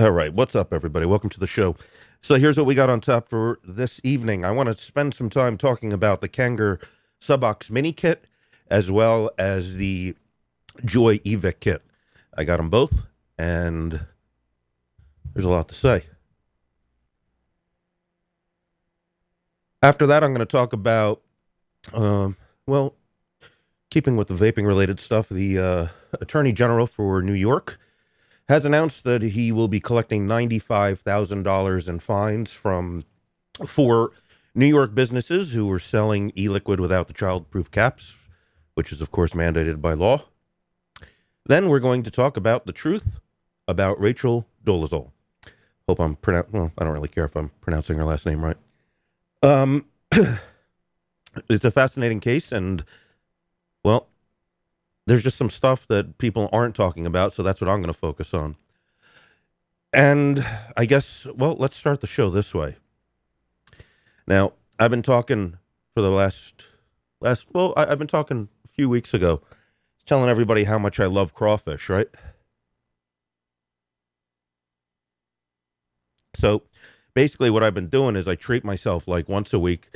All right, what's up, everybody? Welcome to the show. So here's what we got on top for this evening. I want to spend some time talking about the Kanger Subox Mini Kit as well as the Joye Evic Kit. I got them both, and there's a lot to say. After that, I'm going to talk about, um, well, keeping with the vaping related stuff, the uh, Attorney General for New York has announced that he will be collecting $95,000 in fines from four New York businesses who were selling e-liquid without the childproof caps, which is of course mandated by law. Then we're going to talk about the truth about Rachel Dolezal. Hope I'm pronouncing. Well, I don't really care if I'm pronouncing her last name right. Um, it's a fascinating case, and well, there's just some stuff that people aren't talking about, so that's what I'm going to focus on. And I guess, well, let's start the show this way. Now, I've been talking for the last, last, well, I, have been talking a few weeks ago, telling everybody how much I love crawfish, right? So basically, what I've been doing is I treat myself like once a week.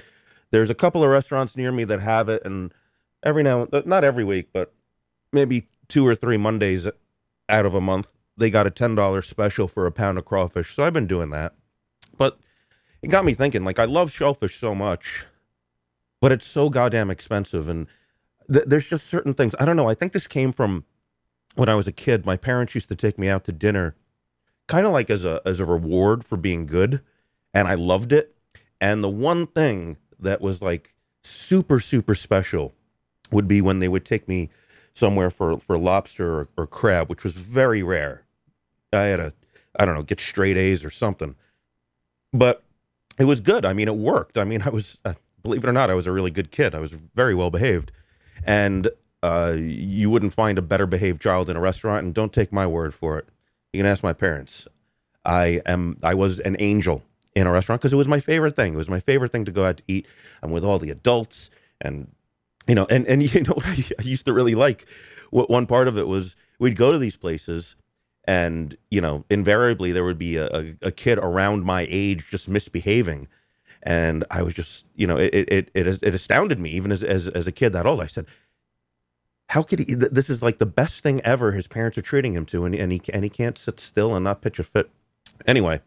There's a couple of restaurants near me that have it, and every now, not every week, but maybe two or three Mondays out of a month, they got a $10 special for a pound of crawfish. So I've been doing that. But it got me thinking, like, I love shellfish so much, but it's so goddamn expensive. And th- there's just certain things. I don't know. I think this came from when I was a kid. My parents used to take me out to dinner kind of like as a as a reward for being good and I loved it and the one thing that was like super super special would be when they would take me somewhere for for lobster or, or crab, which was very rare. I had a I don't know get straight A's or something, but it was good. I mean, it worked. I mean, I was uh, believe it or not, I was a really good kid. I was very well behaved, and uh, you wouldn't find a better behaved child in a restaurant. And don't take my word for it. You can ask my parents. I am I was an angel in a restaurant because it was my favorite thing. It was my favorite thing to go out to eat. I'm with all the adults and you know, and and you know what I, used to really like. What one part of it was we'd go to these places, and you know, invariably there would be a, a, a kid around my age just misbehaving, and I was just, you know, it it it, it astounded me even as, as as a kid that old. I said, how could he? This is like the best thing ever. His parents are treating him to, and and he and he can't sit still and not pitch a fit. Anyway,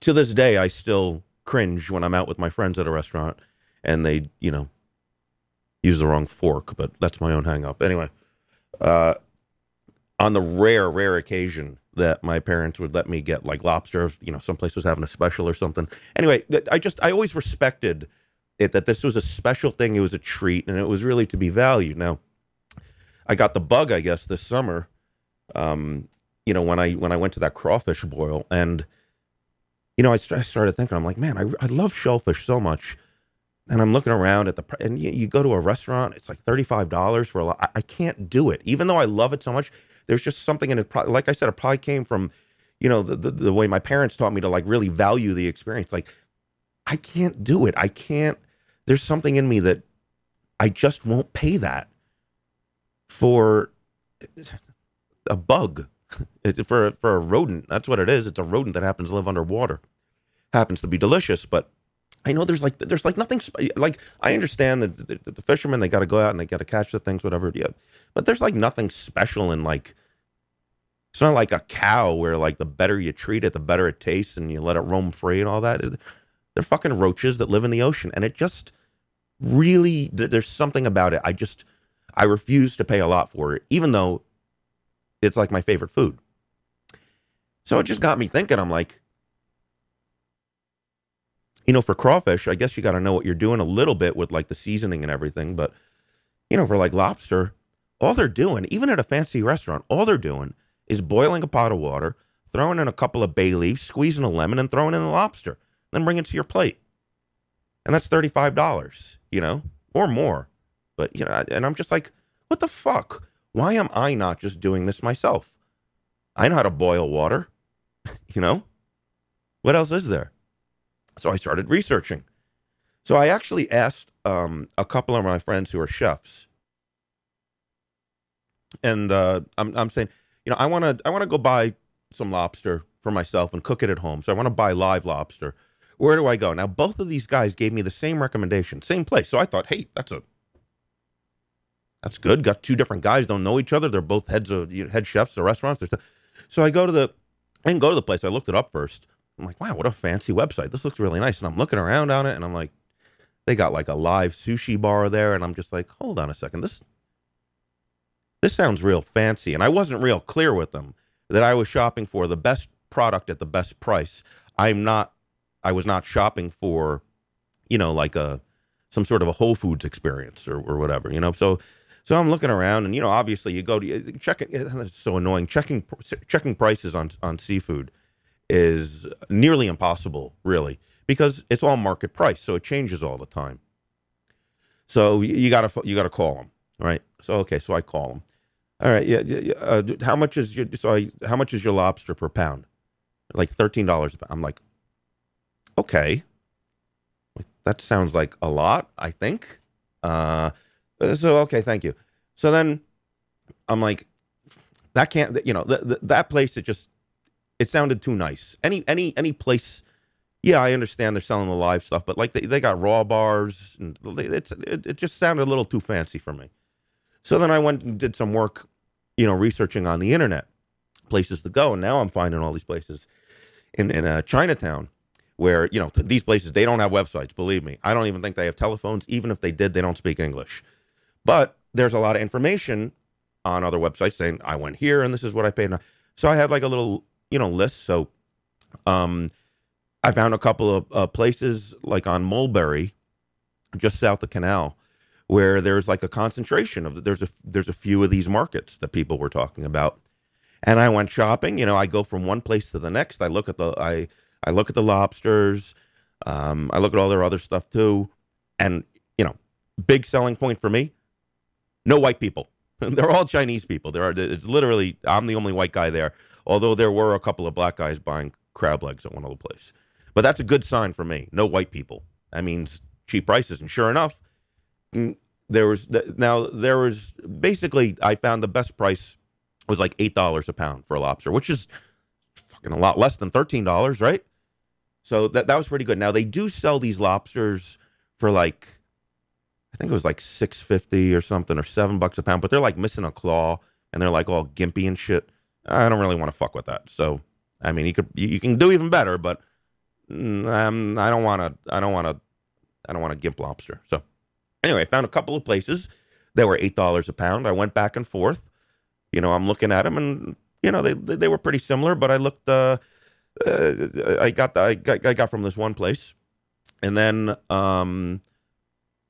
to this day, I still cringe when I'm out with my friends at a restaurant, and they, you know, use the wrong fork, but that's my own hang up. Anyway, uh, on the rare, rare occasion that my parents would let me get like lobster, you know, someplace was having a special or something. Anyway, I just, I always respected it that this was a special thing. It was a treat and it was really to be valued. Now, I got the bug, I guess, this summer. Um, you know, when I when I went to that crawfish boil, and you know, I, st- I started thinking, I'm like, man, I, I love shellfish so much and I'm looking around at the and you, you, go to a restaurant, it's like thirty five dollars for a lot. I, I, can't do it, even though I love it so much. There's just something in it. Like I said, it probably came from, you know, the, the, the way my parents taught me to like really value the experience. Like, I can't do it. I can't. There's something in me that I just won't pay that for a bug, for for a rodent. That's what it is. It's a rodent that happens to live underwater. Happens to be delicious, but I know there's like there's like nothing like I understand that the, the, fishermen they got to go out and they got to catch the things whatever yeah. But there's like nothing special in like it's not like a cow where like the better you treat it the better it tastes and you let it roam free and all that. They're fucking roaches that live in the ocean and it just really there's something about it. I just I refuse to pay a lot for it even though it's like my favorite food. So it just got me thinking I'm like you know, for crawfish, I guess you got to know what you're doing a little bit with like the seasoning and everything. But, you know, for like lobster, all they're doing, even at a fancy restaurant, all they're doing is boiling a pot of water, throwing in a couple of bay leaves, squeezing a lemon, and throwing in the lobster, then bring it to your plate. And that's $35, you know, or more. But, you know, and I'm just like, what the fuck? Why am I not just doing this myself? I know how to boil water, you know? What else is there? So I started researching. So I actually asked um, a couple of my friends who are chefs, and uh, I'm I'm saying, you know, I want to I want to go buy some lobster for myself and cook it at home. So I want to buy live lobster. Where do I go? Now, both of these guys gave me the same recommendation, same place. So I thought, hey, that's a that's good. Got two different guys, don't know each other. They're both heads of head chefs of restaurants. So I go to the I didn't go to the place. I looked it up first. I'm like, wow, what a fancy website. This looks really nice. And I'm looking around on it and I'm like, they got like a live sushi bar there. And I'm just like, hold on a second. This this sounds real fancy. And I wasn't real clear with them that I was shopping for the best product at the best price. I'm not I was not shopping for, you know, like a some sort of a Whole Foods experience or, or whatever, you know. So so I'm looking around, and you know, obviously, you go to checking. It's so annoying. Checking checking prices on on seafood is nearly impossible, really, because it's all market price, so it changes all the time. So you gotta you gotta call them, right? So okay, so I call them. All right, yeah. yeah uh, how much is your so I, how much is your lobster per pound? Like thirteen dollars. I'm like, okay, that sounds like a lot. I think. Uh, uh, so okay, thank you. So then I'm like, that can't, you know, th- th- that place. It just, it sounded too nice. Any any any place. Yeah, I understand they're selling the live stuff, but like they, they got raw bars, and they, it's it, it just sounded a little too fancy for me. So then I went and did some work, you know, researching on the internet, places to go, and now I'm finding all these places in in uh, Chinatown where you know these places they don't have websites believe me i don't even think they have telephones even if they did they don't speak english but there's a lot of information on other websites saying I went here and this is what I paid. So I had like a little, you know, list. So um, I found a couple of uh, places like on Mulberry, just south of Canal, where there's like a concentration of there's a there's a few of these markets that people were talking about. And I went shopping. You know, I go from one place to the next. I look at the I I look at the lobsters. Um, I look at all their other stuff too. And you know, big selling point for me no white people. They're all Chinese people. There are it's literally I'm the only white guy there. Although there were a couple of black guys buying crab legs at one of the places. But that's a good sign for me. No white people. That means cheap prices. And sure enough, mm, there was now there was basically I found the best price was like eight dollars a pound for a lobster, which is fucking a lot less than thirteen dollars, right? So that that was pretty good. Now they do sell these lobsters for like I think it was like six fifty or something, or seven bucks a pound. But they're like missing a claw, and they're like all gimpy and shit. I don't really want to fuck with that. So, I mean, you could you, can do even better, but um, I don't want to. I don't want to. I don't want to gimp lobster. So, anyway, I found a couple of places that were eight dollars a pound. I went back and forth. You know, I'm looking at them, and you know they they were pretty similar. But I looked. Uh, uh I got the, I got I got from this one place, and then um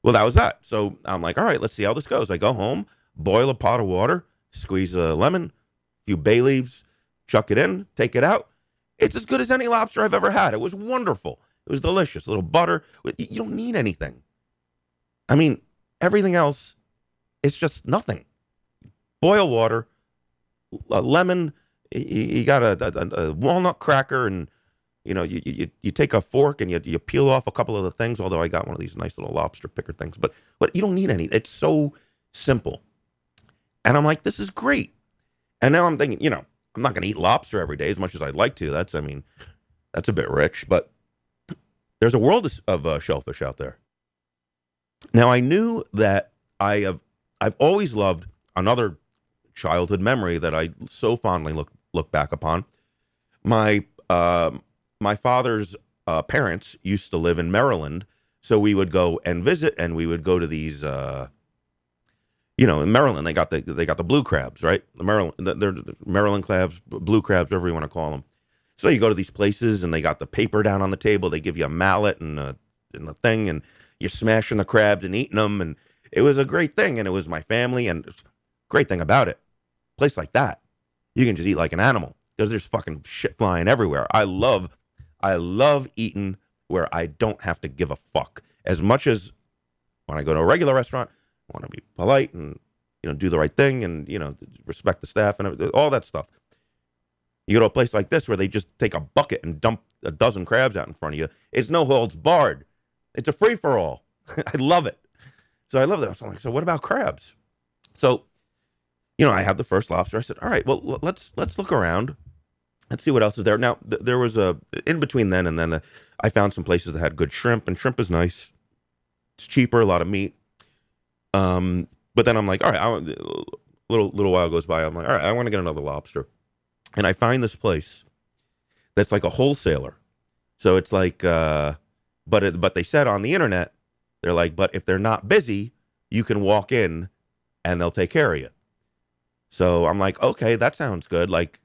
well, that was that. So I'm like, all right, let's see how this goes. I go home, boil a pot of water, squeeze a lemon, few bay leaves, chuck it in, take it out. It's as good as any lobster I've ever had. It was wonderful. It was delicious. A little butter. You don't need anything. I mean, everything else, it's just nothing. Boil water, a lemon. You got a, a, a walnut cracker and you know, you, you, you take a fork and you, you peel off a couple of the things, although I got one of these nice little lobster picker things, but, but you don't need any. It's so simple. And I'm like, this is great. And now I'm thinking, you know, I'm not going to eat lobster every day as much as I'd like to. That's, I mean, that's a bit rich, but there's a world of uh, shellfish out there. Now I knew that I have, I've always loved another childhood memory that I so fondly look look back upon. My um, my father's uh, parents used to live in Maryland, so we would go and visit, and we would go to these. You know, in Maryland, they got the they got the blue crabs, right? The Maryland, they're Maryland crabs, blue crabs, whatever you want to call them. So you go to these places, and they got the paper down on the table. They give you a mallet and a and a thing, and you're smashing the crabs and eating them, and it was a great thing. And it was my family, and great thing about it, place like that, you can just eat like an animal because there's fucking shit flying everywhere. I love I love eating where I don't have to give a fuck. As much as when I go to a regular restaurant, Want to be polite and you know do the right thing and you know respect the staff and all that stuff. You go to a place like this where they just take a bucket and dump a dozen crabs out in front of you. It's no holds barred. It's a free for all. I love it. So I love that. So I'm like, so what about crabs? So, you know, I have the first lobster. I said, all right, well, let's let's look around Let's see what else is there. Now th- there was a in between then and then. The, I found some places that had good shrimp, and shrimp is nice. It's cheaper, a lot of meat. Um, but then I'm like, all right, I, a little little while goes by. I'm like, all right, I want to get another lobster, and I find this place that's like a wholesaler. So it's like, uh, but it, but they said on the internet, they're like, but if they're not busy, you can walk in, and they'll take care of you. So I'm like, okay, that sounds good. Like,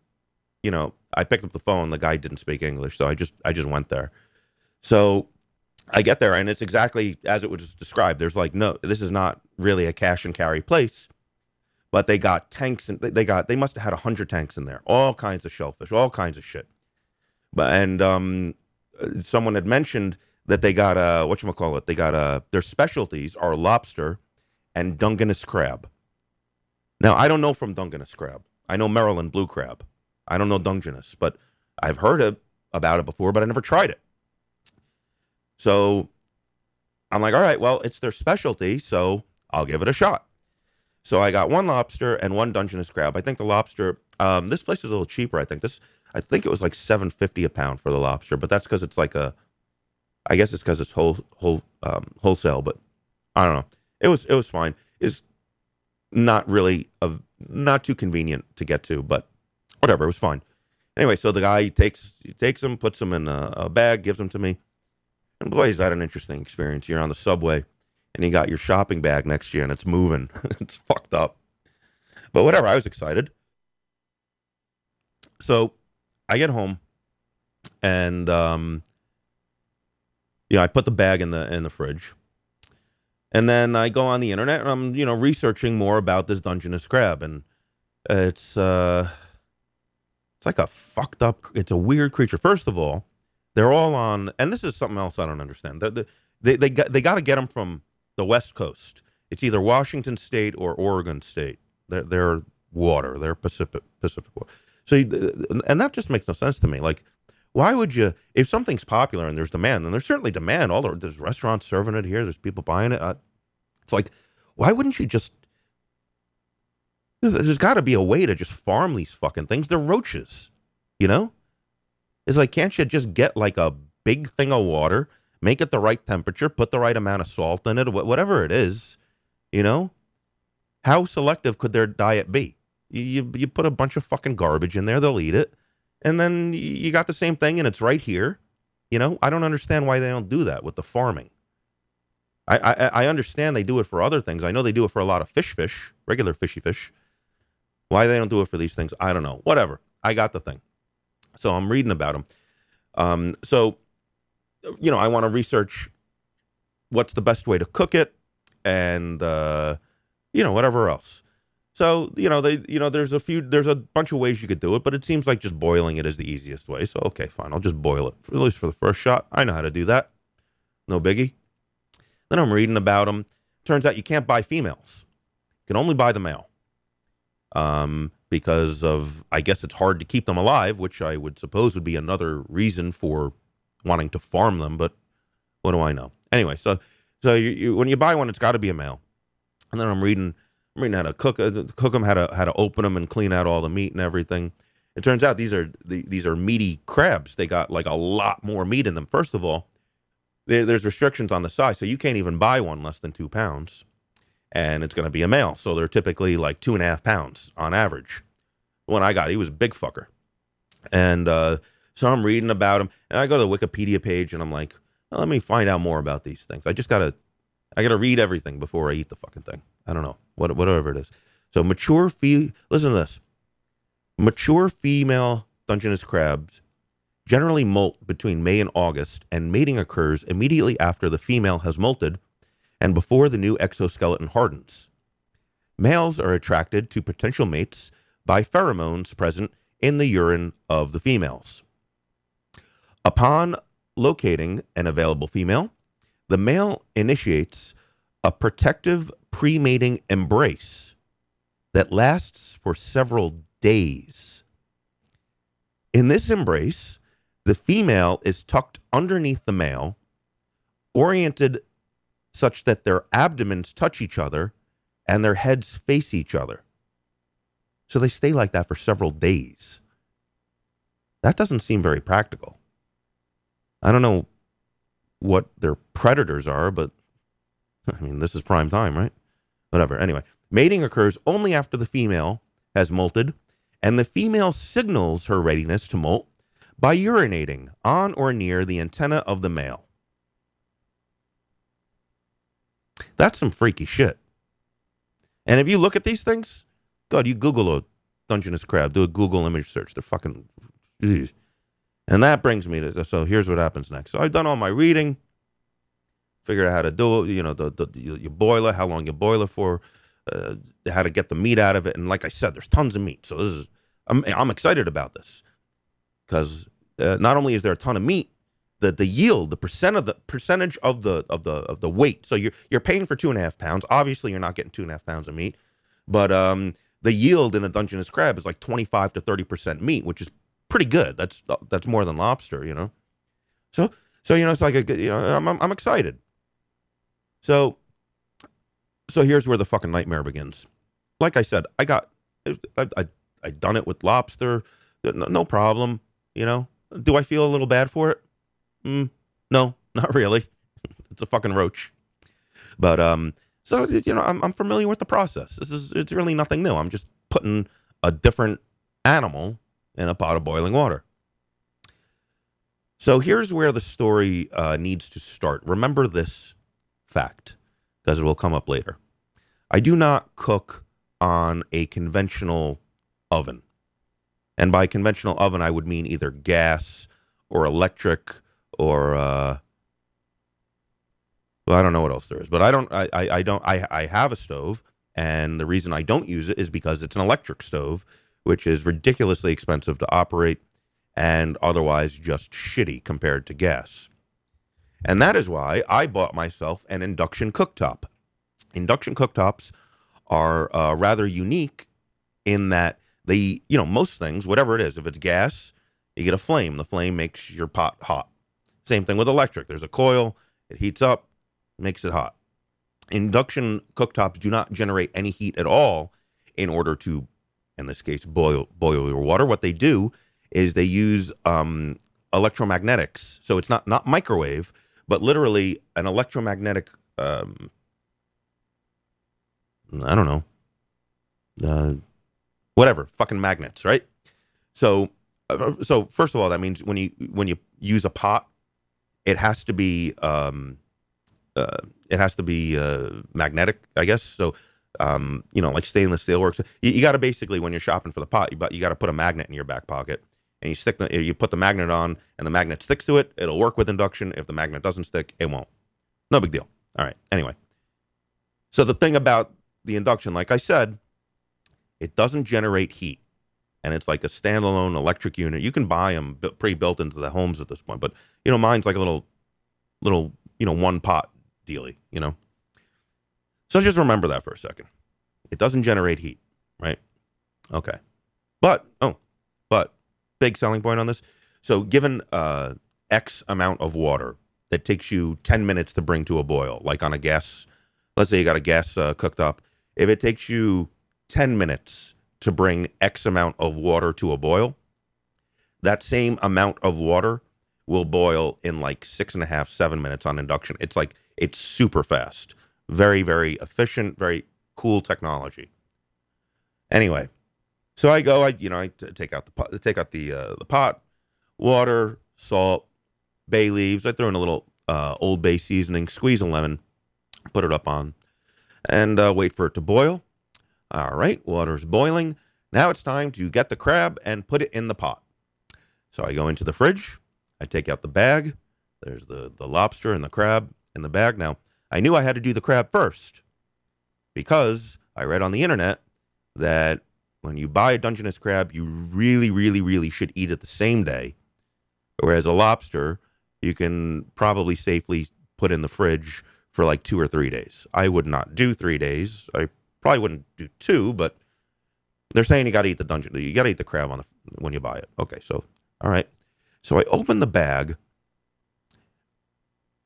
you know, I picked up the phone. The guy didn't speak English, so I just I just went there. So I get there, and it's exactly as it was described. There's like, no, this is not really a cash and carry place, but they got tanks and they- got they must have had a hundred tanks in there, all kinds of shellfish, all kinds of shit. But and um, someone had mentioned that they got a what you call it? They got uh their specialties are lobster and Dungeness crab. Now I don't know from Dungeness crab. I know Maryland blue crab. I don't know Dungeness, but I've heard about it before, but I never tried it. So I'm like, all right, well, it's their specialty, so I'll give it a shot. So I got one lobster and one Dungeness crab. I think the lobster, um, this place is a little cheaper. I think this, I think it was like seven fifty a pound for the lobster, but that's because it's like a, I guess it's because it's whole whole um, wholesale. But I don't know. It was it was fine. It's not really a not too convenient to get to, but whatever. It was fine. Anyway, so the guy takes takes them, puts them in a, a bag, gives them to me, and boy, is that an interesting experience. You're on the subway, and you got your shopping bag next year and it's moving. it's fucked up, but whatever. I was excited. So I get home, and um, you know, I put the bag in the in the fridge, and then I go on the internet and I'm you know researching more about this Dungeness crab, and it's uh, it's like a fucked up. It's a weird creature. First of all, they're all on, and this is something else I don't understand. They they they got they got to get them from the West Coast. It's either Washington State or Oregon State. They're, they're water. They're Pacific Pacific water. So, and that just makes no sense to me. Like, why would you? If something's popular and there's demand, and there's certainly demand. All the, there's restaurants serving it here. There's people buying it. Uh, it's like, why wouldn't you just? There's, got to be a way to just farm these fucking things. They're roaches, you know. It's like, can't you just get like a big thing of water, make it the right temperature, put the right amount of salt in it, whatever it is, you know? How selective could their diet be? You, you, put a bunch of fucking garbage in there, they'll eat it. And then you got the same thing and it's right here. You know, I don't understand why they don't do that with the farming. I, I, I understand they do it for other things. I know they do it for a lot of fish fish, regular fishy fish. Why they don't do it for these things, I don't know. Whatever. I got the thing. So I'm reading about them. Um, so, you know, I want to research what's the best way to cook it and, uh, you know, whatever else. So, you know, they, you know, there's a few, there's a bunch of ways you could do it, but it seems like just boiling it is the easiest way. So, okay, fine. I'll just boil it, at least for the first shot. I know how to do that. No biggie. Then I'm reading about them. Turns out you can't buy females. You can only buy the male. Um, because of, I guess it's hard to keep them alive, which I would suppose would be another reason for wanting to farm them. But what do I know? Anyway, so so you, you when you buy one, it's got to be a male. And then I'm reading, I'm reading how to cook uh, cook them, how to how to open them and clean out all the meat and everything. It turns out these are the, these are meaty crabs. They got like a lot more meat in them. First of all, there, there's restrictions on the size, so you can't even buy one less than two pounds, and it's going to be a male. So they're typically like two and a half pounds on average. The one I got, he was a big fucker, and uh, so I'm reading about them, and I go to the Wikipedia page, and I'm like, well, let me find out more about these things. I just gotta, I gotta read everything before I eat the fucking thing. I don't know what whatever it is. So mature fe, listen to this. Mature female Dungeness crabs generally molt between May and August, and mating occurs immediately after the female has molted and before the new exoskeleton hardens. Males are attracted to potential mates by pheromones present in the urine of the females. Upon locating an available female, the male initiates a protective pre mating embrace that lasts for several days. In this embrace, the female is tucked underneath the male, oriented such that their abdomens touch each other and their heads face each other. So they stay like that for several days. That doesn't seem very practical. I don't know what their predators are, but I mean, this is prime time, right? Whatever. Anyway, mating occurs only after the female has molted, and the female signals her readiness to molt by urinating on or near the antenna of the male. That's some freaky shit. And if you look at these things, God, you Google a Dungeness crab, do a Google image search. They're fucking. And that brings me to so here's what happens next. So I've done all my reading, figured out how to do it. You know, the, the you, you boil it, how long you boil it for, uh, how to get the meat out of it. And like I said, there's tons of meat. So this is I'm I'm excited about this because uh, not only is there a ton of meat, the the yield, the percent of the percentage of the of the of the weight. So you're you're paying for two and a half pounds. Obviously, you're not getting two and a half pounds of meat, but um, the yield in the Dungeness crab is like 25 to 30 percent meat, which is pretty good. That's that's more than lobster, you know. So so you know it's like a you know I'm I'm, I'm excited. So so here's where the fucking nightmare begins. Like I said, I got I I, I done it with lobster, no, problem. You know, do I feel a little bad for it? Mm, no, not really. it's a fucking roach. But um, so you know, I'm I'm familiar with the process. This is it's really nothing new. I'm just putting a different animal in a pot of boiling water. So here's where the story uh, needs to start. Remember this fact because it will come up later. I do not cook on a conventional oven. And by conventional oven, I would mean either gas or electric or uh, well, I don't know what else there is, but I don't. I, I, I don't. I, I have a stove, and the reason I don't use it is because it's an electric stove, which is ridiculously expensive to operate, and otherwise just shitty compared to gas. And that is why I bought myself an induction cooktop. Induction cooktops are uh, rather unique in that they, you know, most things, whatever it is, if it's gas, you get a flame. The flame makes your pot hot. Same thing with electric. There's a coil, it heats up, makes it hot. Induction cooktops do not generate any heat at all in order to, in this case, boil boil your water. What they do is they use um, electromagnetics. So it's not not microwave, but literally an electromagnetic. Um, I don't know. Uh, whatever, fucking magnets, right? So, uh, so first of all, that means when you when you use a pot, it has to be um, uh, it has to be uh, magnetic, I guess. So, um, you know, like stainless steel works. You, you got to basically when you're shopping for the pot, you, you got to put a magnet in your back pocket, and you stick the, you put the magnet on, and the magnet sticks to it. It'll work with induction. If the magnet doesn't stick, it won't. No big deal. All right. Anyway, so the thing about the induction, like I said, it doesn't generate heat and it's like a standalone electric unit. You can buy them pre-built into the homes at this point, but you know, mine's like a little, little, you know, one pot dealy, you know. So just remember that for a second. It doesn't generate heat, right? Okay, but oh, but big selling point on this. So given uh, X amount of water that takes you ten minutes to bring to a boil, like on a gas, let's say you got a gas uh, cooktop, if it takes you ten minutes to bring X amount of water to a boil, that same amount of water will boil in like six and a half, seven minutes on induction. It's like it's super fast, very, very efficient, very cool technology. Anyway, so I go, I you know, I take out the pot, take out the uh, the pot, water, salt, bay leaves. I throw in a little uh, Old Bay seasoning, squeeze a lemon, put it up on, and uh, wait for it to boil. All right, water's boiling. Now it's time to get the crab and put it in the pot. So I go into the fridge. I take out the bag. There's the, the lobster and the crab in the bag. Now, I knew I had to do the crab first because I read on the internet that when you buy a Dungeness crab, you really, really, really should eat it the same day. Whereas a lobster, you can probably safely put in the fridge for like two or three days. I would not do three days. I Probably wouldn't do two, but they're saying you got to eat the dungeon. You got to eat the crab on the, when you buy it. Okay, so all right. So I open the bag,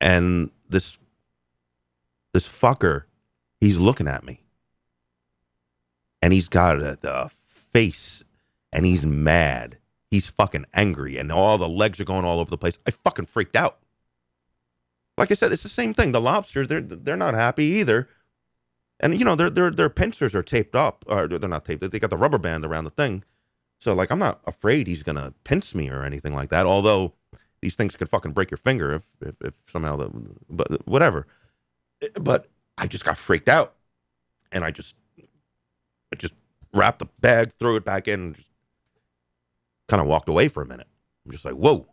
and this this fucker, he's looking at me, and he's got a, a face, and he's mad. he's fucking angry and all the legs are going all over the place. I fucking freaked out. Like I said, it's the same thing. The lobsters, they're they're not happy either. And you know, their their their pincers are taped up, or they're not taped. They got the rubber band around the thing. So like, I'm not afraid he's gonna pinch me or anything like that. Although these things could fucking break your finger if if, if somehow the but whatever. But I just got freaked out, and I just I just wrapped the bag, threw it back in, and just kind of walked away for a minute. I'm just like, whoa,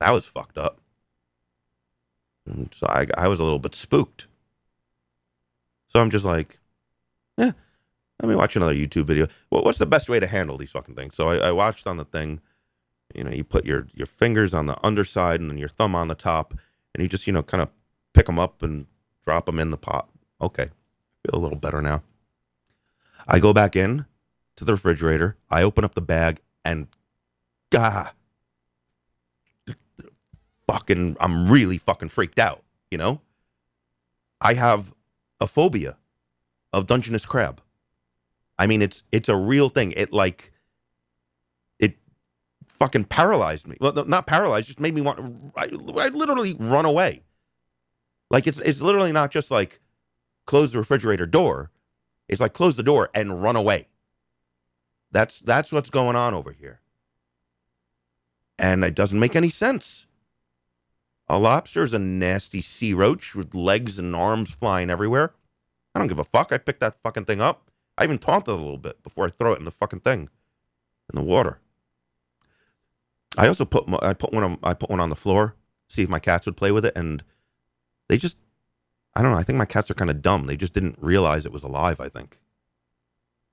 that was fucked up. And so I, I was a little bit spooked. So I'm just like, eh, let me watch another YouTube video. What's the best way to handle these fucking things? So I, I watched on the thing, you know, you put your, your fingers on the underside and then your thumb on the top, and you just, you know, kind of pick them up and drop them in the pot. Okay, feel a little better now. I go back in to the refrigerator. I open up the bag and, gah, fucking, I'm really fucking freaked out, you know? I have a phobia of Dungeness crab. I mean, it's it's a real thing. It like it fucking paralyzed me. Well, not paralyzed, just made me want. I, I literally run away. Like it's it's literally not just like close the refrigerator door. It's like close the door and run away. That's that's what's going on over here. And it doesn't make any sense. A lobster is a nasty sea roach with legs and arms flying everywhere. I don't give a fuck. I picked that fucking thing up. I even taunted it a little bit before I throw it in the fucking thing, in the water. I also put I put one on I put one on the floor, see if my cats would play with it, and they just I don't know. I think my cats are kind of dumb. They just didn't realize it was alive. I think.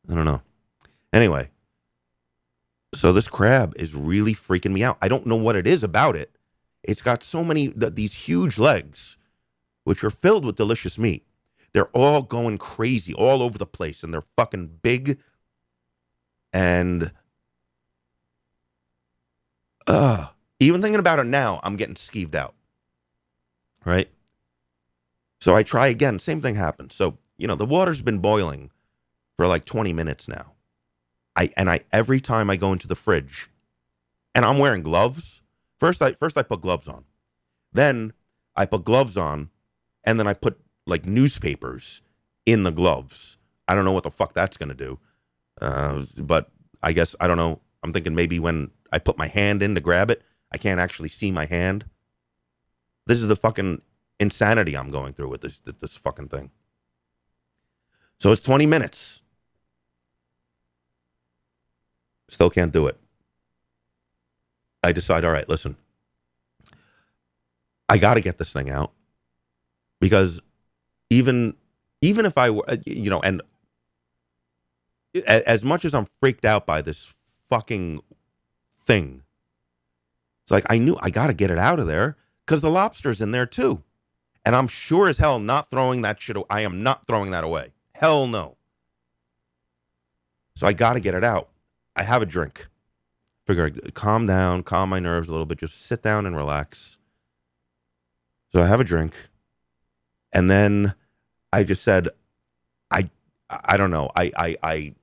I don't know. Anyway, so this crab is really freaking me out. I don't know what it is about it. It's got so many, th- these huge legs, which are filled with delicious meat. They're all going crazy all over the place and they're fucking big. And, uh, even thinking about it now, I'm getting skeeved out. Right? So I try again. Same thing happens. So, you know, the water's been boiling for like 20 minutes now. I and I every time I go into the fridge and I'm wearing gloves, First, I first I put gloves on, then I put gloves on, and then I put like newspapers in the gloves. I don't know what the fuck that's gonna do, uh, but I guess I don't know. I'm thinking maybe when I put my hand in to grab it, I can't actually see my hand. This is the fucking insanity I'm going through with this this fucking thing. So it's 20 minutes. Still can't do it. I decide, all right, listen, I got to get this thing out because even even if I were, uh, you know, and as much as I'm freaked out by this fucking thing, it's like I knew I got to get it out of there because the lobster's in there too, and I'm sure as hell not throwing that shit. I am not throwing that away. Hell no. So I got to get it out. I have a drink figure calm down, calm my nerves a little bit, just sit down and relax. So I have a drink. And then I just said, I I don't know. I I I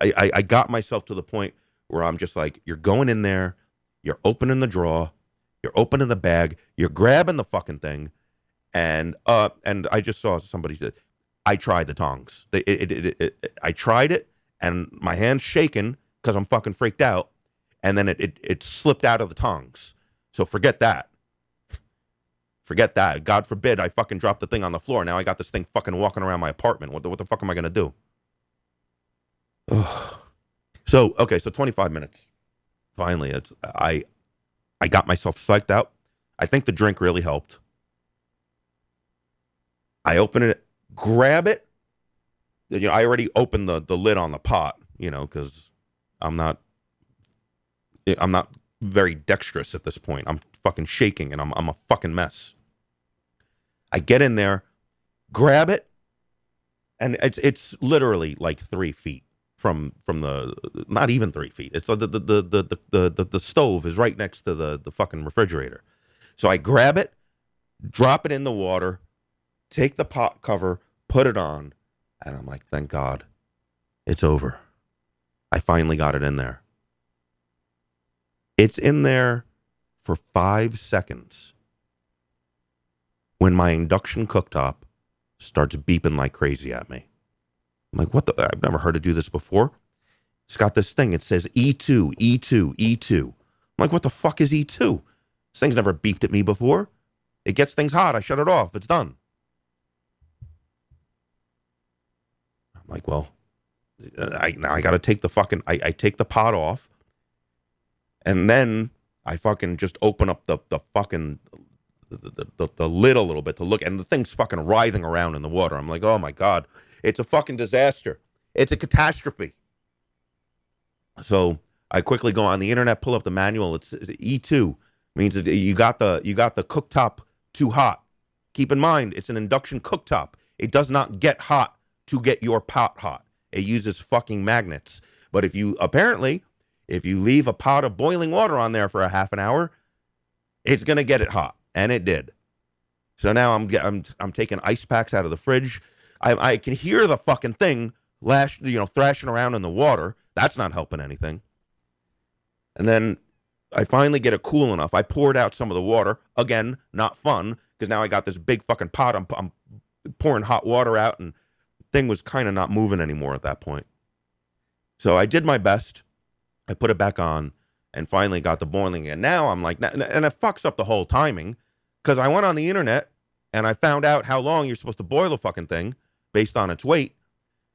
I, I got myself to the point where I'm just like, you're going in there, you're opening the drawer, you're opening the bag, you're grabbing the fucking thing, and uh, and I just saw somebody said, I tried the tongs. It, it, it, I tried it, and my hand's shaking because I'm fucking freaked out, and then it, it, slipped out of the tongs. So forget that. Forget that. God forbid I fucking dropped the thing on the floor. Now I got this thing fucking walking around my apartment. What the, what the fuck am I to do? So, okay, so 25 minutes. Finally, it's I I got myself psyched out. I think the drink really helped. I open it, grab it. You know, I already opened the the lid on the pot, you know, cuz I'm not eh, I'm not very dexterous at this point. I'm fucking shaking and I'm I'm a fucking mess. I get in there, grab it, and it's it's literally like three feet from from the not even three feet. It's the the the the the the, the stove is right next to the the fucking refrigerator. So I grab it, drop it in the water, take the pot cover, put it on, and I'm like, thank God, it's over. I finally got it in there. It's in there for five seconds when my induction cooktop starts beeping like crazy at me. I'm like, what the? I've never heard it do this before. It's got this thing. It says E2, E2, E2. I'm like, what the fuck is E2? This thing's never beeped at me before. It gets things hot. I shut it off. It's done. I'm like, well, I now I got to take the fucking I, I take the pot off, and then I fucking just open up the the fucking the, the, the, lid a little bit to look, and the thing's fucking writhing around in the water. I'm like, oh my god, it's a fucking disaster. It's a catastrophe. So I quickly go on the internet, pull up the manual. It's, it's E2 means that you got the you got the cooktop too hot. Keep in mind, it's an induction cooktop. It does not get hot to get your pot hot. It uses fucking magnets. But if you apparently, if you leave a pot of boiling water on there for a half an hour, it's gonna get it hot, and it did. So now I'm I'm I'm taking ice packs out of the fridge. I I can hear the fucking thing lash, you know, thrashing around in the water. That's not helping anything. And then I finally get it cool enough. I poured out some of the water. Again, not fun because now I got this big fucking pot. I'm, I'm pouring hot water out, and thing was kind of not moving anymore at that point. So I did my best. I put it back on and finally got the boiling. And now I'm like, and it fucks up the whole timing because I went on the internet and I found out how long you're supposed to boil a fucking thing based on its weight.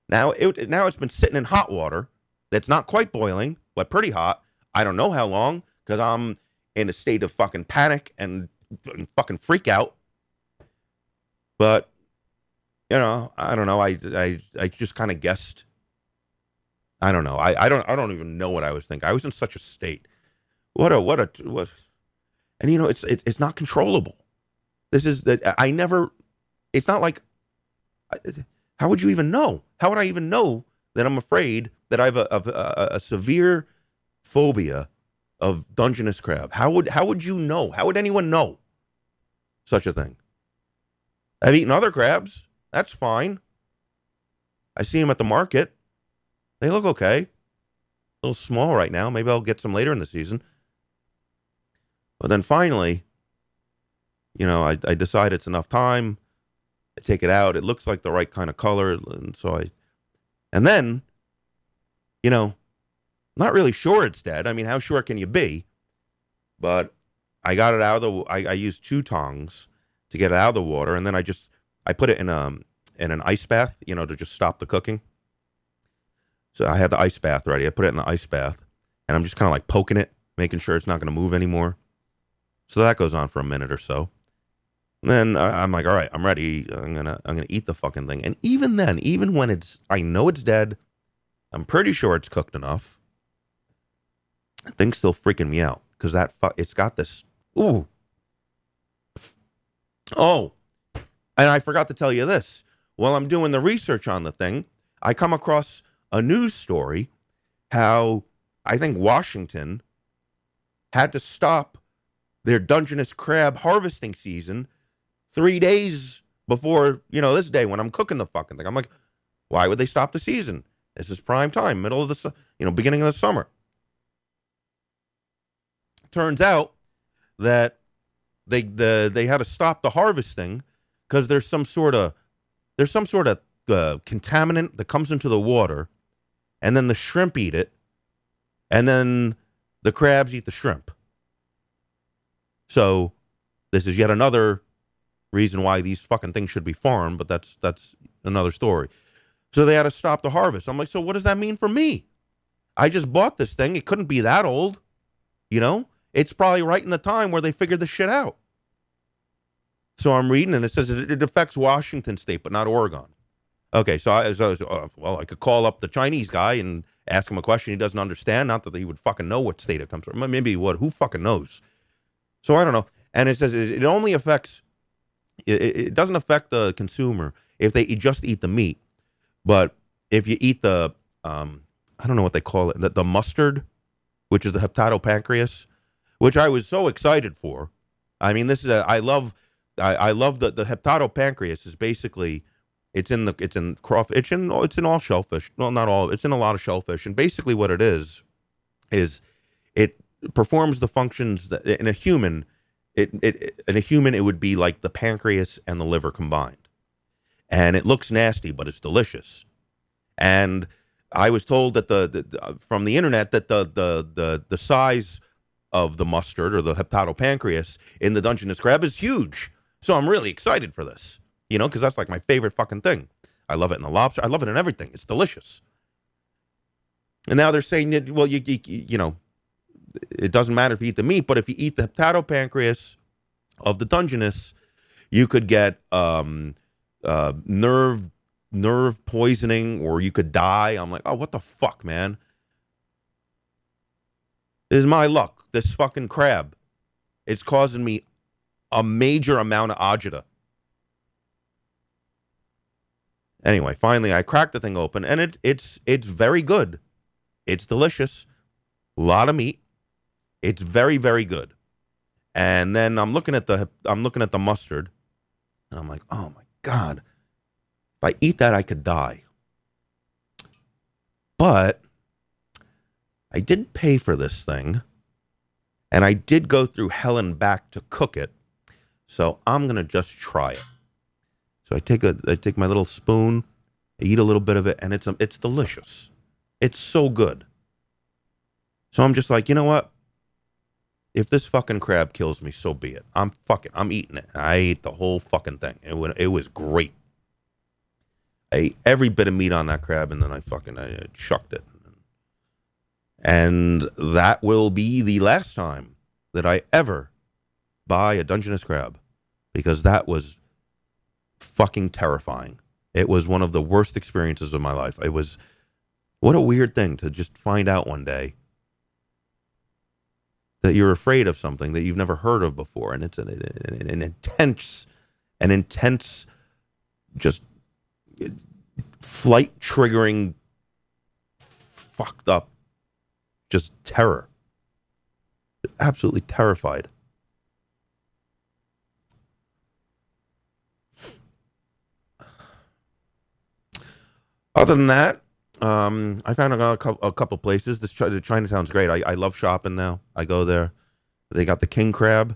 Now it now it's been sitting in hot water that's not quite boiling, but pretty hot. I don't know how long because I'm in a state of fucking panic and, and fucking freak out. But you know, I don't know. I I I just kind of guessed. I don't know. I I don't I don't even know what I was thinking. I was in such a state. What a what a what. And you know, it's it, it's not controllable. This is that I never. It's not like. How would you even know? How would I even know that I'm afraid that I have a, a, a, a severe phobia of Dungeness crab? How would how would you know? How would anyone know such a thing? I've eaten other crabs. That's fine. I see them at the market. They look okay. A little small right now. Maybe I'll get some later in the season. But then finally, you know, I, I decide it's enough time. I take it out. It looks like the right kind of color. And so I, and then, you know, not really sure it's dead. I mean, how sure can you be? But I got it out of the. I, I used two tongs to get it out of the water, and then I just I put it in um, in an ice bath, you know, to just stop the cooking. So I had the ice bath ready. I put it in the ice bath, and I'm just kind of like poking it, making sure it's not going to move anymore. So that goes on for a minute or so. And then I'm like, all right, I'm ready. I'm gonna I'm gonna eat the fucking thing. And even then, even when it's I know it's dead, I'm pretty sure it's cooked enough thing's still freaking me out because that fu- it's got this. Ooh. Oh, and I forgot to tell you this. While I'm doing the research on the thing, I come across a news story how I think Washington had to stop their Dungeness crab harvesting season three days before, you know, this day when I'm cooking the fucking thing. I'm like, why would they stop the season? This is prime time, middle of the, you know, beginning of the summer turns out that they the they had to stop the harvesting because there's some sort of there's some sort of uh, contaminant that comes into the water, and then the shrimp eat it, and then the crabs eat the shrimp. So this is yet another reason why these fucking things should be farmed, but that's that's another story. So they had to stop the harvest. I'm like, so what does that mean for me? I just bought this thing. It couldn't be that old, you know? It's probably right in the time where they figured the shit out. So I'm reading, and it says it, it affects Washington State, but not Oregon. Okay, so I, so, uh, well, I could call up the Chinese guy and ask him a question he doesn't understand. Not that he would fucking know what state it comes from. Maybe what? Who fucking knows? So I don't know. And it says it, only affects. It, it doesn't affect the consumer if they just eat the meat, but if you eat the, um, I don't know what they call it, the, the mustard, which is the hepatopancreas, which I was so excited for. I mean, this is a, I love I, I love the the hepatopancreas is basically it's in the it's in crawfish it's in it's in all shellfish well not all it's in a lot of shellfish and basically what it is is it performs the functions that in a human. It, it in a human it would be like the pancreas and the liver combined, and it looks nasty, but it's delicious. And I was told that the, the from the internet that the the the the size of the mustard or the hepatopancreas in the Dungeness crab is huge. So I'm really excited for this, you know, because that's like my favorite fucking thing. I love it in the lobster. I love it in everything. It's delicious. And now they're saying well, you, you, you know, it doesn't matter if you eat the meat, but if you eat the hepatopancreas of the Dungeness, you could get um, uh, nerve nerve poisoning or you could die. I'm like, oh, what the fuck, man? This is my luck. This fucking crab. It's causing me a major amount of agita. Anyway, finally I cracked the thing open and it it's it's very good. It's delicious. A lot of meat. It's very, very good. And then I'm looking at the I'm looking at the mustard and I'm like, oh my God. If I eat that, I could die. But I did pay for this thing, and I did go through hell and back to cook it. So I'm gonna just try it. So I take a I take my little spoon, I eat a little bit of it, and it's um, it's delicious. It's so good. So I'm just like, you know what? If this fucking crab kills me, so be it. I'm fucking I'm eating it. I ate the whole fucking thing. It was, it was great. I ate every bit of meat on that crab, and then I fucking I chucked it. And that will be the last time that I ever buy a Dungeness crab because that was fucking terrifying. It was one of the worst experiences of my life. It was what a weird thing to just find out one day that you're afraid of something that you've never heard of before and it's an, an, an intense an intense just flight triggering, fucked up, just terror. Absolutely terrified. Other than that, um, I found a couple, a couple places. This the Chinatown's great. I, I love shopping now. I go there. They got the king crab.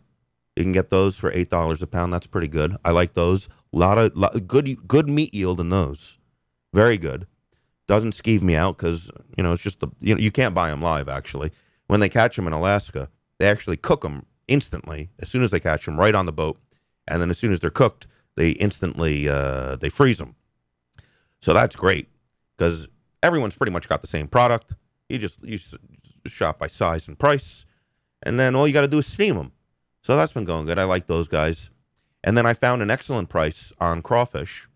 You can get those for eight dollars a pound. That's pretty good. I like those. A lot of lot, good good meat yield in those. Very good. Doesn't skeeve me out because you know it's just the you know you can't buy them live. Actually, when they catch them in Alaska, they actually cook them instantly as soon as they catch them, right on the boat, and then as soon as they're cooked, they instantly uh, they freeze them. So that's great because everyone's pretty much got the same product. You just you shop by size and price, and then all you got to do is steam them. So that's been going good. I like those guys. And then I found an excellent price on crawfish.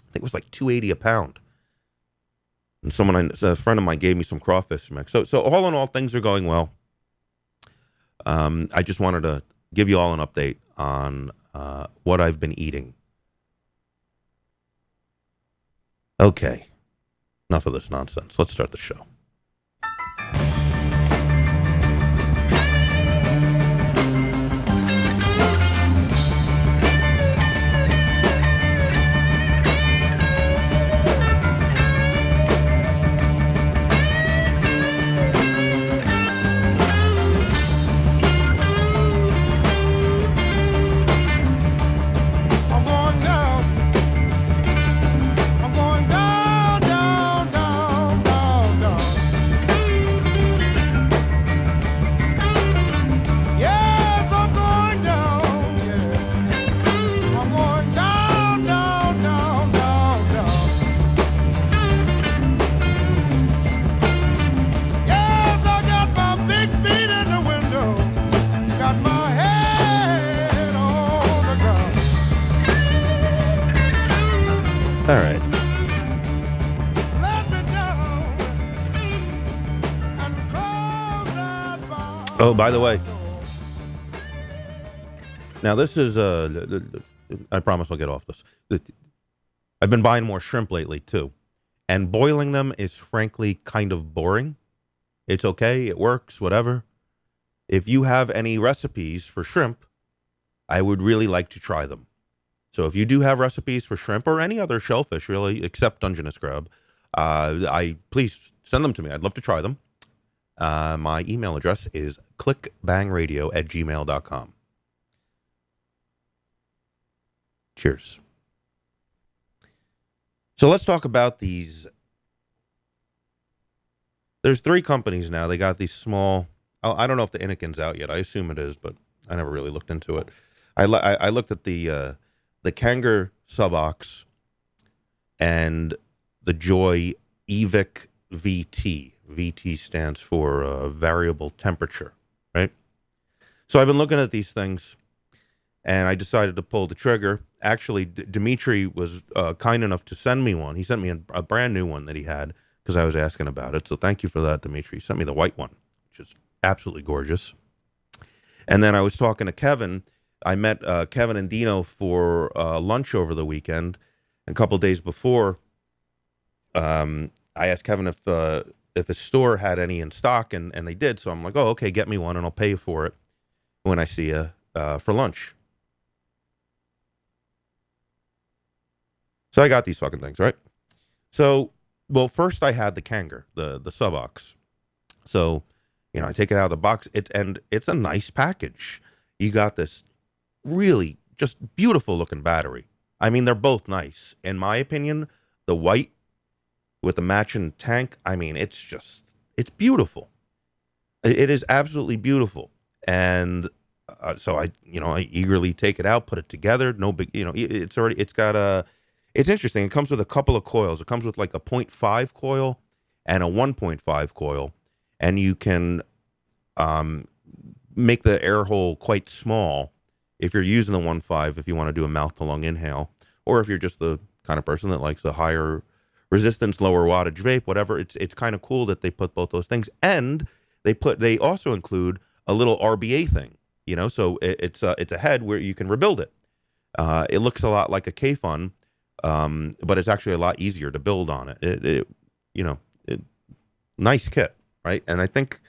I think it was like two eighty a pound. And someone, a friend of mine, gave me some crawfish mix. So, so all in all, things are going well. Um, I just wanted to give you all an update on uh, what I've been eating. Okay, enough of this nonsense. Let's start the show. By the way, now this is uh, I promise I'll get off this. I've been buying more shrimp lately too, and boiling them is frankly kind of boring. It's okay, it works, whatever. If you have any recipes for shrimp, I would really like to try them. So if you do have recipes for shrimp or any other shellfish, really, except Dungeness crab, uh, I please send them to me. I'd love to try them. Uh, my email address is clickbangradio at gmail.com. Cheers. So let's talk about these. There's three companies now. They got these small. oh, I don't know if the Innokin's out yet. I assume it is, but I never really looked into it. I, I, I looked at the uh, the Kanger Subox and the Joye Evic VT. VT stands for uh, variable temperature, right? So I've been looking at these things, and I decided to pull the trigger. Actually, D- Dimitri was uh, kind enough to send me one. He sent me a, a brand new one that he had because I was asking about it. So thank you for that, Dimitri. He sent me the white one, which is absolutely gorgeous. And then I was talking to Kevin. I met uh, Kevin and Dino for uh, lunch over the weekend. And A couple days before, um, I asked Kevin if uh, if a store had any in stock, and, and they did. So I'm like, oh, okay, get me one, and I'll pay for it when I see you uh, for lunch. So I got these fucking things, right? So, well, first I had the Kanger, the the Subox. So, you know, I take it out of the box. It and it's a nice package. You got this really just beautiful looking battery. I mean, they're both nice. In my opinion, the white with the matching tank, I mean, it's just it's beautiful. It is absolutely beautiful. And uh, so I, you know, I eagerly take it out, put it together. No big, you know, it's already it's got a it's interesting. It comes with a couple of coils. It comes with like a 0.5 coil and a 1.5 coil, and you can um, make the air hole quite small if you're using the 1.5 if you want to do a mouth to lung inhale, or if you're just the kind of person that likes a higher resistance, lower wattage vape, whatever. It's it's kind of cool that they put both those things, and they put they also include a little RBA thing. You know, so it, it's a, it's a head where you can rebuild it. Uh, it looks a lot like a Kayfun, um, but it's actually a lot easier to build on it. It, it you know, it, nice kit, right? And I think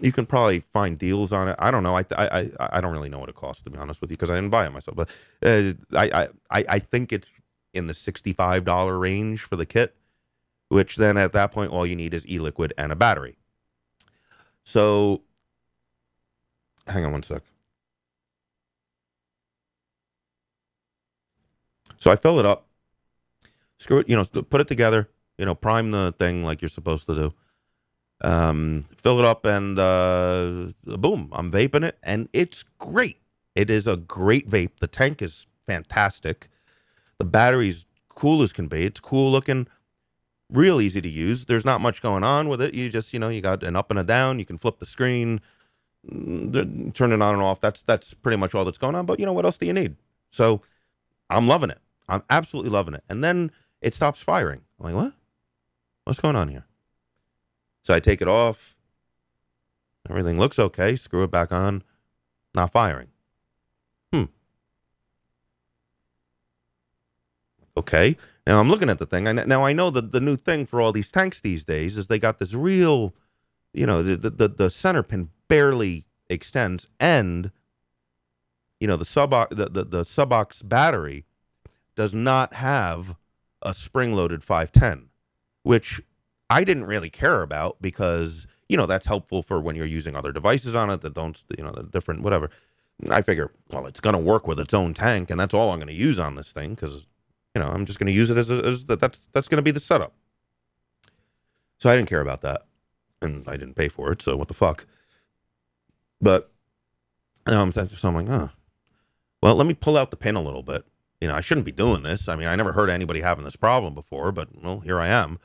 you can probably find deals on it. I don't know. I I I don't really know what it costs to be honest with you because I didn't buy it myself. But uh, I I I think it's in the sixty five dollar range for the kit, which then at that point all you need is e-liquid and a battery. So, hang on one sec. So I fill it up, screw it, you know, put it together, you know, prime the thing like you're supposed to do. Um, fill it up and uh, boom, I'm vaping it and it's great. It is a great vape. The tank is fantastic. The battery's cool as can be. It's cool looking, real easy to use. There's not much going on with it. You just, you know, you got an up and a down. You can flip the screen, mm, turn it on and off. That's that's pretty much all that's going on. But you know what else do you need? So I'm loving it. I'm absolutely loving it. And then it stops firing. I'm like, what? What's going on here? So I take it off. Everything looks okay. Screw it back on. Not firing. Hmm. Okay. Now I'm looking at the thing. Now I know that the new thing for all these tanks these days is they got this real, you know, the the, the center pin barely extends, and you know the sub the, the the subox battery does not have a spring loaded 510, which I didn't really care about because, you know, that's helpful for when you're using other devices on it that don't, you know, the different, whatever. I figure, well, it's going to work with its own tank, and that's all I'm going to use on this thing because, you know, I'm just going to use it as, a, as the, that's that's going to be the setup. So I didn't care about that, and I didn't pay for it. So what the fuck? But um, so I'm like, oh, well, let me pull out the pin a little bit you know, I shouldn't be doing this. I mean, I never heard anybody having this problem before, but well, here I am.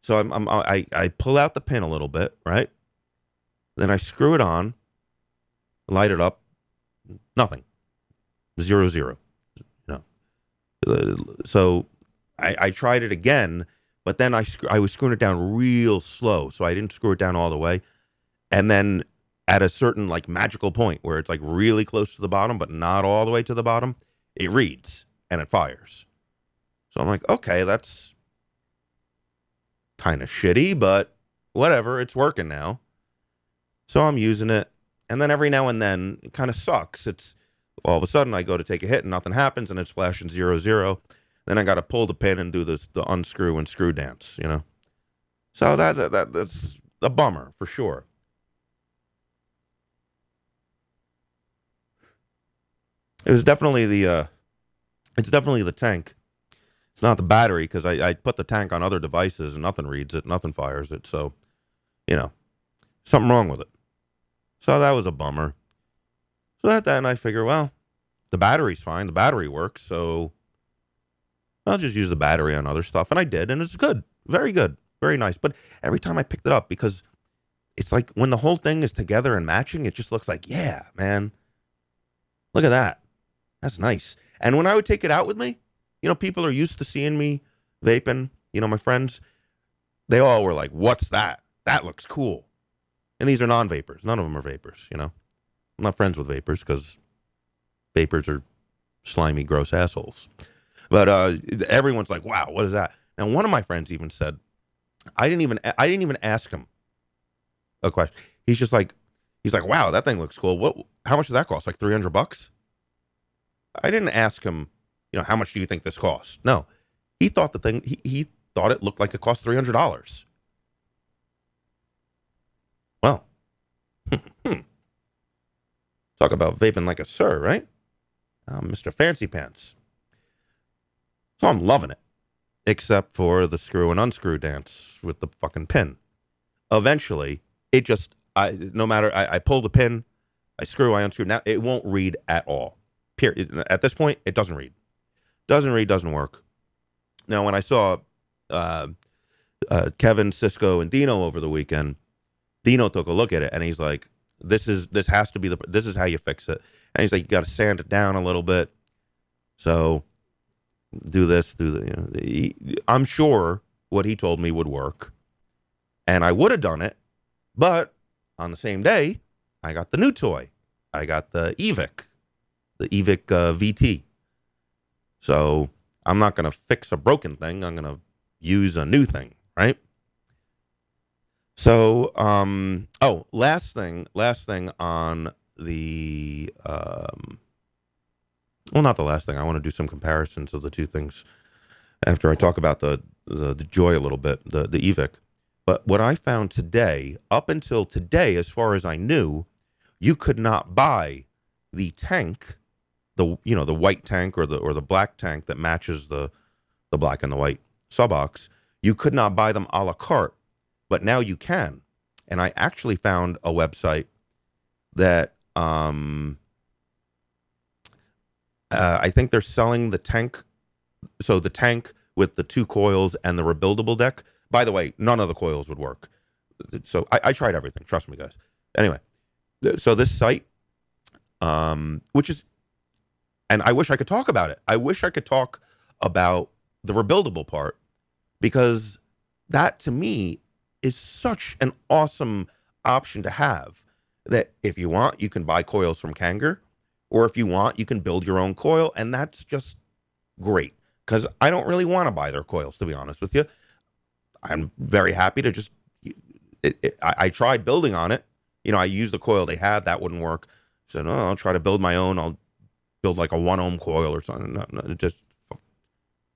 So I'm, I'm I, I pull out the pin a little bit, right? Then I screw it on, light it up, nothing, zero zero. So I, I tried it again, but then I I was screwing it down real slow, so I didn't screw it down all the way, and then at a certain like magical point where it's like really close to the bottom, but not all the way to the bottom, it reads and it fires. So I'm like, okay, that's kind of shitty, but whatever, it's working now. So I'm using it. And then every now and then it kind of sucks. It's all of a sudden I go to take a hit and nothing happens and it's flashing zero zero. Then I got to pull the pin and do this the unscrew and screw dance, you know. So that, that, that that's a bummer for sure. It was definitely the uh, it's definitely the tank. It's not the battery because I, I put the tank on other devices and nothing reads it, nothing fires it. So, you know, something wrong with it. So that was a bummer. So at that, and I figure, well, the battery's fine. The battery works. So I'll just use the battery on other stuff. And I did, and it's good. Very good. Very nice. But every time I picked it up, because it's like when the whole thing is together and matching, it just looks like, yeah, man. Look at that. That's nice. And when I would take it out with me, you know, people are used to seeing me vaping. You know, my friends, they all were like, what's that? That looks cool. And these are non vapors. None of them are vapors, you know. I'm not friends with vapors because vapors are slimy, gross assholes. But uh, everyone's like, wow, what is that? Now, one of my friends even said, I didn't even I didn't even ask him a question. He's just like, he's like, wow, that thing looks cool. What? How much does that cost? Like three hundred bucks? I didn't ask him, you know, how much do you think this costs? No, he thought the thing he, he thought it looked like it cost three hundred dollars. Well, talk about vaping like a sir, right? Mr. Fancy Pants. So I'm loving it, except for the screw and unscrew dance with the fucking pin. Eventually, it just, I no matter, I, I pull the pin, I screw, I unscrew. Now it won't read at all. Period. At this point, it doesn't read. Doesn't read, doesn't work. Now, when I saw uh, uh, Kevin, Cisco, and Dino over the weekend, Dino took a look at it and he's like, "This is this has to be the this is how you fix it." And he's like, "You got to sand it down a little bit." So do this, do the. You know, the, I'm sure what he told me would work, and I would have done it, but on the same day, I got the new toy. I got the Evic, the Evic uh, VT. So I'm not going to fix a broken thing. I'm going to use a new thing, right? So, um, oh, last thing, last thing on the um, well, not the last thing. I want to do some comparisons of the two things after I talk about the the, the Joye a little bit, the the Evic. But what I found today, up until today, as far as I knew, you could not buy the tank, the you know the white tank or the or the black tank that matches the the black and the white Subox. You could not buy them a la carte, but now you can. And I actually found a website that um, uh, I think they're selling the tank. So the tank with the two coils and the rebuildable deck. By the way, none of the coils would work. So I, I tried everything. Trust me, guys. Anyway, so this site, um, which is, and I wish I could talk about it. I wish I could talk about the rebuildable part because that to me is such an awesome option to have that if you want, you can buy coils from Kanger or if you want, you can build your own coil, and that's just great. Because I don't really want to buy their coils, to be honest with you. I'm very happy to just. It, it, I, I, tried building on it. You know, I used the coil they had. That wouldn't work. So oh, no, I'll try to build my own. I'll build like a one ohm coil or something. No, no, it just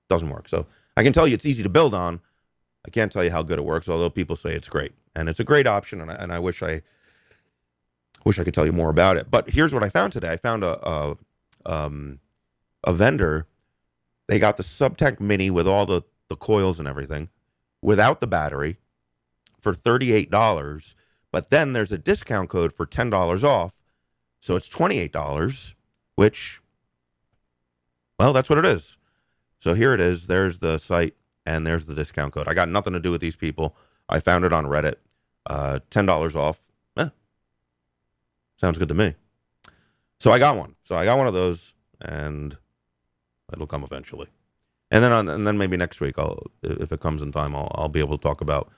doesn't work. So I can tell you it's easy to build on. I can't tell you how good it works, although people say it's great, and it's a great option. And I, and I wish I Wish I could tell you more about it. But here's what I found today. I found a a, um, a vendor. They got the Subtank Mini with all the the coils and everything, without the battery, for thirty eight dollars. But then there's a discount code for ten dollars off, so it's twenty eight dollars. Which, well, that's what it is. So here it is. There's the site, and there's the discount code. I got nothing to do with these people. I found it on Reddit. Uh, ten dollars off Sounds good to me. So I got one. So I got one of those, and it'll come eventually. And then and then maybe next week, I'll if it comes in time, I'll I'll be able to talk about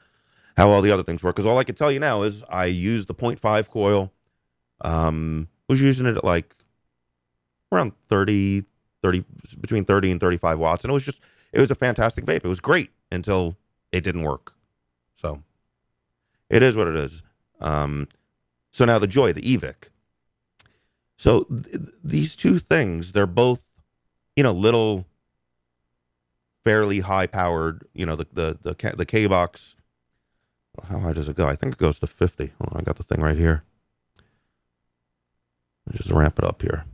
how all the other things work. Because all I can tell you now is I used the 0.5 coil. Um, was using it at like around 30, 30 between 30 and 35 watts, and it was just it was a fantastic vape. It was great until it didn't work. So it is what it is. Um, so now the Joye, the Evic. So th- these two things, they're both, you know, little, fairly high powered. You know, the the the, the K box How high does it go? I think it goes to 50. Oh, I got the thing right here. Just ramp it up here.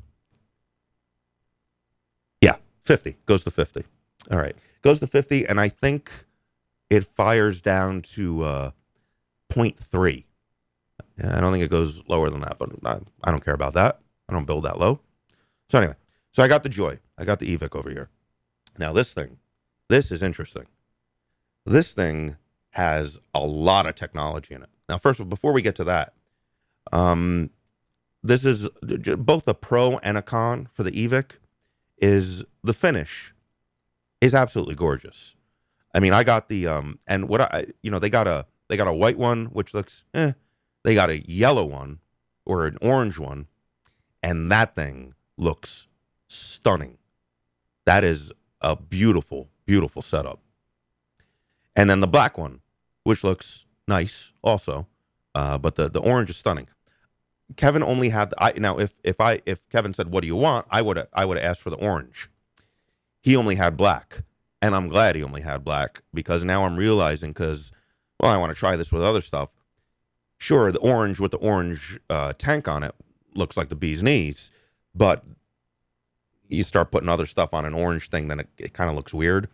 Yeah, 50. Goes to 50. All right. Goes to 50, and I think it fires down to uh, 0.3. Yeah, I don't think it goes lower than that, but I, I don't care about that. I don't build that low. So anyway, so I got the Joye. I got the Evic over here. Now this thing, this is interesting. This thing has a lot of technology in it. Now, first, of all, before we get to that, um, this is both a pro and a con for the Evic. Is the finish is absolutely gorgeous. I mean, I got the um, and what I you know they got a they got a white one which looks eh. They got a yellow one or an orange one, and that thing looks stunning. That is a beautiful, beautiful setup. And then the black one, which looks nice also, uh, but the the orange is stunning. Kevin only had the, I now if if I if Kevin said what do you want I would I would have asked for the orange. He only had black, and I'm glad he only had black because now I'm realizing because well I want to try this with other stuff. Sure, the orange with the orange uh, tank on it looks like the bee's knees, but you start putting other stuff on an orange thing, then it, it kind of looks weird.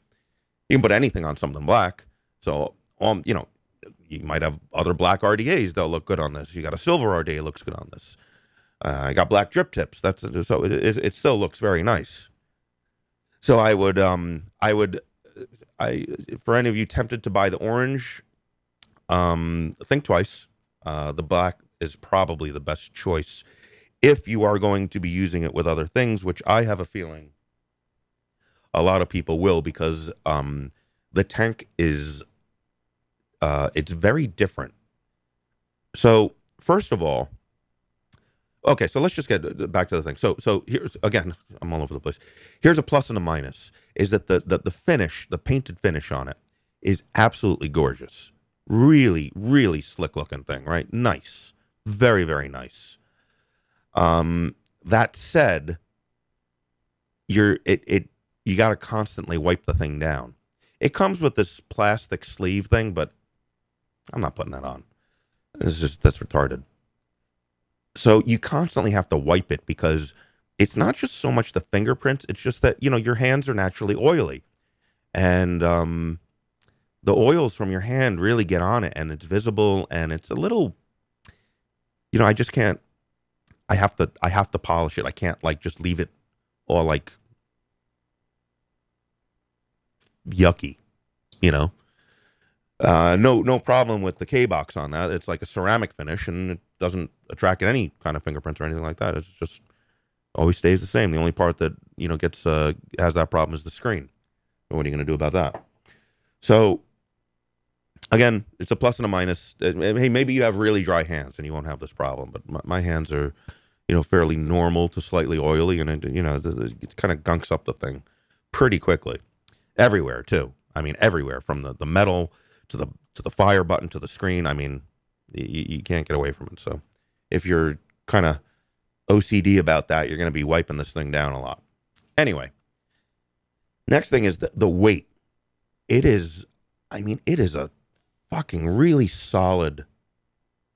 You can put anything on something black. So, um, you know, you might have other black RDAs that'll look good on this. You got a silver RDA looks good on this. Uh, I got black drip tips. That's so it, it, it still looks very nice. So I would um I would I for any of you tempted to buy the orange, um think twice. Uh, the black is probably the best choice if you are going to be using it with other things, which I have a feeling a lot of people will because um, the tank is uh, it's very different. So first of all, okay, so let's just get back to the thing. So so here's again, I'm all over the place. Here's a plus and a minus: is that the the, the finish, the painted finish on it, is absolutely gorgeous. Really, really slick looking thing, right? Nice, very very nice. Um, that said, you're it it you got to constantly wipe the thing down. It comes with this plastic sleeve thing, but I'm not putting that on. It's just that's retarded. So you constantly have to wipe it because it's not just so much the fingerprints, it's just that, you know, your hands are naturally oily. And um the oils from your hand really get on it and it's visible and it's a little you know, I just can't I have to I have to polish it. I can't like just leave it all like yucky, you know. Uh, no, no problem with the K box on that. It's like a ceramic finish, and it doesn't attract any kind of fingerprints or anything like that. It's just always stays the same. The only part that you know gets uh, has that problem is the screen. what are you going to do about that? So, again, it's a plus and a minus. Uh, hey, maybe you have really dry hands and you won't have this problem, but my, my hands are, you know, fairly normal to slightly oily, and it, you know, it kind of gunks up the thing pretty quickly, everywhere too. I mean, everywhere from the the metal to the to the fire button to the screen. I mean, you, you can't get away from it. So if you're kind of OCD about that, you're going to be wiping this thing down a lot. Anyway, next thing is the, the weight. It is, I mean, it is a fucking really solid.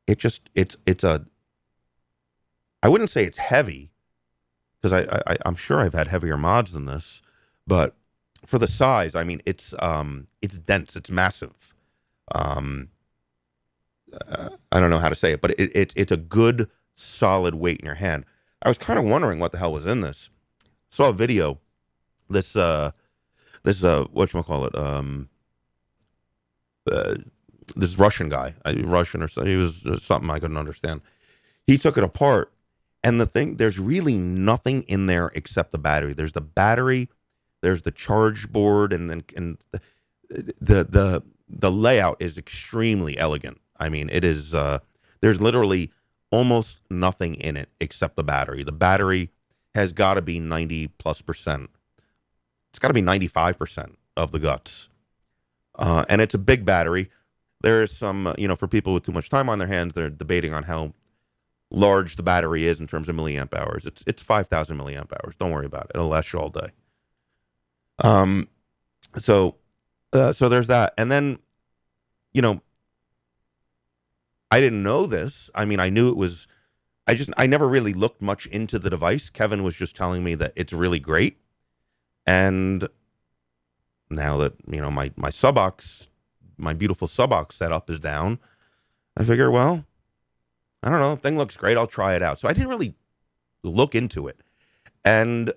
It just it's it's a. I wouldn't say it's heavy, because I, I I'm sure I've had heavier mods than this, but for the size, I mean, it's um it's dense, it's massive. Um, uh, I don't know how to say it, but it, it, it's a good solid weight in your hand. I was kind of wondering what the hell was in this. Saw a video. This uh, this uh, what you call it? Um, uh, this Russian guy, Russian or something. He was uh, something I couldn't understand. He took it apart, and the thing there's really nothing in there except the battery. There's the battery, there's the charge board, and then and the the the the layout is extremely elegant. I mean, it is. Uh, there's literally almost nothing in it except the battery. The battery has got to be 90 plus percent. It's got to be 95 percent of the guts, uh, and it's a big battery. There is some, uh, you know, for people with too much time on their hands, they're debating on how large the battery is in terms of milliamp hours. It's it's 5,000 milliamp hours. Don't worry about it. It'll last you all day. Um, so uh, so there's that, and then, you know, I didn't know this. I mean, I knew it was. I just I never really looked much into the device. Kevin was just telling me that it's really great, and now that you know my my Subox, my beautiful Subox setup is down, I figure, well, I don't know, thing looks great. I'll try it out. So I didn't really look into it, and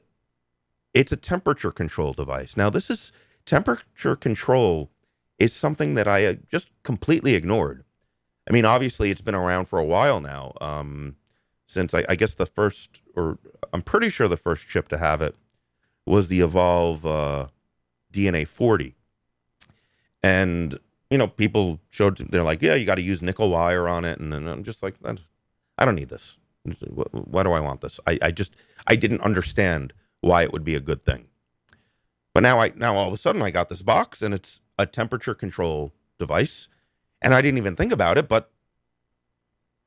it's a temperature control device. Now this is temperature control is something that I uh, just completely ignored. I mean, obviously, it's been around for a while now. Um, since I, I, guess the first, or I'm pretty sure the first chip to have it was the Evolv uh, DNA 40. And, you know, people showed, they're like, yeah, you got to use nickel wire on it. And then I'm just like, I don't need this. Why do I want this? I, I just, I didn't understand why it would be a good thing. But now I, now all of a sudden I got this box and it's a temperature control device. And I didn't even think about it, but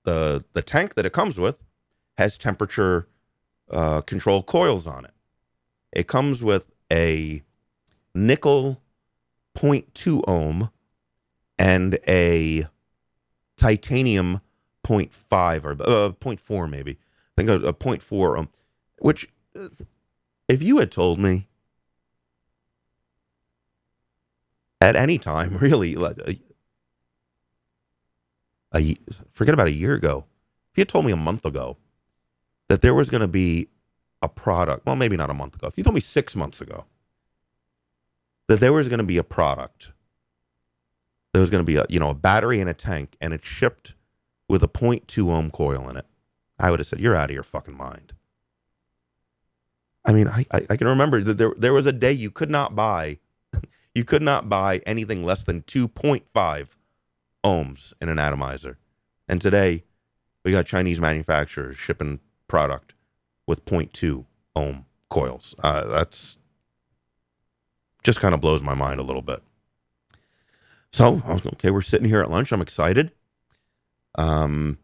the, the tank that it comes with has temperature uh, control coils on it. It comes with a nickel 0.2 ohm and a titanium 0.5 or uh, 0.4 maybe. I think a, a 0.4 ohm, which if you had told me at any time, really, a, a, forget about a year ago, if you had told me a month ago that there was going to be a product, well, maybe not a month ago, if you told me six months ago that there was going to be a product, there was going to be a, you know, a battery in a tank and it's shipped with a 0.2 ohm coil in it, I would have said, you're out of your fucking mind. I mean, I, I, I can remember that there, there was a day you could not buy, you could not buy anything less than 2.5 ohms in an atomizer. And today we got Chinese manufacturers shipping product with 0.2 ohm coils. Uh, that's just kind of blows my mind a little bit. So, okay, we're sitting here at lunch. I'm excited. Um,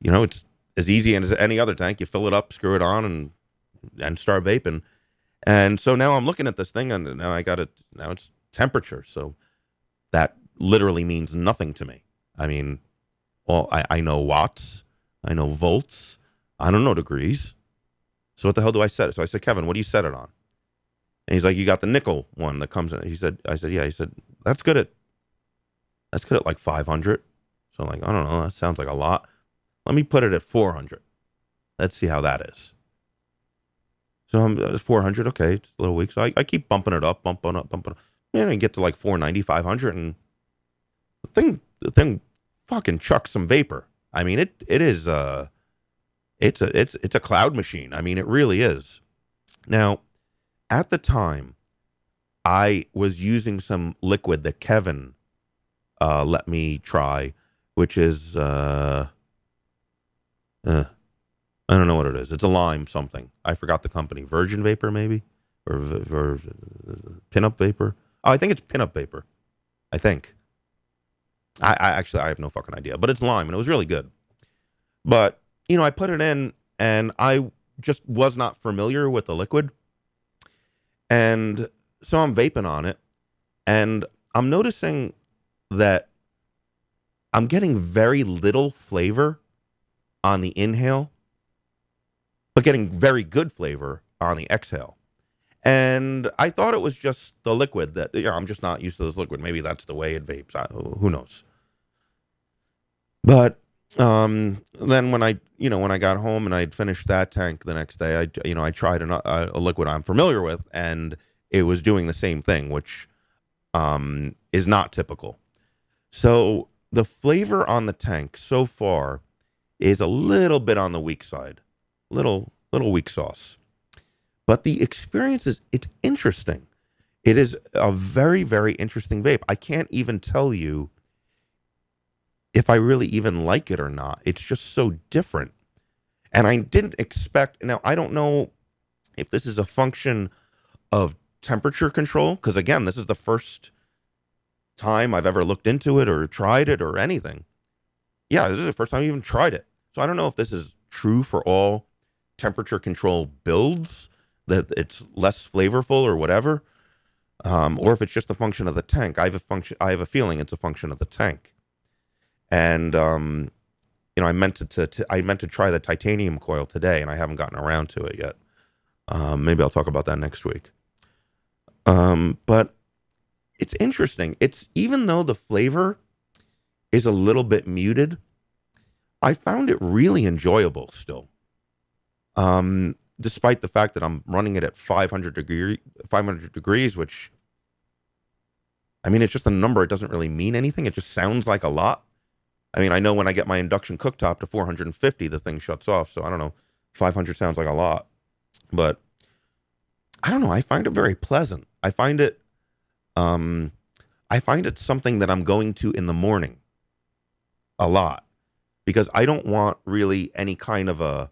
you know, it's as easy as any other tank. You fill it up, screw it on, and and start vaping. And so now I'm looking at this thing, and now I got it. Now it's temperature, so that literally means nothing to me. I mean, well, I, I know watts, I know volts, I don't know degrees. So what the hell do I set it? So I said, Kevin, what do you set it on? And he's like, you got the nickel one that comes in. He said, I said, yeah. He said, that's good at, that's good at like 500. So I'm like, I don't know. That sounds like a lot. Let me put it at 400. Let's see how that is. So I'm uh, 400. Okay. It's a little weak. So I, I keep bumping it up, bumping up, bumping up. And I get to like 490, 500. And the thing, the thing fucking chucks some vapor. I mean, it, it is, uh, it's a it's it's a cloud machine. I mean, it really is. Now, at the time, I was using some liquid that Kevin uh, let me try, which is uh, uh, I don't know what it is. It's a lime something. I forgot the company. Virgin Vapor, maybe, or, or Pinup Vapor. Oh, I think it's Pinup Vapor. I think. I, I actually I have no fucking idea, but it's lime and it was really good. But you know, I put it in and I just was not familiar with the liquid. And so I'm vaping on it and I'm noticing that I'm getting very little flavor on the inhale, but getting very good flavor on the exhale. And I thought it was just the liquid that, you know, I'm just not used to this liquid. Maybe that's the way it vapes. I, who knows? But um, then when I, you know, when I got home and I'd finished that tank the next day, I, you know, I tried a, a liquid I'm familiar with, and it was doing the same thing, which um, is not typical. So the flavor on the tank so far is a little bit on the weak side, little little weak sauce, but the experience is it's interesting. It is a very very interesting vape. I can't even tell you if I really even like it or not. It's just so different. And I didn't expect, now, I don't know if this is a function of temperature control, because again, this is the first time I've ever looked into it or tried it or anything. Yeah, this is the first time I even tried it. So I don't know if this is true for all temperature control builds, that it's less flavorful or whatever. Um, or if it's just a function of the tank. I have a function I have a feeling it's a function of the tank. and um, you know, I meant to, to, I meant to try the titanium coil today, and I haven't gotten around to it yet. Um, maybe I'll talk about that next week. Um, but it's interesting. It's even though the flavor is a little bit muted, I found it really enjoyable still. Um, despite the fact that I'm running it at 500 degree 500 degrees, which I mean, it's just a number. It doesn't really mean anything. It just sounds like a lot. I mean, I know when I get my induction cooktop to 450, the thing shuts off. So I don't know. 500 sounds like a lot, but I don't know. I find it very pleasant. I find it, um, I find it something that I'm going to in the morning a lot because I don't want really any kind of a,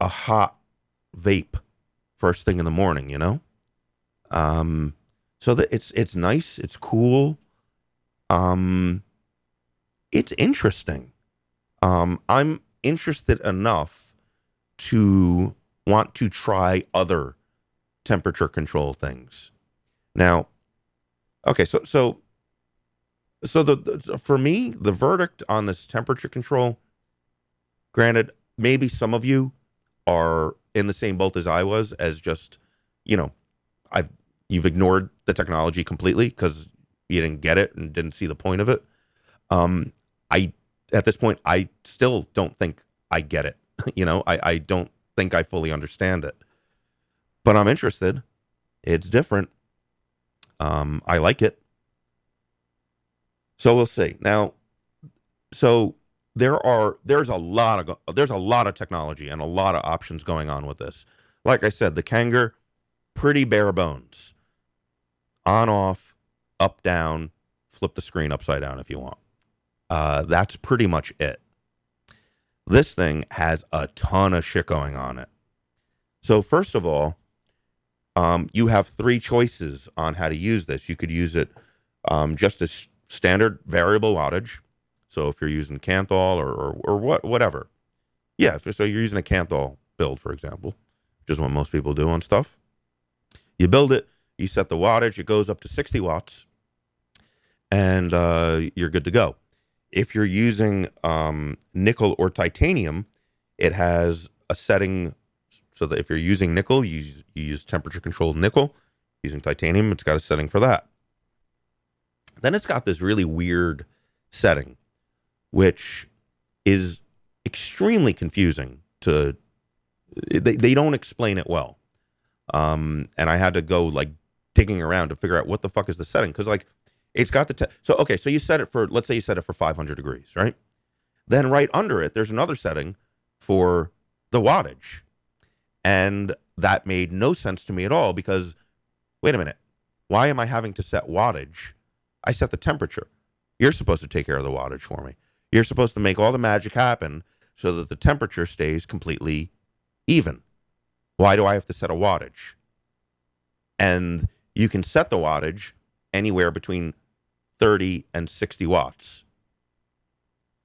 a hot vape first thing in the morning, you know? Um, so that it's, it's nice. It's cool. Um, it's interesting. Um, I'm interested enough to want to try other temperature control things. Now, okay, so so so the, the for me, the verdict on this temperature control, granted, maybe some of you are in the same boat as I was, as just, you know, I've you've ignored the technology completely because you didn't get it and didn't see the point of it. Um, I at this point I still don't think I get it. you know, I, I don't think I fully understand it. But I'm interested. It's different. Um, I like it. So we'll see. Now, so there are there's a lot of there's a lot of technology and a lot of options going on with this. Like I said, the Kanger, pretty bare bones. On off, up down, flip the screen upside down if you want. Uh, that's pretty much it. This thing has a ton of shit going on it. So first of all, um, you have three choices on how to use this. You could use it um, just as standard variable wattage. So if you're using Kanthal or, or, or what whatever, yeah. So you're using a Kanthal build, for example, which is what most people do on stuff. You build it, you set the wattage, it goes up to 60 watts, and uh, you're good to go. If you're using um, nickel or titanium, it has a setting so that if you're using nickel, you use, you use temperature controlled nickel. Using titanium, it's got a setting for that. Then it's got this really weird setting, which is extremely confusing to they, they don't explain it well. Um, and I had to go like digging around to figure out what the fuck is the setting. Cause like it's got the te- so okay, so you set it for let's say you set it for 500 degrees, right? Then right under it, there's another setting for the wattage, and that made no sense to me at all because wait a minute, why am I having to set wattage? I set the temperature. You're supposed to take care of the wattage for me. You're supposed to make all the magic happen so that the temperature stays completely even. Why do I have to set a wattage? And you can set the wattage anywhere between 30 and 60 watts.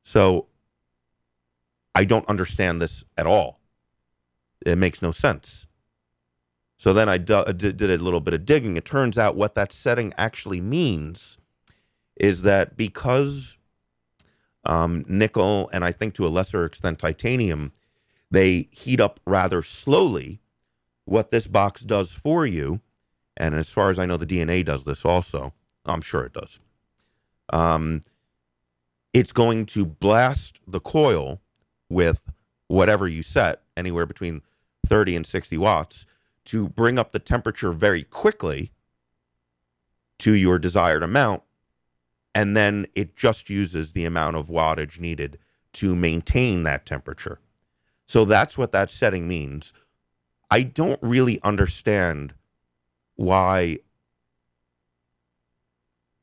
So I don't understand this at all. It makes no sense. So then I did a little bit of digging. It turns out what that setting actually means is that because um, nickel and I think to a lesser extent titanium, they heat up rather slowly. What this box does for you, and as far as I know, the DNA does this also. I'm sure it does um, it's going to blast the coil with whatever you set, anywhere between 30 and 60 watts, to bring up the temperature very quickly to your desired amount. And then it just uses the amount of wattage needed to maintain that temperature. So that's what that setting means. I don't really understand why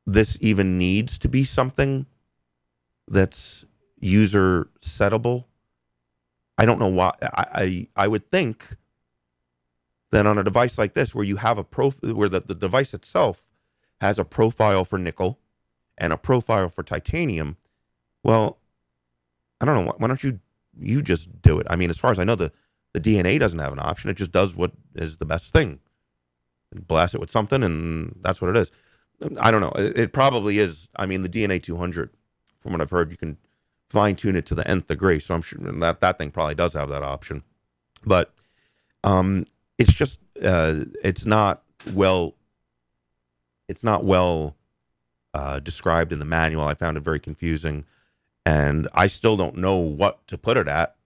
this even needs to be something that's user settable. I don't know why. I, I, I would think that on a device like this, where you have a prof, where the, the device itself has a profile for nickel and a profile for titanium, well, I don't know. Why don't you you just do it? I mean, as far as I know, the the DNA doesn't have an option. It just does what is the best thing. Blast it with something, and that's what it is. I don't know. It, it probably is. I mean, the DNA 200 from what I've heard, you can fine tune it to the nth degree. So I'm sure that that thing probably does have that option, but um, it's just uh, it's not well it's not well uh, described in the manual. I found it very confusing, and I still don't know what to put it at.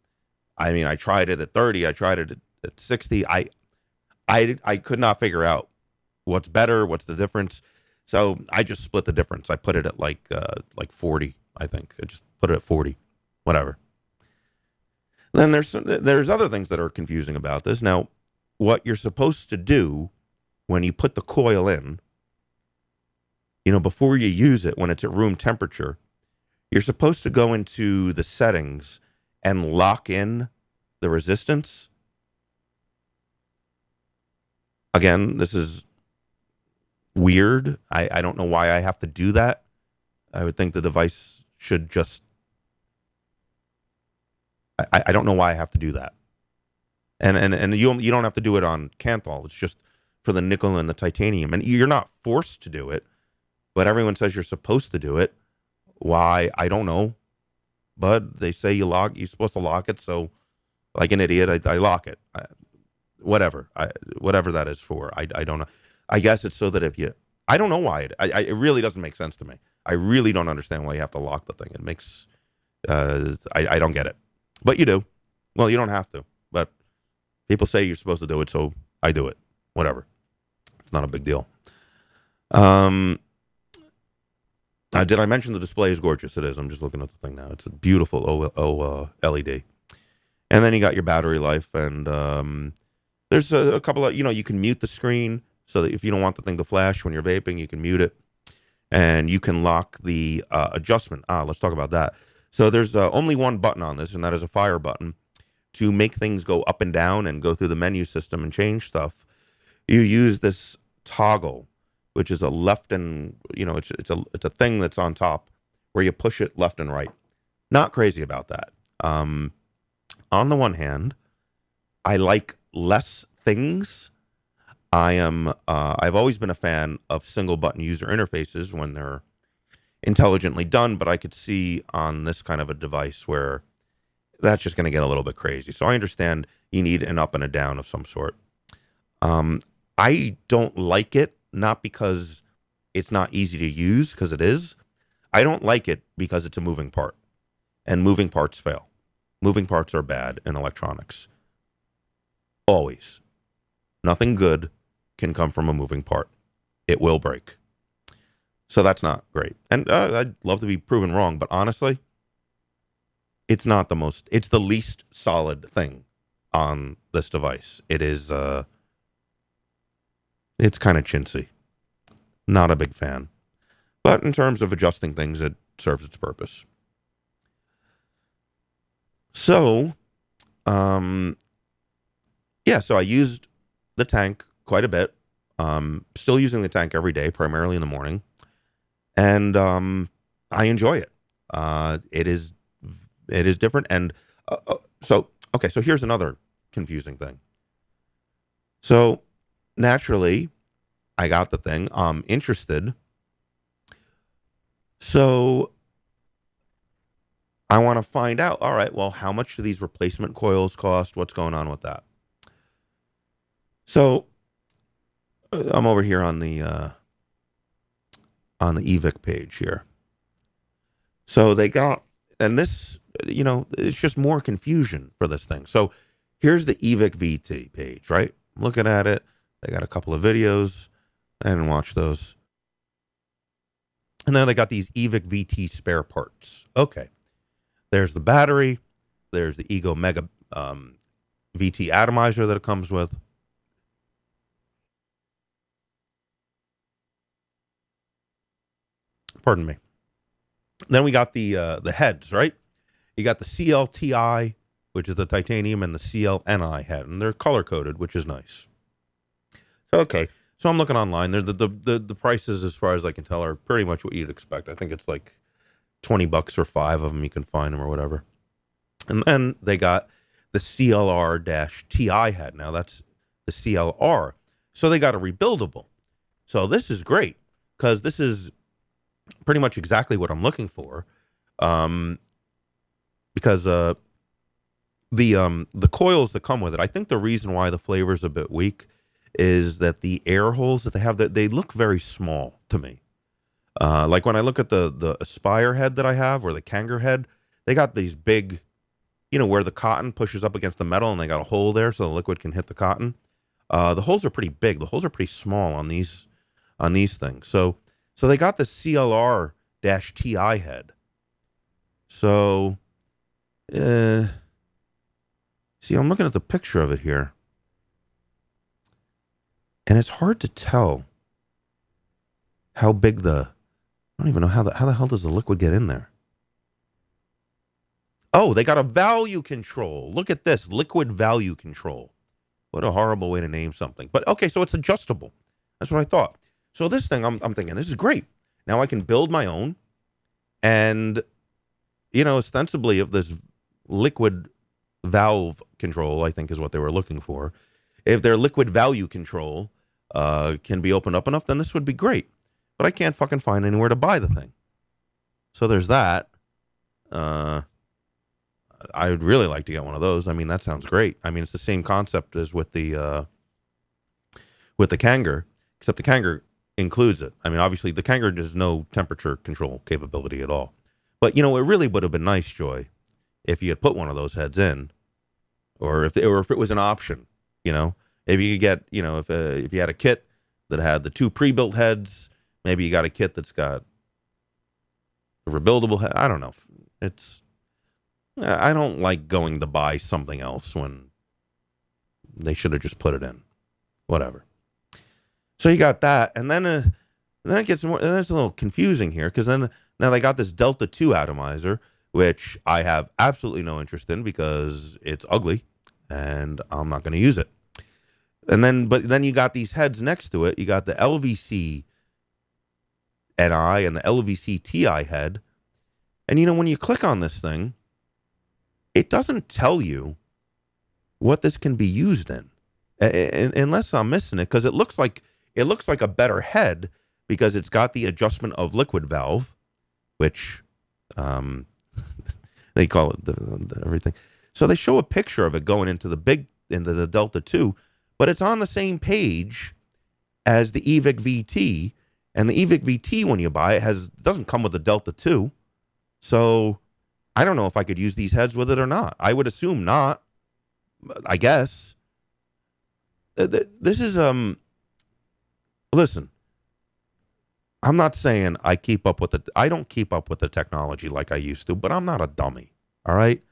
I mean, I tried it at 30, I tried it at, at 60. I, I, I could not figure out what's better, what's the difference. So I just split the difference. I put it at like uh, like 40, I think. I just put it at 40, whatever. Then there's there's other things that are confusing about this. Now, what you're supposed to do when you put the coil in you know, before you use it when it's at room temperature, you're supposed to go into the settings and lock in the resistance. Again, this is weird. I, I don't know why I have to do that. I would think the device should just. I, I don't know why I have to do that. And and and you you don't have to do it on Kanthal. It's just for the nickel and the titanium, and you're not forced to do it but everyone says you're supposed to do it. Why? I don't know. But they say you lock, you're supposed to lock it. So, like an idiot, I, I lock it. I, whatever, I, whatever that is for. I, I don't know. I guess it's so that if you, I don't know why it, I, I, it really doesn't make sense to me. I really don't understand why you have to lock the thing. It makes, uh, I, I don't get it. But you do. Well, you don't have to. But people say you're supposed to do it, so I do it. Whatever. It's not a big deal. Um, uh, did I mention the display is gorgeous? It is. I'm just looking at the thing now. It's a beautiful o, o uh, LED. And then you got your battery life, and um, there's a, a, couple of you know you can mute the screen so that if you don't want the thing to flash when you're vaping, you can mute it, and you can lock the uh, adjustment. Ah, let's talk about that. So there's uh, only one button on this, and that is a fire button to make things go up and down and go through the menu system and change stuff. You use this toggle which is a left and you know it's it's a it's a thing that's on top where you push it left and right. Not crazy about that. Um, on the one hand, I like less things. I am uh, I've always been a fan of single button user interfaces when they're intelligently done, but I could see on this kind of a device where that's just going to get a little bit crazy. So I understand you need an up and a down of some sort. Um, I don't like it not because it's not easy to use, because it is. I don't like it because it's a moving part, and moving parts fail. Moving parts are bad in electronics. Always. Nothing good can come from a moving part. It will break. So that's not great. And uh, I'd love to be proven wrong, but honestly, it's not the most, it's the least solid thing on this device. It is, uh, it's kind of chintzy. Not a big fan. But in terms of adjusting things, it serves its purpose. So, um, yeah, so I used the tank quite a bit. Um, still using the tank every day, primarily in the morning, and um, I enjoy it. Uh, it is it is different, and uh, uh so okay. So here's another confusing thing. So naturally, I got the thing. I'm interested. So I want to find out. All right, well, how much do these replacement coils cost? What's going on with that? So uh, I'm over here on the uh, on the EVIC page here. So they got, and this, you know, it's just more confusion for this thing. So here's the EVIC VT page, right? I'm looking at it. They got a couple of videos. I didn't watch those. And then they got these EVIC VT spare parts. Okay. There's the battery. There's the Ego Mega um, VT atomizer that it comes with. Pardon me. Then we got the uh, the heads, right? You got the CLTI, which is the titanium, and the CLNI head, and they're color coded, which is nice. Okay. So I'm looking online. They're the, the, the the prices, as far as I can tell, are pretty much what you'd expect. I think it's like twenty bucks for five of them. You can find them or whatever. And then they got the CLR TI head. Now that's the CLR. So they got a rebuildable. So this is great because this is pretty much exactly what I'm looking for. um, because uh, the um the coils that come with it. I think the reason why the flavor is a bit weak is that the air holes that they have that they look very small to me. Uh, like when I look at the the Aspire head that I have or the Kanger head, they got these big, you know, where the cotton pushes up against the metal and they got a hole there so the liquid can hit the cotton. Uh, the holes are pretty big. The holes are pretty small on these on these things. So so they got the CLR dash TI head. So, uh, see, I'm looking at the picture of it here, and it's hard to tell how big the. I don't even know how the how the hell does the liquid get in there. Oh, they got a value control. Look at this liquid value control. What a horrible way to name something. But okay, so it's adjustable. That's what I thought. So this thing, I'm, I'm thinking, this is great. Now I can build my own. And, you know, ostensibly, if this liquid valve control, I think is what they were looking for, if their liquid value control uh, can be opened up enough, then this would be great. But I can't fucking find anywhere to buy the thing. So there's that. Uh, I would really like to get one of those. I mean, that sounds great. I mean, it's the same concept as with the uh, with the Kanger, except the Kanger includes it. I mean, obviously, the Kanger has no temperature control capability at all. But you know, it really would have been nice, Joye, if you had put one of those heads in, or if or if it was an option. You know, if you could get, you know, if uh, if you had a kit that had the two pre-built heads, maybe you got a kit that's got a rebuildable head. I don't know. It's I don't like going to buy something else when they should have just put it in. Whatever. So you got that, and then uh, then it gets more. Then it's a little confusing here because then now they got this Delta Two atomizer, which I have absolutely no interest in because it's ugly, and I'm not going to use it. And then, but then you got these heads next to it. You got the LVC NI and the LVC TI head, and you know when you click on this thing, it doesn't tell you what this can be used in, unless I'm missing it because it looks like it looks like a better head because it's got the adjustment of liquid valve, which um, they call it the, the, everything. So they show a picture of it going into the big into the Delta Two, but it's on the same page as the Evic VT, and the Evic VT when you buy it has doesn't come with the Delta Two, so I don't know if I could use these heads with it or not. I would assume not. I guess. This is um listen, I'm not saying I keep up with the I don't keep up with the technology like I used to, but I'm not a dummy. All right?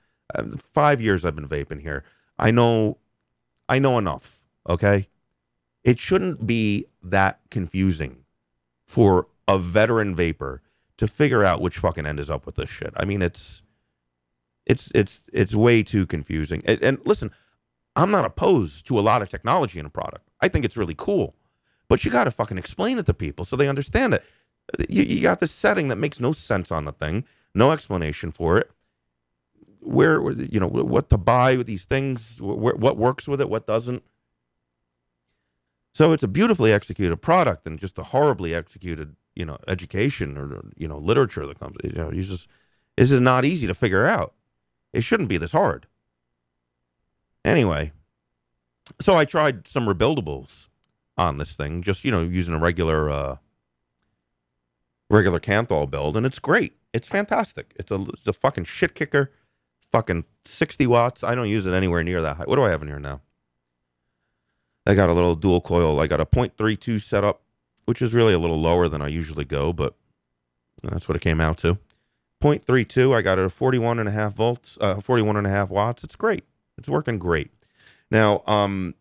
5 years I've been vaping here. I know I know enough, okay? It shouldn't be that confusing for a veteran vapor to figure out which fucking end is up with this shit. I mean, it's it's it's it's way too confusing. And, and listen, I'm not opposed to a lot of technology in a product. I think it's really cool. But you got to fucking explain it to people so they understand it. You, you got this setting that makes no sense on the thing, no explanation for it. Where, you know, what to buy with these things, wh- what works with it, what doesn't. So it's a beautifully executed product and just a horribly executed, you know, education or, you know, literature that comes, you know, you just, this is not easy to figure out. It shouldn't be this hard. Anyway, so I tried some rebuildables on this thing, just you know, using a regular uh, regular Kanthal build, and it's great. It's fantastic. It's a it's a fucking shit kicker. Fucking sixty watts. I don't use it anywhere near that high. What do I have in here now? I got a little dual coil. I got a 0.32 setup, which is really a little lower than I usually go, but that's what it came out to. 0.32. I got it at 41 and a half volts, uh, 41 and a half watts. It's great. It's working great. Now, um,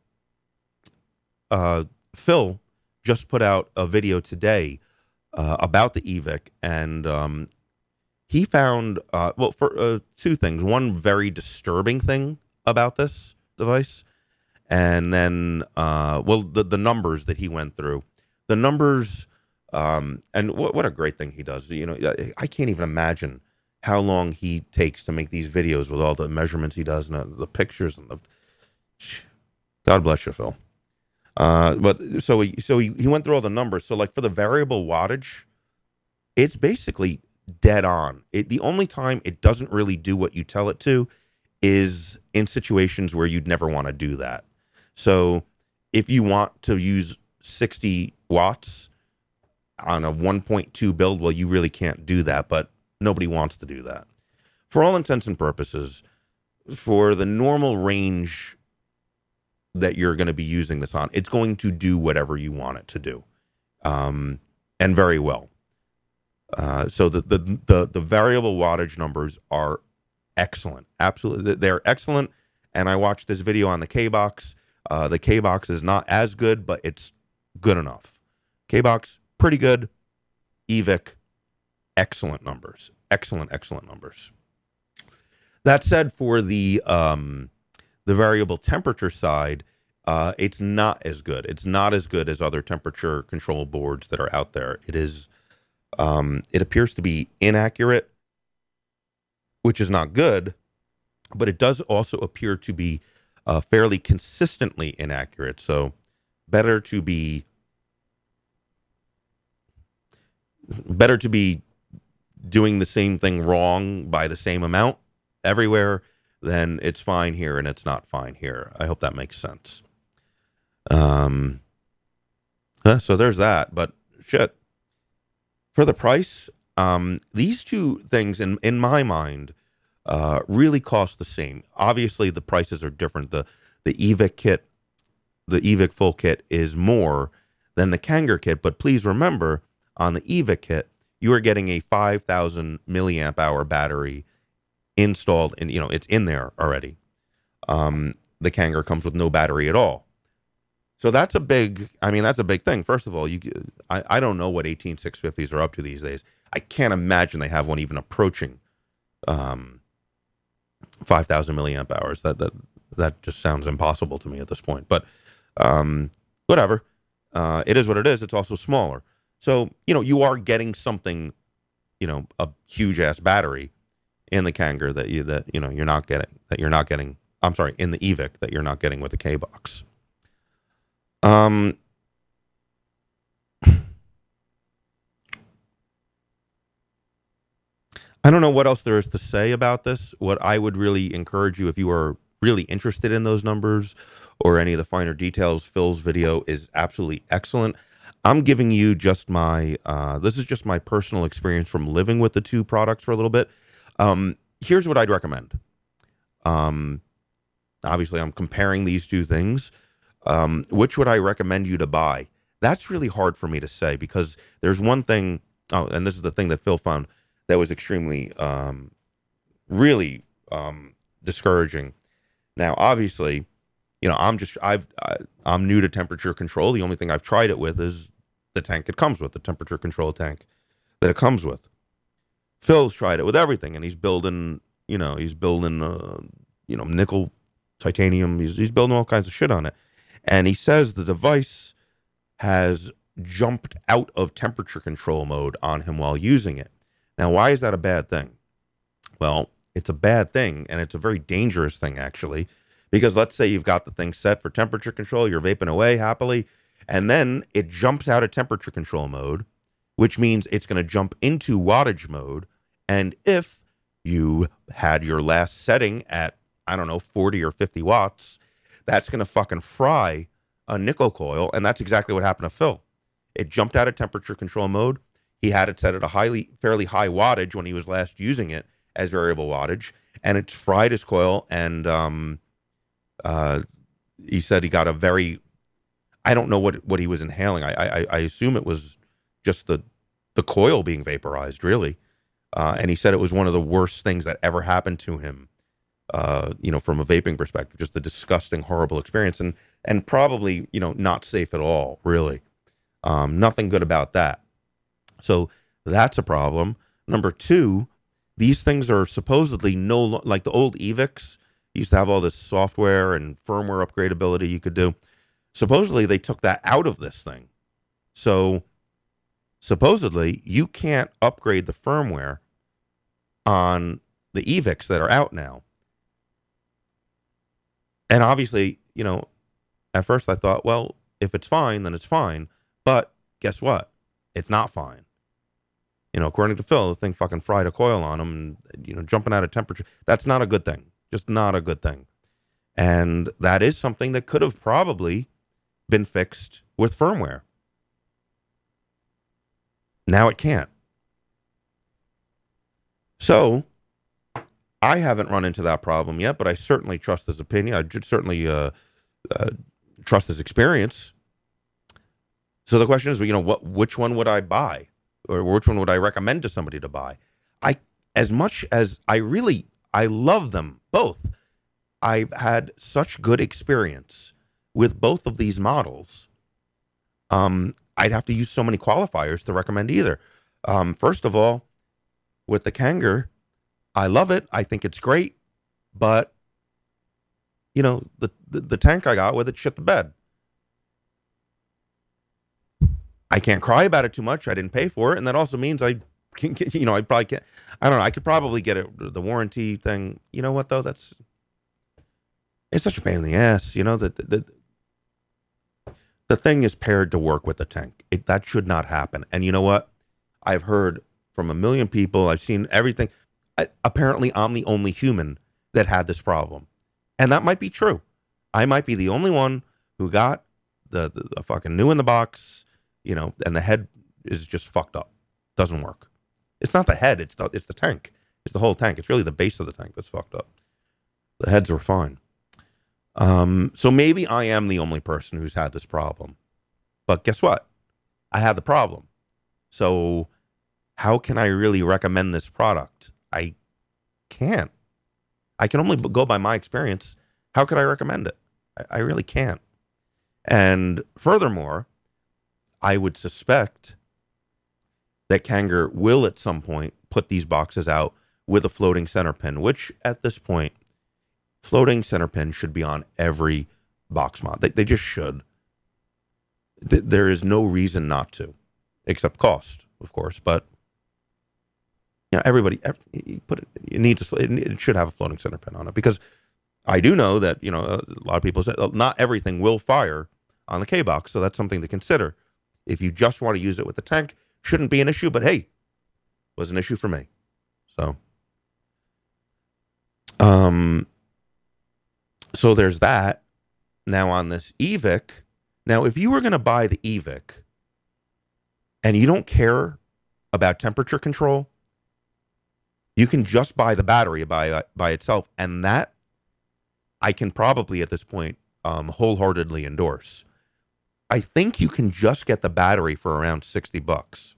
uh, Phil just put out a video today uh, about the Evic, and um, he found uh, well for uh, two things. One very disturbing thing about this device, and then uh, well the the numbers that he went through, the numbers, um, and what what a great thing he does. You know, I can't even imagine how long he takes to make these videos with all the measurements he does and the, pictures and the. God bless you, Phil. Uh, but so he so he, he went through all the numbers. So like for the variable wattage, it's basically dead on. It, the only time it doesn't really do what you tell it to is in situations where you'd never want to do that. So if you want to use 60 watts on a 1.2 build, well, you really can't do that, but nobody wants to do that. For all intents and purposes, for the normal range that you're going to be using this on, it's going to do whatever you want it to do, um, and very well. Uh, so the, the the the variable wattage numbers are excellent. Absolutely, they're excellent. And I watched this video on the K box. Uh, the K box is not as good, but it's good enough. K box pretty good. Evic excellent numbers. Excellent, excellent numbers. That said, for the um, the variable temperature side, uh, it's not as good. It's not as good as other temperature control boards that are out there. It is um, it appears to be inaccurate, which is not good, but it does also appear to be uh, fairly consistently inaccurate. So, better to be better to be doing the same thing wrong by the same amount everywhere than it's fine here and it's not fine here. I hope that makes sense. Um, so there's that. But shit, for the price, um, these two things in in my mind uh, really cost the same. Obviously, the prices are different. the The Evic kit, the Evic full kit, is more than the Kanger kit. But please remember, on the Evic kit, you are getting a five thousand milliamp hour battery installed, and you know it's in there already. Um, the Kanger comes with no battery at all. So that's a big. I mean, that's a big thing. First of all, you, I, I don't know what 18650s are up to these days. I can't imagine they have one even approaching um, 5,000 milliamp hours. That that that just sounds impossible to me at this point. But um, whatever. Uh, it is what it is. It's also smaller. So you know you are getting something, you know, a huge ass battery in the Kanger that you that you know you're not getting that you're not getting. I'm sorry, in the Evic that you're not getting with the K box. Um, I don't know what else there is to say about this. What I would really encourage you, if you are really interested in those numbers or any of the finer details, Phil's video is absolutely excellent. I'm giving you just my, uh, this is just my personal experience from living with the two products for a little bit. Um, here's what I'd recommend. Um, obviously, I'm comparing these two things. Um, which would I recommend you to buy? That's really hard for me to say because there's one thing. Oh, and this is the thing that Phil found that was extremely, um, really um, discouraging. Now, obviously, you know, I'm just I've I, I'm new to temperature control. The only thing I've tried it with is the tank it comes with, the temperature control tank that it comes with. Phil's tried it with everything, and he's building, you know, he's building, uh, you know, nickel, titanium. He's he's building all kinds of shit on it. And he says the device has jumped out of temperature control mode on him while using it. Now, why is that a bad thing? Well, it's a bad thing, and it's a very dangerous thing, actually, because let's say you've got the thing set for temperature control, you're vaping away happily, and then it jumps out of temperature control mode, which means it's going to jump into wattage mode. And if you had your last setting at, I don't know, 40 or 50 watts, that's going to fucking fry a nickel coil. And that's exactly what happened to Phil. It jumped out of temperature control mode. He had it set at a highly, fairly high wattage when he was last using it as variable wattage, and it fried his coil. And um, uh, he said he got a very, I don't know what what he was inhaling. I I, I assume it was just the the coil being vaporized, really. Uh, and he said it was one of the worst things that ever happened to him uh, you know, from a vaping perspective, just a disgusting, horrible experience, and and probably you know not safe at all. Really, um, nothing good about that. So that's a problem. Number two, these things are supposedly no like the old Evics used to have all this software and firmware upgradability you could do. Supposedly they took that out of this thing. So supposedly you can't upgrade the firmware on the Evics that are out now. And obviously, you know, at first I thought, well, if it's fine, then it's fine. But guess what? It's not fine. You know, according to Phil, the thing fucking fried a coil on him, and you know, jumping out of temperature. That's not a good thing. Just not a good thing. And that is something that could have probably been fixed with firmware. Now it can't. So I haven't run into that problem yet, but I certainly trust his opinion. I certainly uh, uh, trust his experience. So the question is, you know, what which one would I buy, or which one would I recommend to somebody to buy? I, as much as I really, I love them both. I've had such good experience with both of these models. Um, I'd have to use so many qualifiers to recommend either. Um, first of all, with the Kanger, I love it. I think it's great, but you know the, the, the tank I got with it shit the bed. I can't cry about it too much. I didn't pay for it, and that also means I can get, you know I probably can't. I don't know. I could probably get it the warranty thing. You know what though? That's it's such a pain in the ass. You know that the, the the thing is paired to work with the tank. It, that should not happen. And you know what? I've heard from a million people. I've seen everything. I, apparently, I'm the only human that had this problem, and that might be true. I might be the only one who got the, the, the fucking new in the box, you know, and the head is just fucked up. Doesn't work. It's not the head. It's the it's the tank. It's the whole tank. It's really the base of the tank that's fucked up. The heads are fine. Um, so maybe I am the only person who's had this problem. But guess what? I had the problem. So how can I really recommend this product? I can't. I can only go by my experience. How could I recommend it? I, I really can't. And furthermore, I would suspect that Kanger will at some point put these boxes out with a floating center pin, which at this point, floating center pin should be on every box mod. They, they just should. There is no reason not to, except cost, of course. But you know, everybody you put it. It needs a, it should have a floating center pin on it because I do know that you know a lot of people say uh, not everything will fire on the K box, so that's something to consider. If you just want to use it with the tank, shouldn't be an issue. But hey, was an issue for me. So, um, so there's that. Now on this Evic, now if you were going to buy the Evic and you don't care about temperature control, you can just buy the battery by by itself, and that I can probably at this point um, wholeheartedly endorse. I think you can just get the battery for around sixty bucks,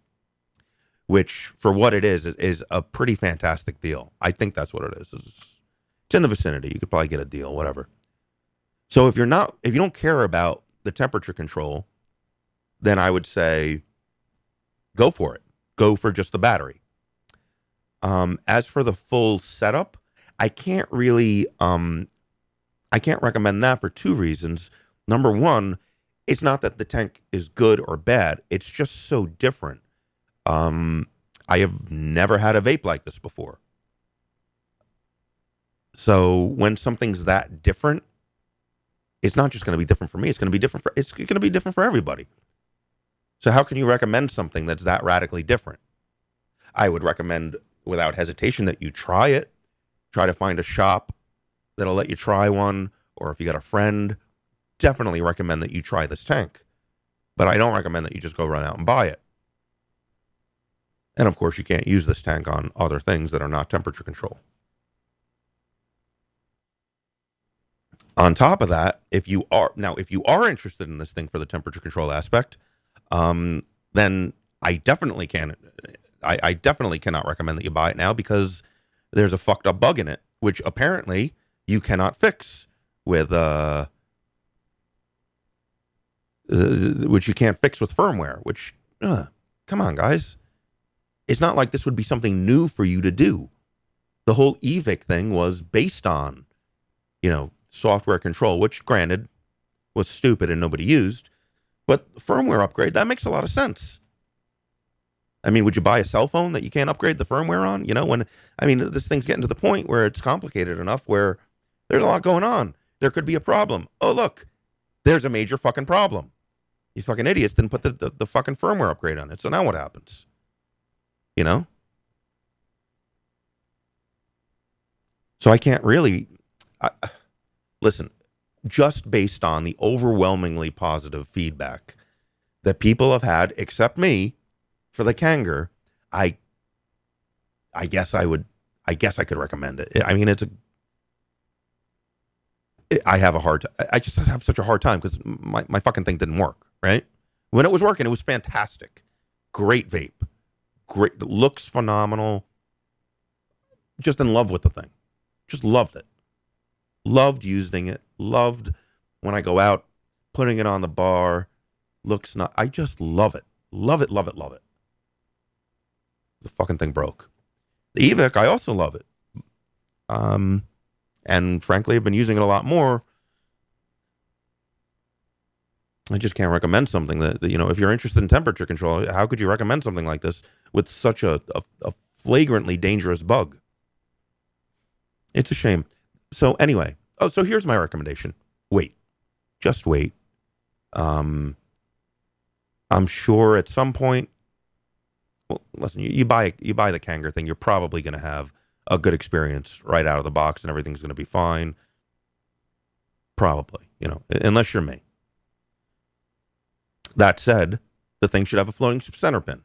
which for what it is is a pretty fantastic deal. I think that's what it is. It's, it's in the vicinity. You could probably get a deal, whatever. So if you're not, if you don't care about the temperature control, then I would say go for it. Go for just the battery. Um, as for the full setup, I can't really um, I can't recommend that for two reasons. Number one, it's not that the tank is good or bad; it's just so different. Um, I have never had a vape like this before. So when something's that different, it's not just going to be different for me. It's going to be different for it's going to be different for everybody. So how can you recommend something that's that radically different? I would recommend without hesitation that you try it. Try to find a shop that'll let you try one, or if you got a friend, definitely recommend that you try this tank. But I don't recommend that you just go run out and buy it. And of course, you can't use this tank on other things that are not temperature control. On top of that, if you are now, if you are interested in this thing for the temperature control aspect, um, then I definitely can I, I definitely cannot recommend that you buy it now because there's a fucked up bug in it, which apparently you cannot fix with uh, uh which you can't fix with firmware. Which, uh, come on, guys, it's not like this would be something new for you to do. The whole Evic thing was based on, you know, software control, which granted was stupid and nobody used, but firmware upgrade that makes a lot of sense. I mean, would you buy a cell phone that you can't upgrade the firmware on? You know, when I mean, this thing's getting to the point where it's complicated enough where there's a lot going on. There could be a problem. Oh, look, there's a major fucking problem. You fucking idiots didn't put the, the, the fucking firmware upgrade on it. So now what happens? You know? So I can't really I, listen, just based on the overwhelmingly positive feedback that people have had, except me, for the Kanger, I I guess I would I guess I could recommend it. I mean, it's a I have a hard. I just have such a hard time because my, my fucking thing didn't work, right? When it was working, it was fantastic. Great vape. Great looks phenomenal. Just in love with the thing. Just loved it. Loved using it. Loved when I go out, putting it on the bar. Looks not I just love it. Love it, love it, love it. The fucking thing broke. The Evic, I also love it. Um and frankly, I've been using it a lot more. I just can't recommend something that, that, you know, if you're interested in temperature control, how could you recommend something like this with such a, a, a flagrantly dangerous bug? It's a shame. So anyway, oh, so here's my recommendation. Wait, just wait. Um, I'm sure at some point. Well, listen, you, you buy you buy the Kanger thing, you're probably going to have a good experience right out of the box and everything's going to be fine. Probably, you know, unless you're me. That said, the thing should have a floating center pin.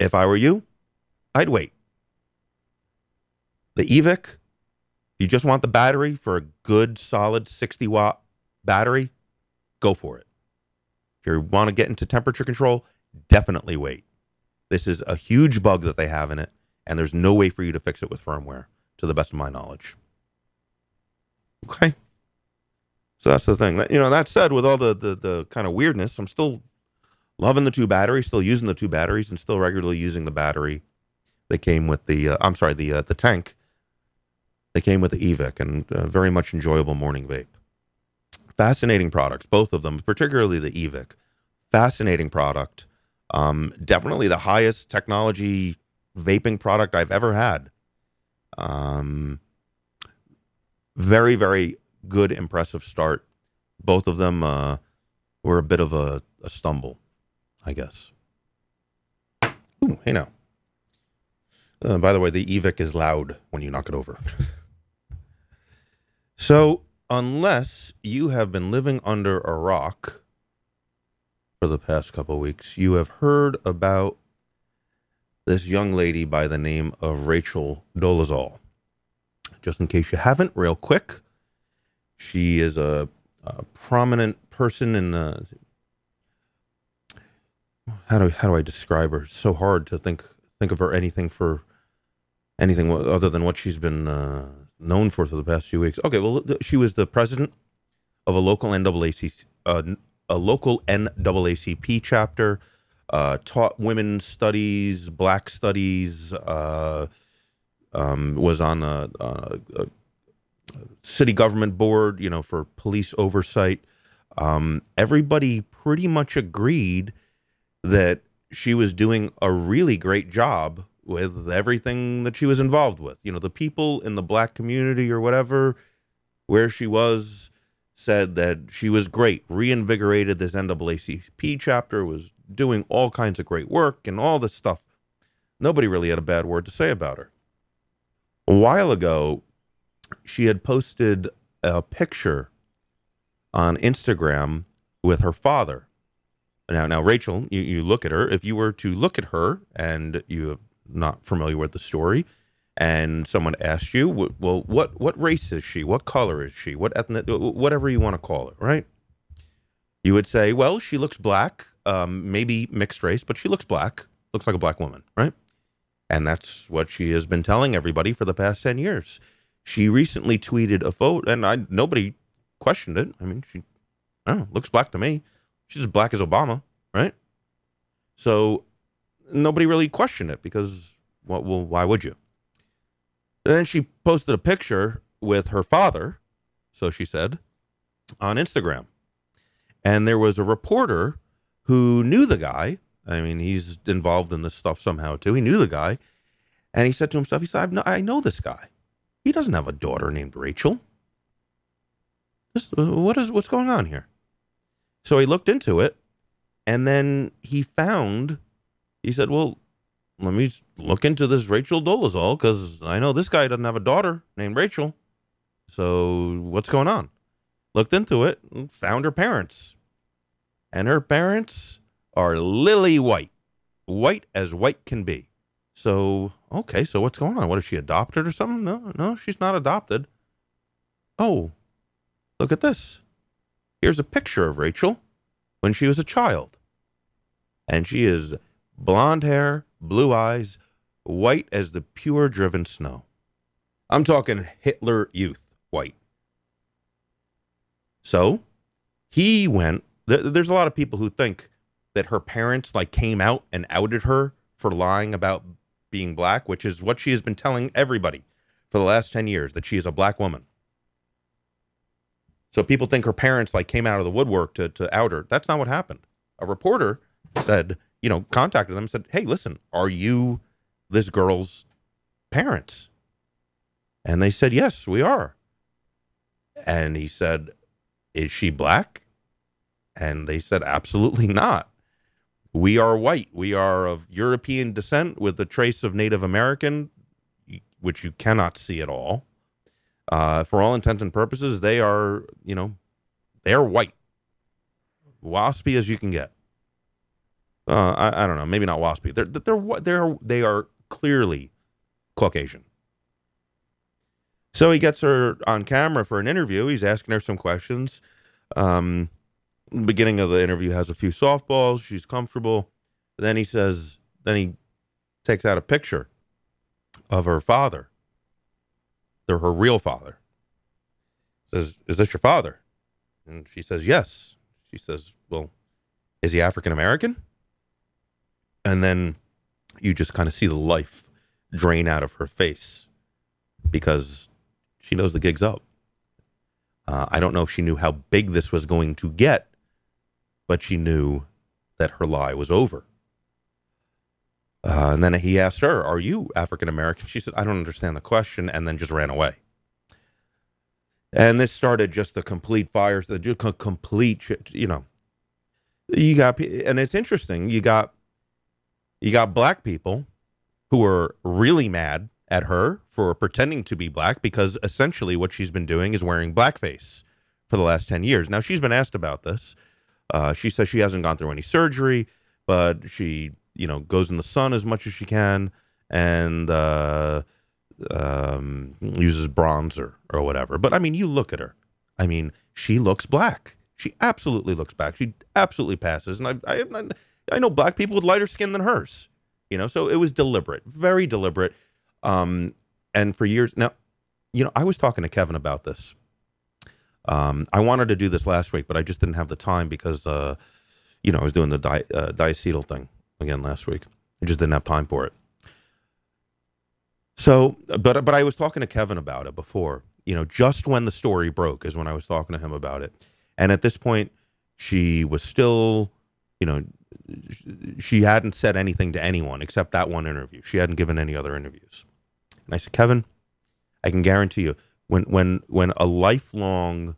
If I were you, I'd wait. The Evic, you just want the battery for a good, solid 60 watt battery, go for it. If you want to get into temperature control, definitely wait. This is a huge bug that they have in it and there's no way for you to fix it with firmware, to the best of my knowledge. Okay. So that's the thing. You know, that said, with all the, the, the kind of weirdness, I'm still loving the two batteries, still using the two batteries, and still regularly using the battery that came with the, uh, I'm sorry, the, uh, the tank that came with the Evic, and uh, very much enjoyable morning vape. Fascinating products, both of them, particularly the Evic. Fascinating product. Um, definitely the highest technology vaping product I've ever had. Um, very, very good, impressive start. Both of them uh, were a bit of a, a stumble, I guess. Ooh, hey now. Uh, by the way, the Evic is loud when you knock it over. so, unless you have been living under a rock for the past couple weeks, you have heard about this young lady by the name of Rachel Dolezal. Just in case you haven't, real quick, she is a, a prominent person in the. How do how do I describe her? It's so hard to think think of her anything for anything other than what she's been uh, known for for the past few weeks. Okay, well, she was the president of a local NAACP, uh, a local NAACP chapter uh, taught women studies, black studies, uh, um, was on the uh, uh, city government board, you know, for police oversight. Um, everybody pretty much agreed that she was doing a really great job with everything that she was involved with. You know, the people in the black community or whatever, where she was, said that she was great, reinvigorated this NAACP chapter, was doing all kinds of great work and all this stuff. Nobody really had a bad word to say about her. A while ago, she had posted a picture on Instagram with her father. Now, now, Rachel, you, you look at her. If you were to look at her and you're not familiar with the story, and someone asks you, well, what what race is she? What color is she? What ethnic? Whatever you want to call it, right? You would say, well, she looks black, um, maybe mixed race, but she looks black, looks like a black woman, right? And that's what she has been telling everybody for the past 10 years. She recently tweeted a photo, and I nobody questioned it. I mean, she I know, looks black to me. She's as black as Obama, right? So nobody really questioned it because, well, well why would you? And then she posted a picture with her father, so she said, on Instagram. And there was a reporter who knew the guy. I mean, he's involved in this stuff somehow too. He knew the guy. And he said to himself, he said, no, I know this guy. He doesn't have a daughter named Rachel. This, what is what's going on here? So he looked into it, and then he found. He said, "Well, let me look into this Rachel Dolezal because I know this guy doesn't have a daughter named Rachel. So what's going on? Looked into it, and found her parents. And her parents are lily white, white as white can be. So, okay, so what's going on? What is she adopted or something? No, no, she's not adopted. Oh, look at this. Here's a picture of Rachel when she was a child. And she is blonde hair, blue eyes, white as the pure driven snow. I'm talking Hitler youth white. So he went. There's a lot of people who think that her parents like came out and outed her for lying about being black, which is what she has been telling everybody for the last 10 years that she is a black woman. So people think her parents like came out of the woodwork to, to out her. That's not what happened. A reporter said, you know, contacted them and said, Hey, listen, are you this girl's parents? And they said, Yes, we are. And he said, Is she black? And they said, Absolutely not. We are white. We are of European descent with a trace of Native American, which you cannot see at all. Uh, for all intents and purposes, they are, you know, they're white, waspy as you can get. Uh, I, I don't know, maybe not waspy. They're they're they're they are clearly Caucasian. So he gets her on camera for an interview. He's asking her some questions. Um, beginning of the interview has a few softballs. She's comfortable. Then he says, then he takes out a picture of her father. They're her real father. Says, "Is this your father?" And she says, "Yes." She says, "Well, is he African American?" And then you just kind of see the life drain out of her face because she knows the gig's up. Uh, I don't know if she knew how big this was going to get but she knew that her lie was over. Uh, and then he asked her, Are you African American? She said, I don't understand the question, and then just ran away. And this started just the complete fires, the complete, you know, you got, and it's interesting. You got, you got black people who are really mad at her for pretending to be black because essentially what she's been doing is wearing blackface for the last 10 years. Now, she's been asked about this. Uh, she says she hasn't gone through any surgery, but she, you know, goes in the sun as much as she can and uh, um, uses bronzer or whatever. But I mean, you look at her. I mean, she looks black. She absolutely looks black. She absolutely passes. And I, I, I know black people with lighter skin than hers. You know, so it was deliberate, very deliberate. Um, and for years now, you know, I was talking to Kevin about this um, I wanted to do this last week, but I just didn't have the time because, uh, you know, I was doing the di- uh, diacetyl thing again last week. I just didn't have time for it. So, but but I was talking to Kevin about it before. You know, just when the story broke is when I was talking to him about it, and at this point, she was still, you know, she hadn't said anything to anyone except that one interview. She hadn't given any other interviews. And I said, Kevin, I can guarantee you, when when when a lifelong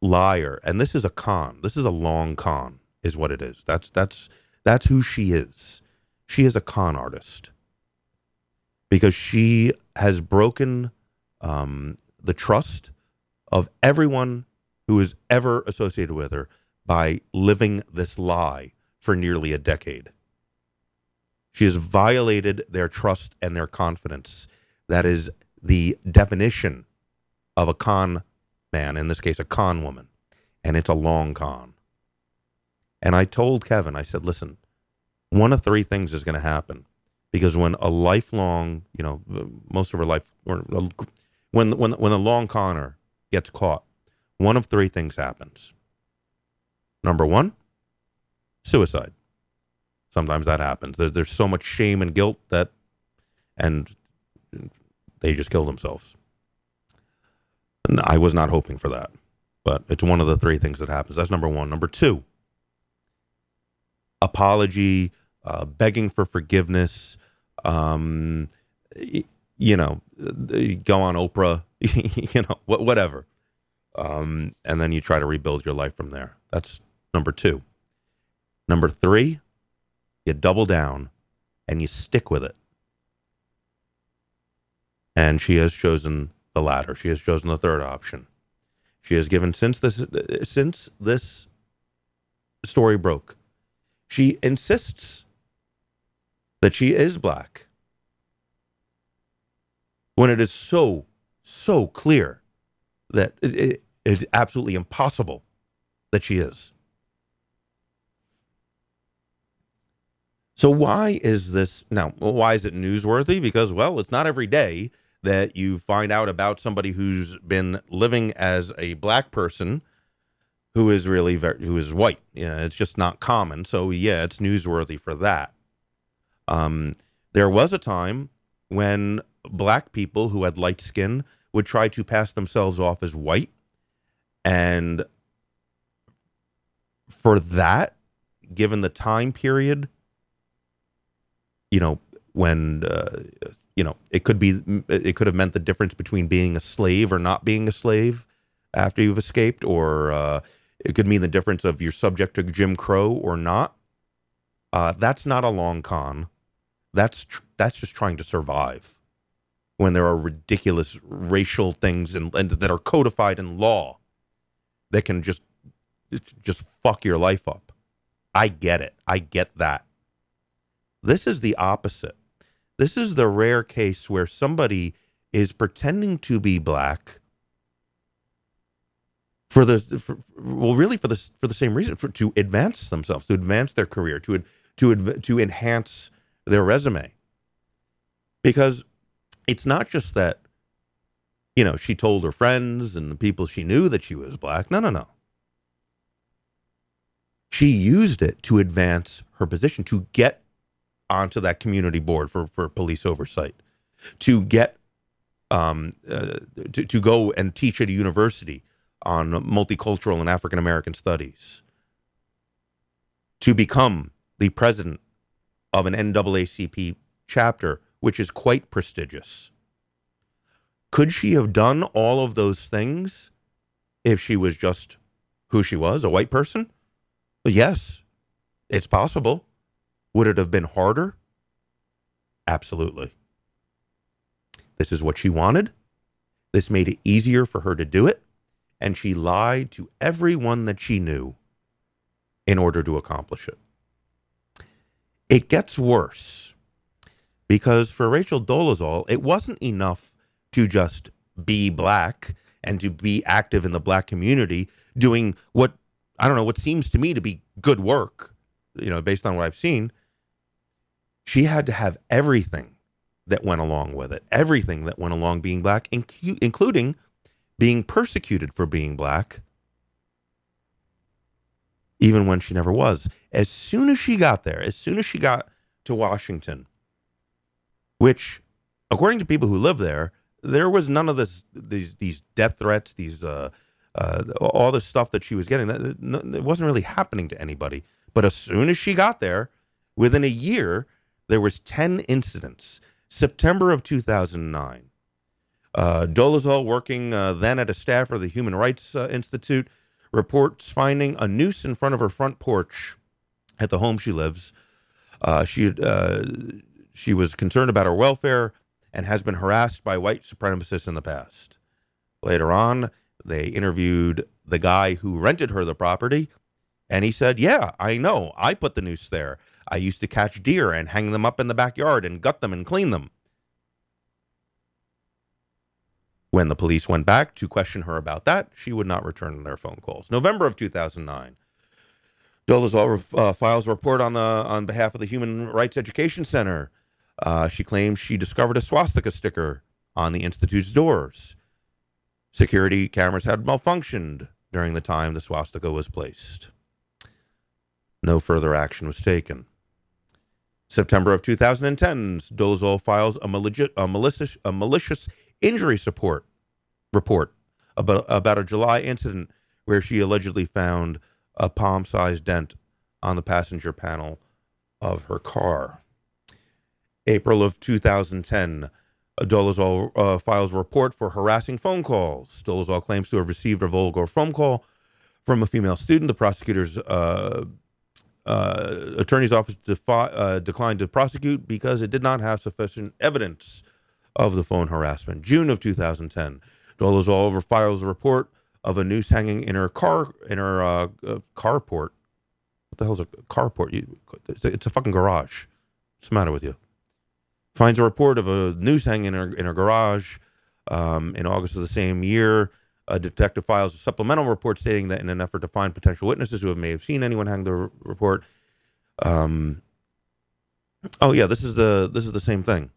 liar and this is a con this is a long con is what it is that's that's that's who she is she is a con artist because she has broken um, the trust of everyone who is ever associated with her by living this lie for nearly a decade. She has violated their trust and their confidence. That is the definition of a con man, in this case, a con woman, and it's a long con. And I told Kevin, I said, listen, one of three things is going to happen because when a lifelong, you know, most of her life, or when when when a long conner gets caught, one of three things happens. Number one, suicide. Sometimes that happens. There, there's so much shame and guilt that, and they just kill themselves. And I was not hoping for that, but it's one of the three things that happens. That's number one. Number two, apology, uh, begging for forgiveness. Um, you know, go on Oprah, you know, whatever. Um, and then you try to rebuild your life from there. That's number two. Number three, you double down and you stick with it. And she has chosen the latter. She has chosen the third option. She has given since this since this story broke. She insists that she is black when it is so so clear that it, it, it's absolutely impossible that she is. So why is this now? Why is it newsworthy? Because well, it's not every day that you find out about somebody who's been living as a black person who is really very, who is white. Yeah, it's just not common. So yeah, it's newsworthy for that. Um, there was a time when black people who had light skin would try to pass themselves off as white, and for that, given the time period, you know, when uh, you know it could be it could have meant the difference between being a slave or not being a slave after you've escaped, or uh, it could mean the difference of you're subject to Jim Crow or not. Uh, that's not a long con. That's tr- that's just trying to survive when there are ridiculous racial things and, and that are codified in law that can just just fuck your life up. I get it. I get that. This is the opposite. This is the rare case where somebody is pretending to be black for the for, well really for the for the same reason for to advance themselves to advance their career to to to enhance their resume. Because it's not just that you know she told her friends and the people she knew that she was black. No no no. She used it to advance her position to get onto that community board for for police oversight to get um uh, to, to go and teach at a university on multicultural and African American studies, to become the president of an NAACP chapter, which is quite prestigious. Could she have done all of those things if she was just who she was, a white person? Yes, it's possible. Would it have been harder? Absolutely. This is what she wanted. This made it easier for her to do it and she lied to everyone that she knew in order to accomplish it. It gets worse because for Rachel Dolezal, it wasn't enough to just be black and to be active in the black community doing what I don't know what seems to me to be good work, you know, based on what I've seen. She had to have everything that went along with it, everything that went along being black, including being persecuted for being black, even when she never was. As soon as she got there, as soon as she got to Washington, which, according to people who live there, there was none of this these these death threats, these uh, uh, all the stuff that she was getting. That it wasn't really happening to anybody. But as soon as she got there, within a year, there was ten incidents. September of 2009, uh, Dolezal, working uh, then at a staff of the Human Rights uh, Institute, reports finding a noose in front of her front porch at the home she lives. Uh, she uh, she was concerned about her welfare and has been harassed by white supremacists in the past. Later on, they interviewed the guy who rented her the property, and he said, "Yeah, I know. I put the noose there. I used to catch deer and hang them up in the backyard and gut them and clean them." When the police went back to question her about that, she would not return their phone calls. November of 2009. Dolezal uh, files a report on the on behalf of the Human Rights Education Center. Uh, she claims she discovered a swastika sticker on the institute's doors. Security cameras had malfunctioned during the time the swastika was placed. No further action was taken. September of 2010, Dolezal files a, a, malicious, a malicious injury support report about, about a July incident where she allegedly found a palm sized dent on the passenger panel of her car. April of 2010, Dolezal uh, files a report for harassing phone calls. Dolezal claims to have received a vulgar phone call from a female student. The prosecutors uh, uh, attorney's office defi- uh, declined to prosecute because it did not have sufficient evidence of the phone harassment. June of 2010, Dolezal files a report of a noose hanging in her car in her uh, uh, carport. What the hell's a carport? You, it's, a, it's a fucking garage. What's the matter with you? Finds a report of a noose hanging in her in her garage um, in August of the same year. A detective files a supplemental report stating that in an effort to find potential witnesses who have may have seen anyone hang the report. Um, oh yeah, this is the this is the same thing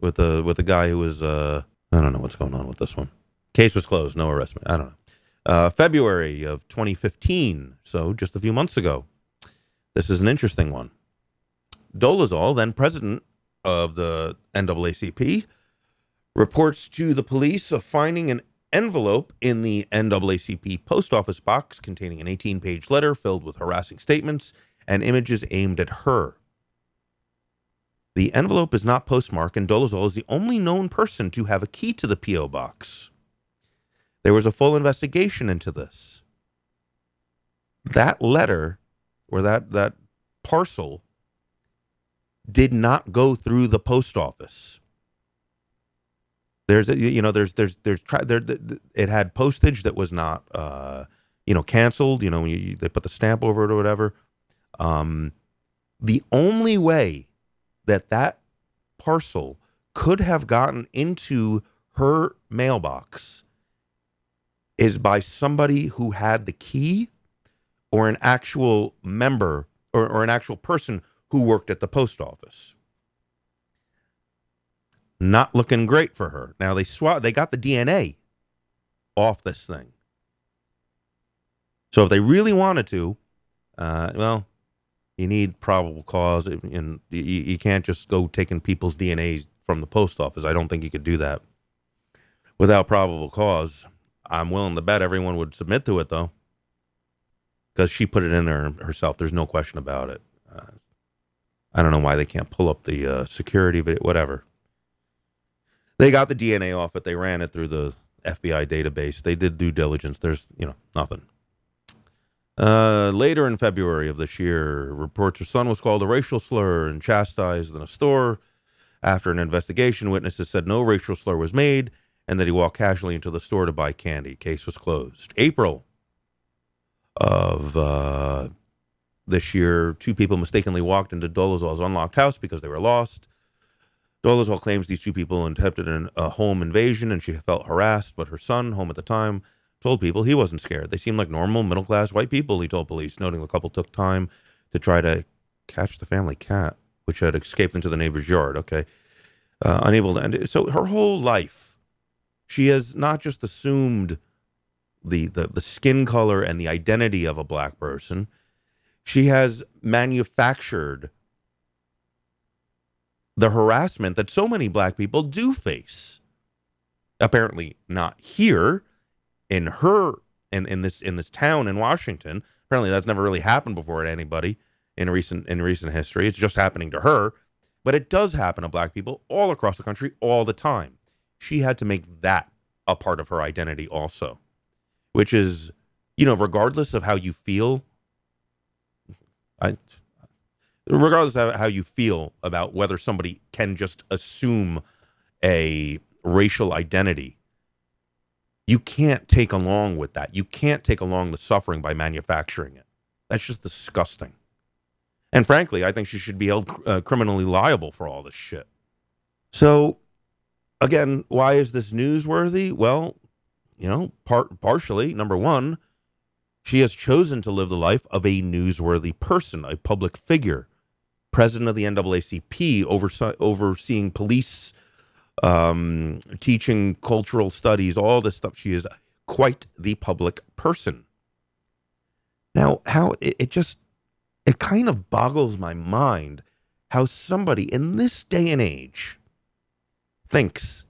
with the with the guy who was uh, I don't know what's going on with this one. Case was closed, no arrest. I don't know. Uh, February of 2015, so just a few months ago. This is an interesting one. Dolezal, then president of the NAACP, reports to the police of finding an envelope in the NAACP post office box containing an 18 page letter filled with harassing statements and images aimed at her. The envelope is not postmarked, and Dolezal is the only known person to have a key to the P.O. box. There was a full investigation into this. That letter or that, that parcel did not go through the post office. There's, you know, there's, there's, there's, there, it had postage that was not, uh, you know, canceled. You know, you, they put the stamp over it or whatever. Um, the only way that that parcel could have gotten into her mailbox is by somebody who had the key or an actual member or, or an actual person who worked at the post office not looking great for her. Now they swat they got the DNA off this thing. So if they really wanted to, uh, well, you need probable cause, and you, you can't just go taking people's DNA from the post office. I don't think you could do that without probable cause. I'm willing to bet everyone would submit to it though, because she put it in there herself. There's no question about it. Uh, I don't know why they can't pull up the uh, security, but whatever. They got the DNA off it. They ran it through the FBI database. They did due diligence. There's, you know, nothing. Uh, later in February of this year, reports her son was called a racial slur and chastised in a store. After an investigation, witnesses said no racial slur was made and that he walked casually into the store to buy candy. Case was closed. April of uh, this year, two people mistakenly walked into Dolezal's unlocked house because they were lost. Dolezal claims these two people attempted an, a home invasion and she felt harassed, but her son, home at the time, told people he wasn't scared. They seemed like normal, middle class white people, he told police, noting the couple took time to try to catch the family cat, which had escaped into the neighbor's yard. Okay. Uh, unable to end So her whole life, she has not just assumed the, the, the skin color and the identity of a black person, she has manufactured the harassment that so many black people do face. Apparently not here in her in, in this in this town in Washington. Apparently that's never really happened before to anybody in recent in recent history. It's just happening to her. But it does happen to black people all across the country all the time. She had to make that a part of her identity also. Which is, you know, regardless of how you feel, I regardless of how you feel about whether somebody can just assume a racial identity, you can't take along with that. You can't take along the suffering by manufacturing it. That's just disgusting. And frankly, I think she should be held uh, criminally liable for all this shit. So, again, why is this newsworthy? Well, you know, part partially, number one, she has chosen to live the life of a newsworthy person, a public figure president of the NAACP, overse- overseeing police, um, teaching cultural studies, all this stuff. She is quite the public person. Now, how it, it just it kind of boggles my mind how somebody in this day and age thinks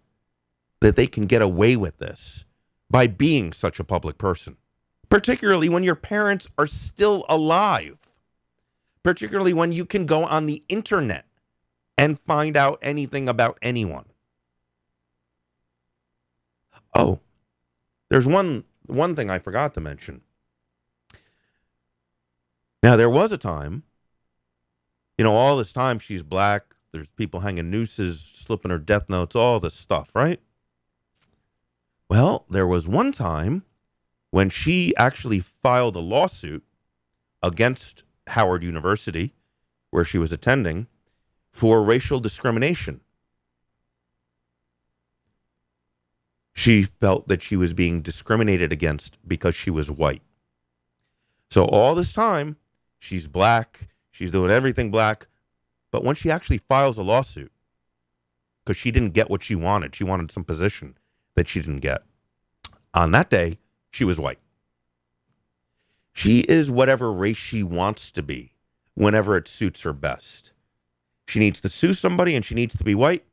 that they can get away with this by being such a public person, particularly when your parents are still alive particularly when you can go on the internet and find out anything about anyone. Oh, there's one one thing I forgot to mention. Now, there was a time, you know, all this time she's black. There's people hanging nooses, slipping her death notes, all this stuff, right? Well, there was one time when she actually filed a lawsuit against Howard University, where she was attending, for racial discrimination. She felt that she was being discriminated against because she was white. So all this time, she's black, she's doing everything black, but when she actually files a lawsuit, because she didn't get what she wanted, she wanted some position that she didn't get. On that day, she was white. She is whatever race she wants to be whenever it suits her best. She needs to sue somebody and she needs to be white,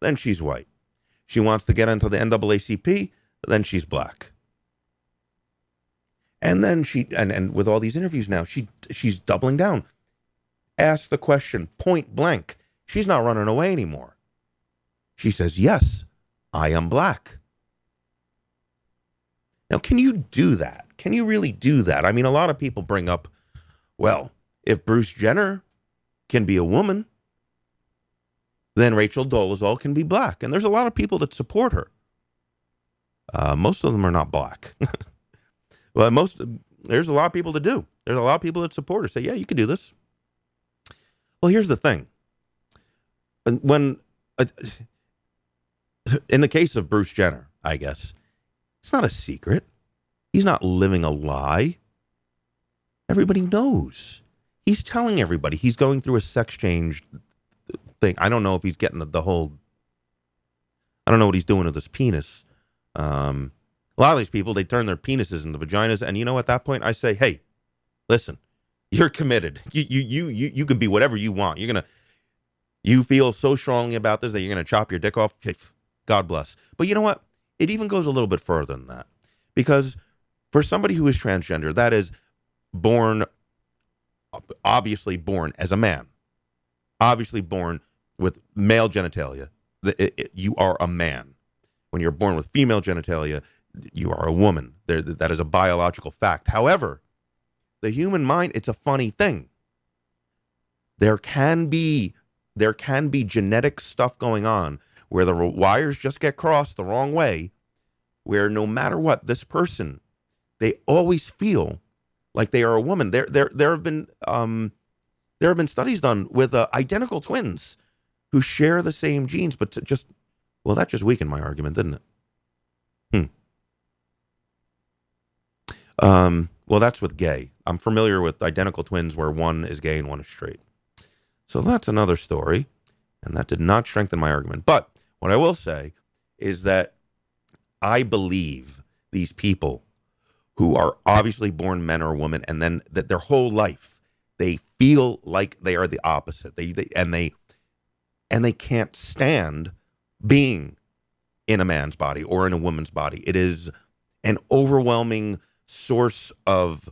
then she's white. She wants to get into the NAACP, then she's black. And then she and, and with all these interviews now, she she's doubling down. Ask the question point blank. She's not running away anymore. She says, Yes, I am black. Now, can you do that? Can you really do that? I mean, a lot of people bring up, well, if Bruce Jenner can be a woman, then Rachel Dolezal can be black. And there's a lot of people that support her. Uh, most of them are not black. well, most there's a lot of people that do. There's a lot of people that support her. Say, yeah, you can do this. Well, here's the thing. When, uh, in the case of Bruce Jenner, I guess, it's not a secret. He's not living a lie. Everybody knows. He's telling everybody he's going through a sex change thing. I don't know if he's getting the, the whole. I don't know what he's doing with his penis. Um, a lot of these people, they turn their penises into vaginas, and you know, at that point, I say, hey, listen, you're committed. You you you you you can be whatever you want. You're gonna. You feel so strongly about this that you're gonna chop your dick off. God bless. But you know what? It even goes a little bit further than that. Because for somebody who is transgender, that is born, obviously born as a man, obviously born with male genitalia, it, it, you are a man. When you're born with female genitalia, you are a woman. There, that is a biological fact. However, the human mind, it's a funny thing. There can be there can be genetic stuff going on where the wires just get crossed the wrong way, where no matter what, this person, they always feel like they are a woman. There, there, there have been um, there have been studies done with uh, identical twins who share the same genes, but just well, that just weakened my argument, didn't it? Hmm. Um, well, that's with gay. I'm familiar with identical twins where one is gay and one is straight. So that's another story, and that did not strengthen my argument. But what I will say is that I believe these people who are obviously born men or women, and then that their whole life they feel like they are the opposite. They, they and they and they can't stand being in a man's body or in a woman's body. It is an overwhelming source of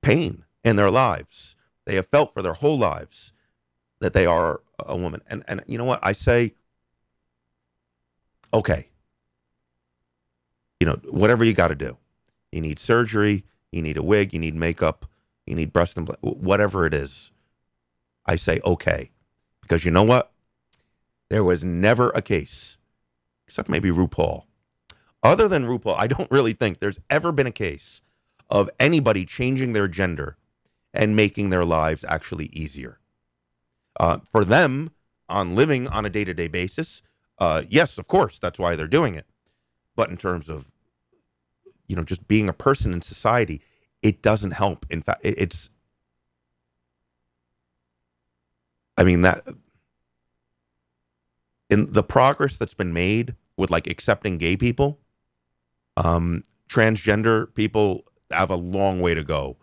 pain in their lives. They have felt for their whole lives that they are a woman. And and you know what I say okay, you know, whatever you got to do. You need surgery, you need a wig, you need makeup, you need breast implant, whatever it is. I say okay. Because you know what? There was never a case, except maybe RuPaul. Other than RuPaul, I don't really think there's ever been a case of anybody changing their gender and making their lives actually easier. Uh, for them, on living on a day to day basis, uh, yes, of course, that's why they're doing it. But in terms of, you know, just being a person in society, it doesn't help. In fact, it's, I mean, that, in the progress that's been made with like accepting gay people, um, transgender people have a long way to go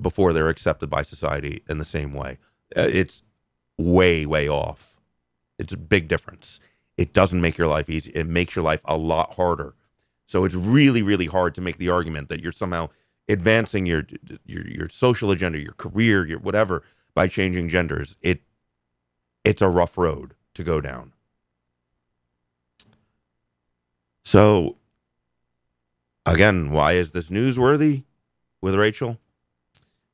before they're accepted by society in the same way. Uh, it's way, way off. It's a big difference it doesn't make your life easy. It makes your life a lot harder. So it's really, really hard to make the argument that you're somehow advancing your your your social agenda, your career, your whatever by changing genders. It it's a rough road to go down. So again, why is this newsworthy with Rachel?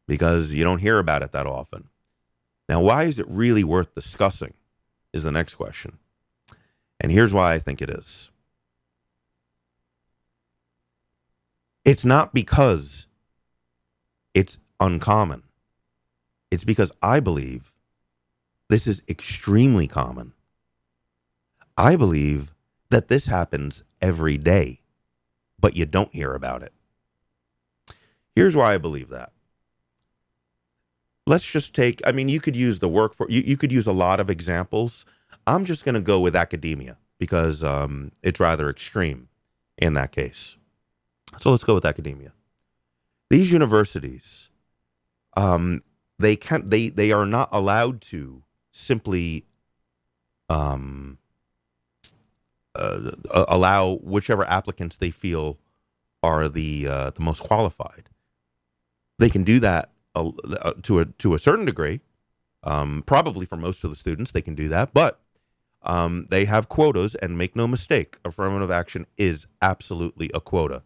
because you don't hear about it that often. Now, why is it really worth discussing? Is the next question. And here's why I think it is it's not because it's uncommon, it's because I believe this is extremely common. I believe that this happens every day, but you don't hear about it. Here's why I believe that. Let's just take, I mean, you could use the work for, you, you could use a lot of examples. I'm just going to go with academia because um, it's rather extreme in that case. So let's go with academia. These universities, um, they can they they are not allowed to simply um, uh, allow whichever applicants they feel are the uh, the most qualified. They can do that uh, to a to a certain degree. Um, probably for most of the students, they can do that, but um, they have quotas, and make no mistake, affirmative action is absolutely a quota.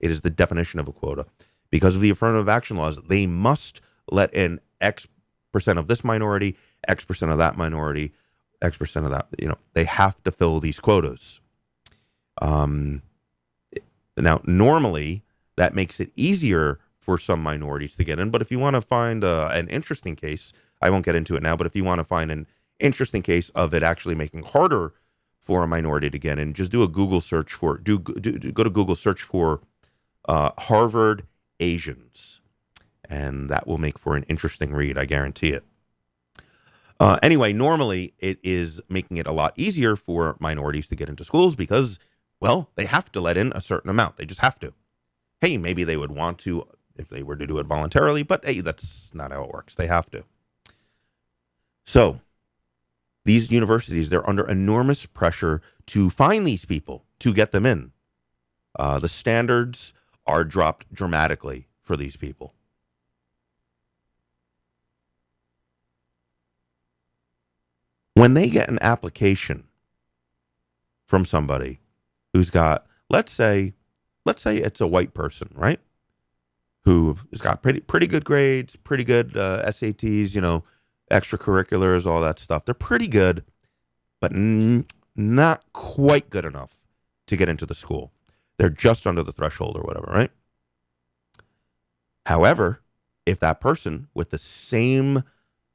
It is the definition of a quota. Because of the affirmative action laws, they must let in X percent of this minority, X percent of that minority, X percent of that. You know, they have to fill these quotas. Um, now, normally that makes it easier for some minorities to get in. But if you want to find uh, an interesting case, I won't get into it now. But if you want to find an interesting case of it actually making harder for a minority to get in, just do a Google search for do, do, do go to Google search for uh, Harvard Asians, and that will make for an interesting read. I guarantee it. Uh, anyway, normally it is making it a lot easier for minorities to get into schools because, well, they have to let in a certain amount. They just have to. Hey, maybe they would want to if they were to do it voluntarily, but hey, that's not how it works. They have to. So, these universities, they're under enormous pressure to find these people, to get them in. Uh, the standards are dropped dramatically for these people. When they get an application from somebody who's got, let's say, let's say it's a white person, right? Who has got pretty pretty good grades, pretty good uh, SATs, you know, extracurriculars, all that stuff. They're pretty good, but n- not quite good enough to get into the school. They're just under the threshold or whatever, right? However, if that person with the same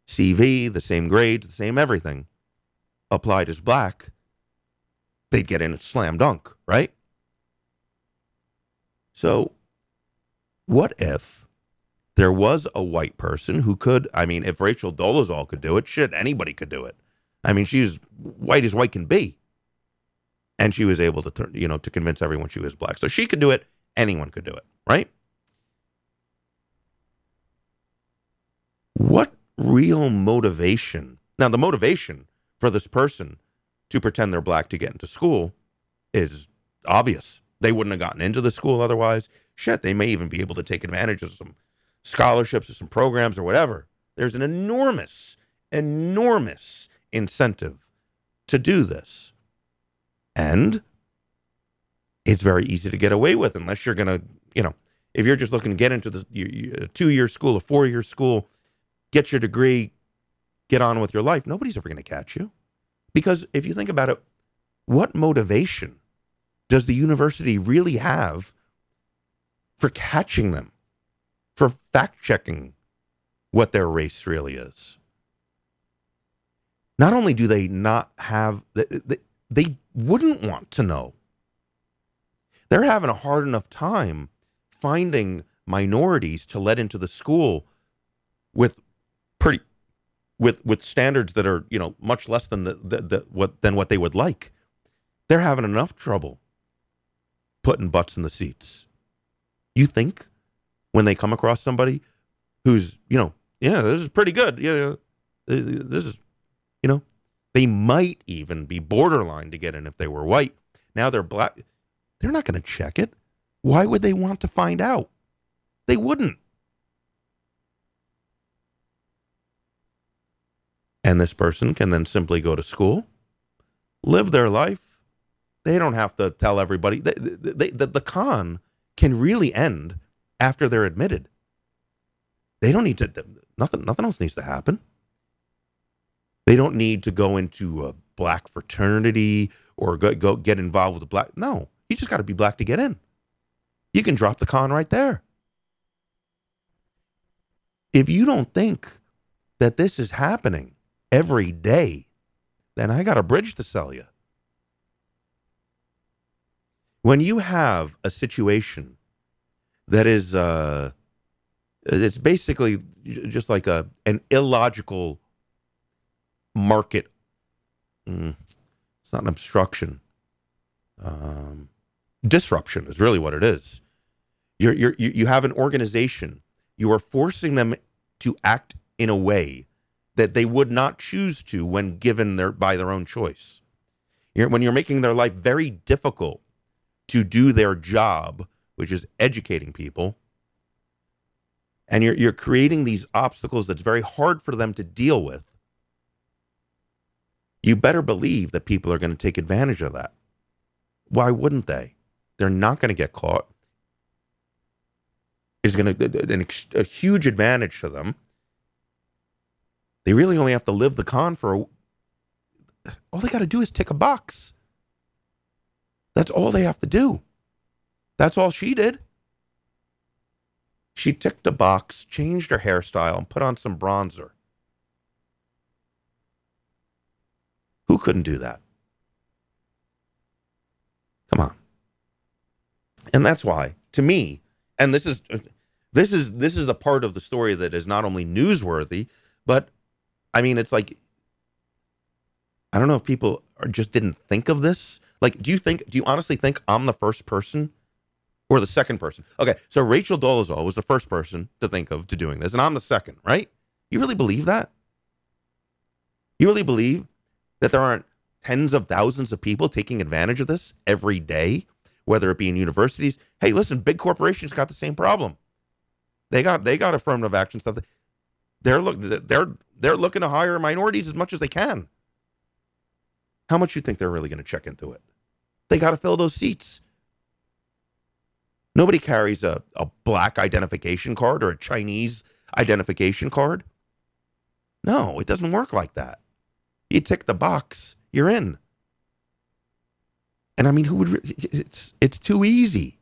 CV, the same grades, the same everything applied as black, they'd get in a slam dunk, right? So, what if there was a white person who could? I mean, if Rachel Dolezal could do it, shit, anybody could do it. I mean, she's white as white can be and she was able to turn, you know, to convince everyone she was black. So she could do it. Anyone could do it, right? What real motivation? Now, the motivation for this person to pretend they're black to get into school is obvious. They wouldn't have gotten into the school otherwise. Shit, they may even be able to take advantage of some scholarships or some programs or whatever. There's an enormous, enormous incentive to do this. And it's very easy to get away with unless you're going to, you know, if you're just looking to get into the a two year school, a four year school, get your degree, get on with your life, nobody's ever going to catch you. Because if you think about it, what motivation does the university really have for catching them, for fact checking what their race really is? Not only do they not have, they, they wouldn't want to know. They're having a hard enough time finding minorities to let into the school with pretty with with standards that are you know much less than the, the, the what than what they would like. They're having enough trouble putting butts in the seats. You think when they come across somebody who's you know yeah this is pretty good yeah this is you know they might even be borderline to get in if they were white. Now they're black. They're not going to check it. Why would they want to find out? They wouldn't. And this person can then simply go to school, live their life. They don't have to tell everybody. They, they, the, the con can really end after they're admitted. They don't need to nothing nothing else needs to happen. They don't need to go into a black fraternity or go, go get involved with the black. No, you just got to be black to get in. You can drop the con right there. If you don't think that this is happening every day, then I got a bridge to sell you. When you have a situation that is, uh, it's basically just like a an illogical market. Mm, it's not an obstruction. Um, disruption is really what it is. You're, you're, you have an organization. You are forcing them to act in a way that they would not choose to when given their by their own choice. You're, when you're making their life very difficult to do their job, which is educating people, and you're you're creating these obstacles that's very hard for them to deal with. You better believe that people are going to take advantage of that. Why wouldn't they? They're not going to get caught. It's going to a huge advantage to them they really only have to live the con for a, all they got to do is tick a box. That's all they have to do. That's all she did. She ticked a box, changed her hairstyle, and put on some bronzer. Who couldn't do that? Come on. And that's why, to me, and this is this is this is the part of the story that is not only newsworthy, but I mean, it's like I don't know if people are, just didn't think of this. Like, do you think? Do you honestly think I'm the first person or the second person? Okay, so Rachel Dolezal was the first person to think of to doing this, and I'm the second, right? You really believe that? You really believe that there aren't tens of thousands of people taking advantage of this every day, whether it be in universities? Hey, listen, big corporations got the same problem. They got they got affirmative action stuff. They're look they're they're looking to hire minorities as much as they can. How much you think they're really going to check into it? They got to fill those seats. Nobody carries a, a black identification card or a Chinese identification card. No, it doesn't work like that. You tick the box, you're in. And I mean, who would? It's it's too easy.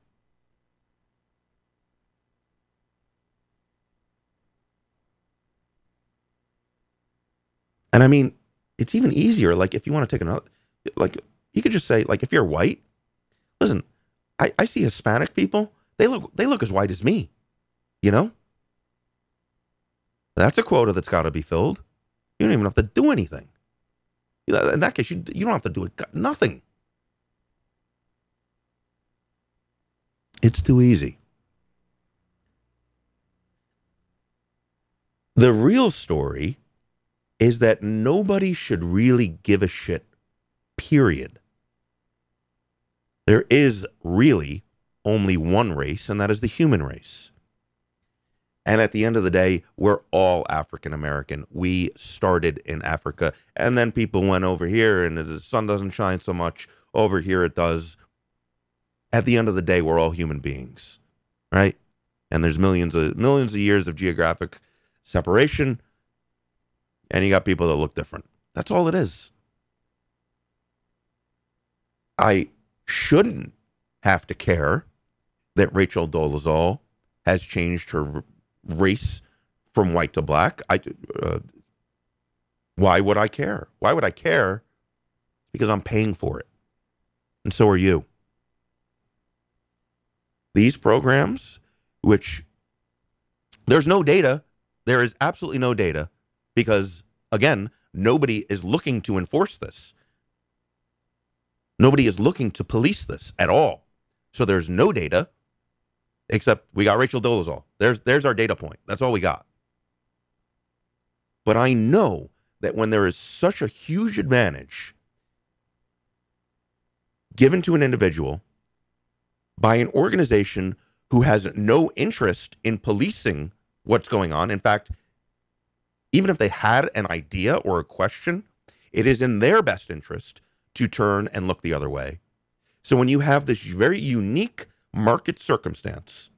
And I mean, it's even easier. Like if you want to take another, like you could just say, like if you're white, listen, I, I see Hispanic people. They look they look as white as me. You know. That's a quota that's got to be filled. You don't even have to do anything. In that case, you you don't have to do it. Nothing. It's too easy. The real story is that nobody should really give a shit, period. There is really only one race, and that is the human race. And at the end of the day, we're all African American. We started in Africa, and then people went over here, and the sun doesn't shine so much. Over here, it does. At the end of the day, we're all human beings, right? And there's millions of millions of years of geographic separation and you got people that look different. That's all it is. I shouldn't have to care that Rachel Dolezal has changed her race from white to black. I, uh, why would I care? Why would I care? Because I'm paying for it. And so are you. These programs, which there's no data, there is absolutely no data because, again, nobody is looking to enforce this. Nobody is looking to police this at all. So there's no data except we got Rachel Dolezal. There's there's our data point. That's all we got. But I know that when there is such a huge advantage given to an individual by an organization who has no interest in policing what's going on. In fact, even if they had an idea or a question, it is in their best interest to turn and look the other way. So when you have this very unique market circumstance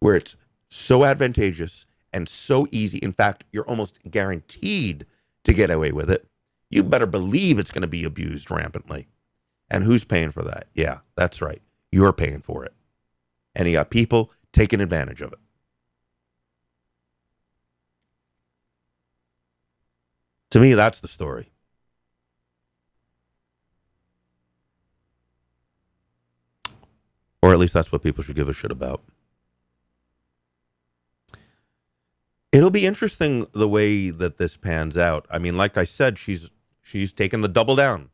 where it's so advantageous and so easy. In fact, you're almost guaranteed to get away with it. You better believe it's going to be abused rampantly. And who's paying for that? Yeah, that's right. You're paying for it. And you got people taking advantage of it. To me, that's the story. Or at least that's what people should give a shit about. It'll be interesting the way that this pans out. I mean, like I said, she's she's taken the double down.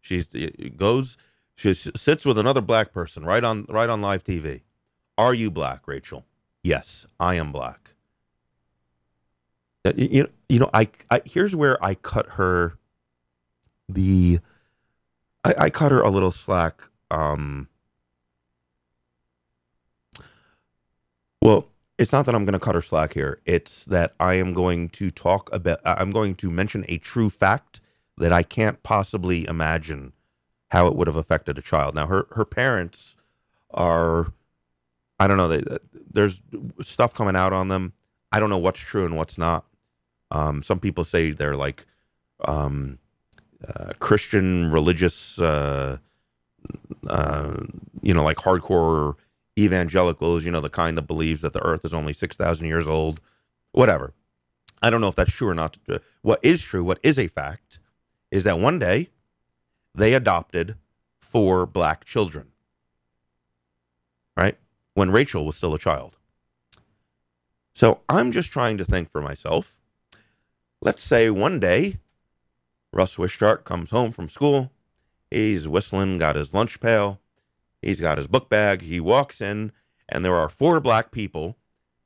She's goes she sits with another black person right on right on live TV. Are you black, Rachel? Yes, I am black. Uh, you, you know, I, I here's where I cut her the I, I cut her a little slack. Um, well, it's not that I'm going to cut her slack here. It's that I am going to talk about. I'm going to mention a true fact that I can't possibly imagine how it would have affected a child. Now, her her parents are, I don't know. They, there's stuff coming out on them. I don't know what's true and what's not. Um, some people say they're like um, uh, Christian religious, uh, uh, you know, like hardcore evangelicals, you know, the kind that believes that the earth is only 6,000 years old, whatever. I don't know if that's true or not. What is true, what is a fact, is that one day they adopted four black children, right? When Rachel was still a child. So I'm just trying to think for myself Let's say one day Russ Wishart comes home from school. He's whistling, got his lunch pail, he's got his book bag. He walks in, and there are four black people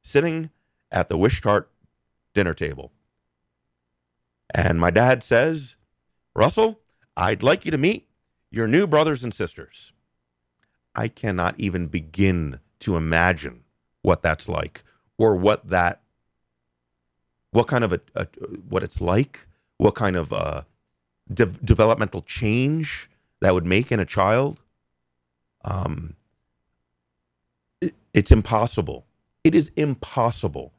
sitting at the Wishart dinner table. And my dad says, Russell, I'd like you to meet your new brothers and sisters. I cannot even begin to imagine what that's like or what that what kind of a, a what it's like, what kind of uh, de- developmental change that would make in a child. Um, it, it's impossible. It is impossible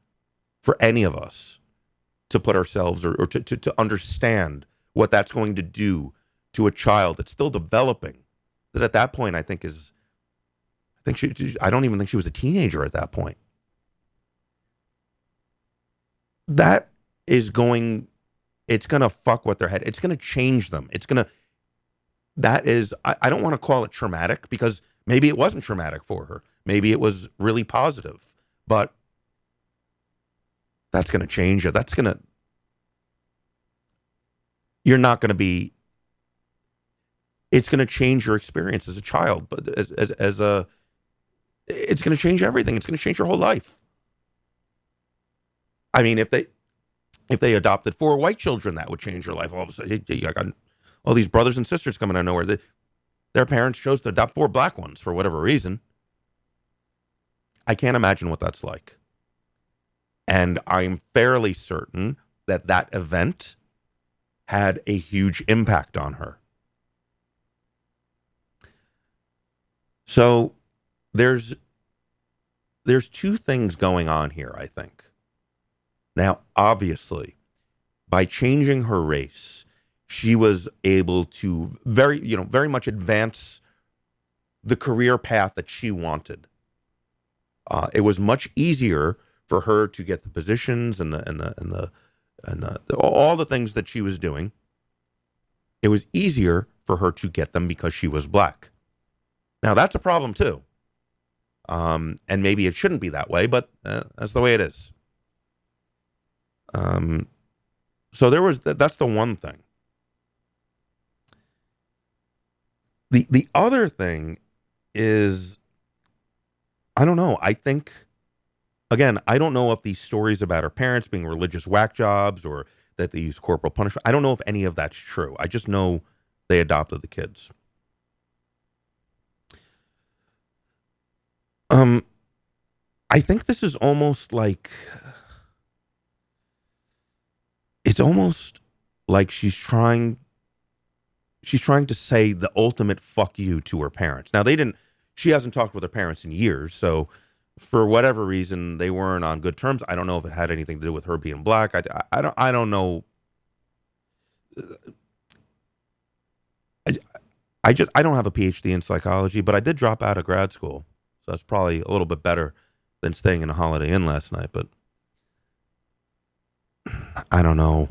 for any of us to put ourselves or, or to, to, to understand what that's going to do to a child that's still developing. That at that point, I think is, I think she, I don't even think she was a teenager at that point. that is going it's going to fuck with their head it's going to change them it's going to that is I, I don't want to call it traumatic because maybe it wasn't traumatic for her. Maybe it was really positive but that's going to change you that's going to you're not going to be it's going to change your experience as a child but as, as, as a it's going to change everything. It's going to change your whole life. I mean, if they if they adopted four white children, that would change your life. All of a sudden, all these brothers and sisters coming out of nowhere. Their parents chose to adopt four black ones for whatever reason. I can't imagine what that's like. And I'm fairly certain that that event had a huge impact on her. So there's there's two things going on here, I think. Now, obviously, by changing her race, she was able to very, you know, very much advance the career path that she wanted. Uh, it was much easier for her to get the positions and the and the and the and the, all the things that she was doing. It was easier for her to get them because she was black. Now that's a problem too. Um, and maybe it shouldn't be that way, but uh, that's the way it is. Um, so there was that's the one thing. The the other thing is I don't know. I think again, I don't know if these stories about her parents being religious whack jobs or that they use corporal punishment. I don't know if any of that's true. I just know they adopted the kids. Um I think this is almost like it's almost like she's trying she's trying to say the ultimate fuck you to her parents. Now they didn't she hasn't talked with her parents in years, so for whatever reason, they weren't on good terms. I don't know if it had anything to do with her being black. I, I, I don't I don't know. I, I just I don't have a PhD in psychology, but I did drop out of grad school, so that's probably a little bit better than staying in a Holiday Inn last night. But I don't know.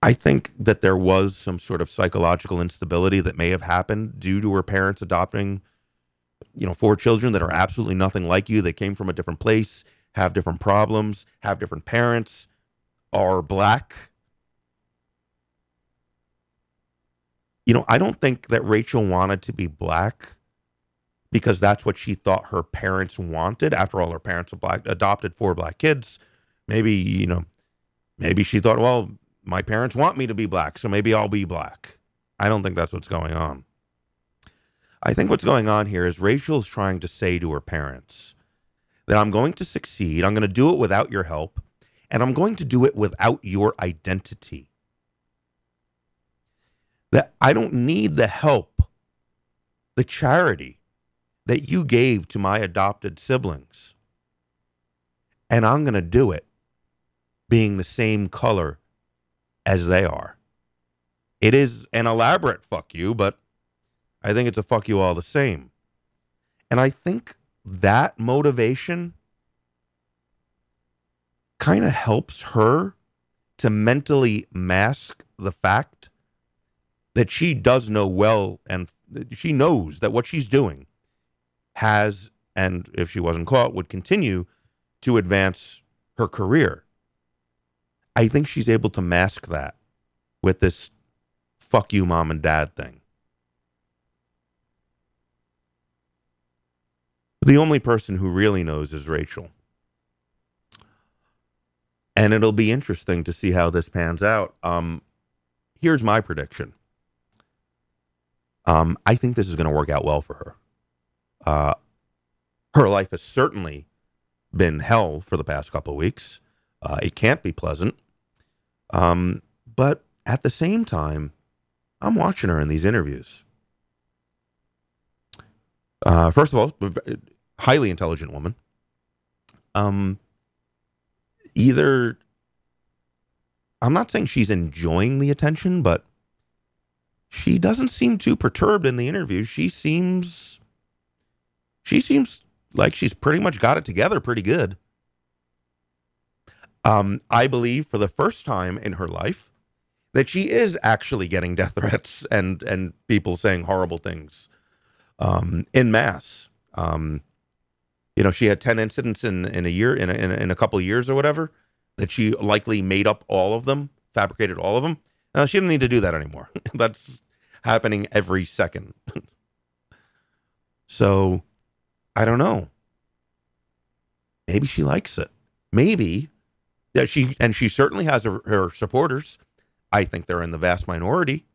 I think that there was some sort of psychological instability that may have happened due to her parents adopting, you know, four children that are absolutely nothing like you. They came from a different place, have different problems, have different parents, are black. You know, I don't think that Rachel wanted to be black because that's what she thought her parents wanted. After all, her parents are black, adopted four black kids. Maybe, you know, maybe she thought, well, my parents want me to be black, so maybe I'll be black. I don't think that's what's going on. I think what's going on here is Rachel's trying to say to her parents that I'm going to succeed. I'm going to do it without your help, and I'm going to do it without your identity. That I don't need the help, the charity that you gave to my adopted siblings. And I'm going to do it being the same color as they are. It is an elaborate fuck you, but I think it's a fuck you all the same. And I think that motivation kind of helps her to mentally mask the fact that she does know well and she knows that what she's doing has and if she wasn't caught would continue to advance her career. I think she's able to mask that with this fuck you, mom and dad thing. The only person who really knows is Rachel. And it'll be interesting to see how this pans out. Um, here's my prediction. Um, I think this is going to work out well for her. Uh, her life has certainly been hell for the past couple of weeks. Uh, it can't be pleasant. Um, but at the same time, I'm watching her in these interviews. Uh, first of all, highly intelligent woman. Um, either I'm not saying she's enjoying the attention, but she doesn't seem too perturbed in the interview. She seems she seems like she's pretty much got it together pretty good. Um, I believe for the first time in her life that she is actually getting death threats and and people saying horrible things um, in mass. Um, you know, she had ten incidents in in a year in a, in a, in a couple years or whatever that she likely made up all of them, fabricated all of them. Uh, she doesn't need to do that anymore. That's happening every second. so, I don't know. Maybe she likes it. Maybe that she and she certainly has her, her supporters. I think they're in the vast minority,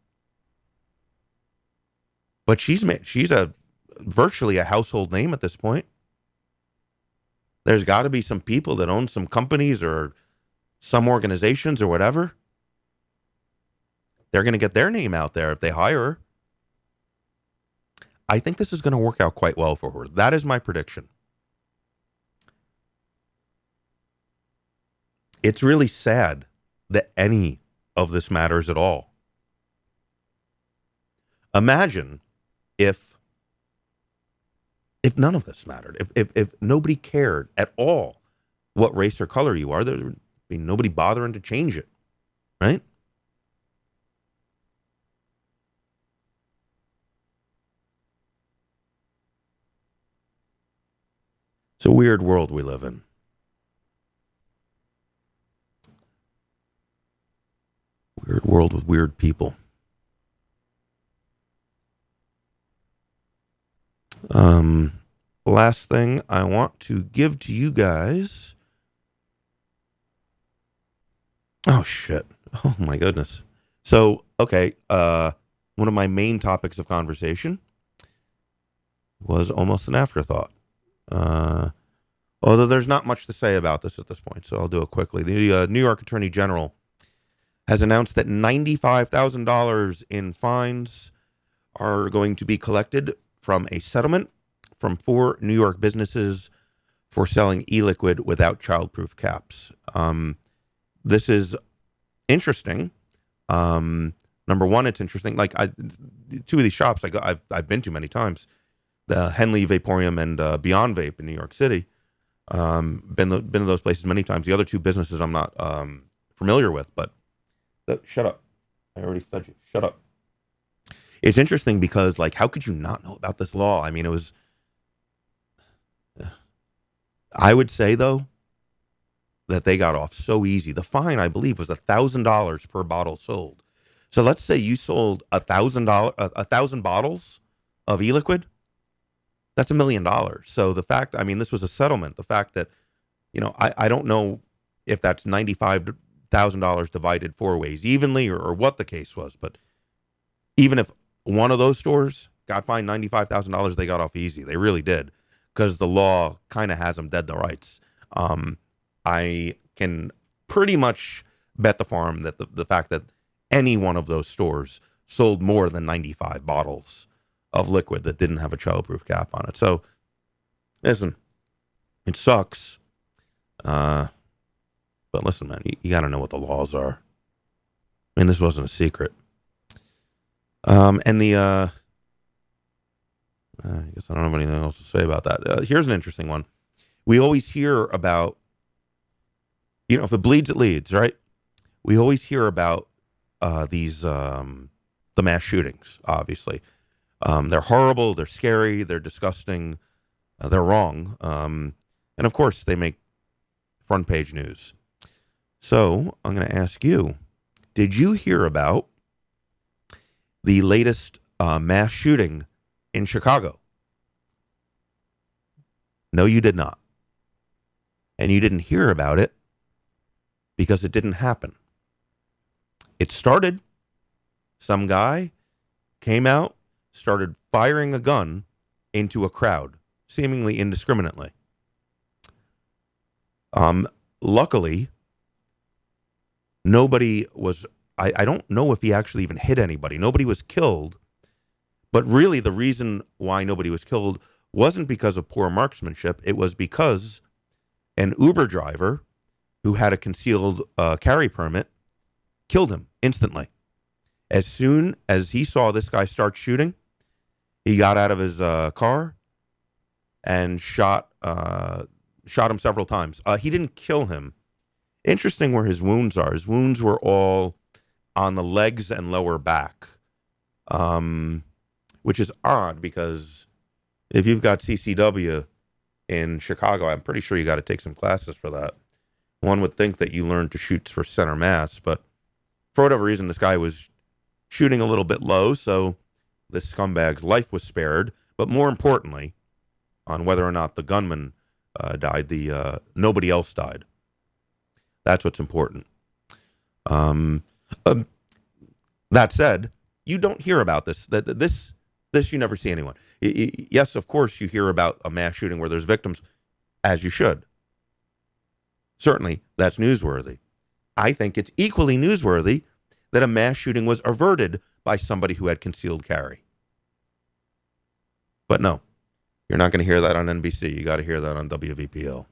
but she's she's a virtually a household name at this point. There's got to be some people that own some companies or some organizations or whatever. They're going to get their name out there if they hire her. I think this is going to work out quite well for her. That is my prediction. It's really sad that any of this matters at all. Imagine if if none of this mattered, if if, if nobody cared at all what race or color you are, there would be nobody bothering to change it, right? It's a weird world we live in. Weird world with weird people. Um, last thing I want to give to you guys. Oh shit. Oh my goodness. So, okay, uh one of my main topics of conversation was almost an afterthought. Uh although there's not much to say about this at this point, so I'll do it quickly. The uh, New York Attorney General has announced that $95,000 in fines are going to be collected from a settlement from four New York businesses for selling e-liquid without childproof caps. Um, this is interesting. Um, number one, it's interesting. Like I, two of these shops I've I've been to many times, the Henley Vaporium and uh, Beyond Vape in New York City. Um, been been to those places many times. The other two businesses I'm not um, familiar with, but shut up. I already fed you. Shut up. It's interesting because like, how could you not know about this law? I mean, it was. I would say though that they got off so easy. The fine, I believe, was a thousand dollars per bottle sold. So let's say you sold a thousand dollar a thousand bottles of e-liquid. That's a million dollars. So the fact, I mean, this was a settlement. The fact that, you know, I, I don't know if that's ninety five thousand dollars divided four ways evenly or, or what the case was, but even if one of those stores got fined ninety five thousand dollars, they got off easy. They really did because the law kind of has them dead to rights. Um, I can pretty much bet the farm that the, the fact that any one of those stores sold more than 95 bottles of liquid that didn't have a childproof cap on it. So, listen, it sucks. Uh, but listen, man, you, you got to know what the laws are. I mean, this wasn't a secret. Um, and the, uh, I guess I don't have anything else to say about that. Uh, here's an interesting one. We always hear about you know, if it bleeds, it leads, right? We always hear about uh, these um, the mass shootings. Obviously, um, they're horrible, they're scary, they're disgusting, uh, they're wrong, um, and of course, they make front page news. So I'm going to ask you: Did you hear about the latest uh, mass shooting in Chicago? No, you did not. And you didn't hear about it because it didn't happen. It started, some guy came out, started firing a gun into a crowd, seemingly indiscriminately. Um, luckily, nobody was, I, I don't know if he actually even hit anybody. Nobody was killed. But really, the reason why nobody was killed wasn't because of poor marksmanship. It was because an Uber driver who had a concealed uh, carry permit, killed him instantly. As soon as he saw this guy start shooting, he got out of his uh, car and shot uh, shot him several times. Uh, he didn't kill him. Interesting where his wounds are. His wounds were all on the legs and lower back, um, which is odd because if you've got CCW in Chicago, I'm pretty sure you got to take some classes for that. One would think that you learn to shoot for center mass, but for whatever reason, this guy was shooting a little bit low, so this scumbag's life was spared. But more importantly, on whether or not the gunman uh, died, the uh, nobody else died. That's what's important. Um, um, that said, you don't hear about this. That this this you never see anyone. yes, of course, you hear about a mass shooting where there's victims, as you should. Certainly, that's newsworthy. I think it's equally newsworthy that a mass shooting was averted by somebody who had concealed carry. But no, you're not going to hear that on NBC. You got to hear that on WVPL.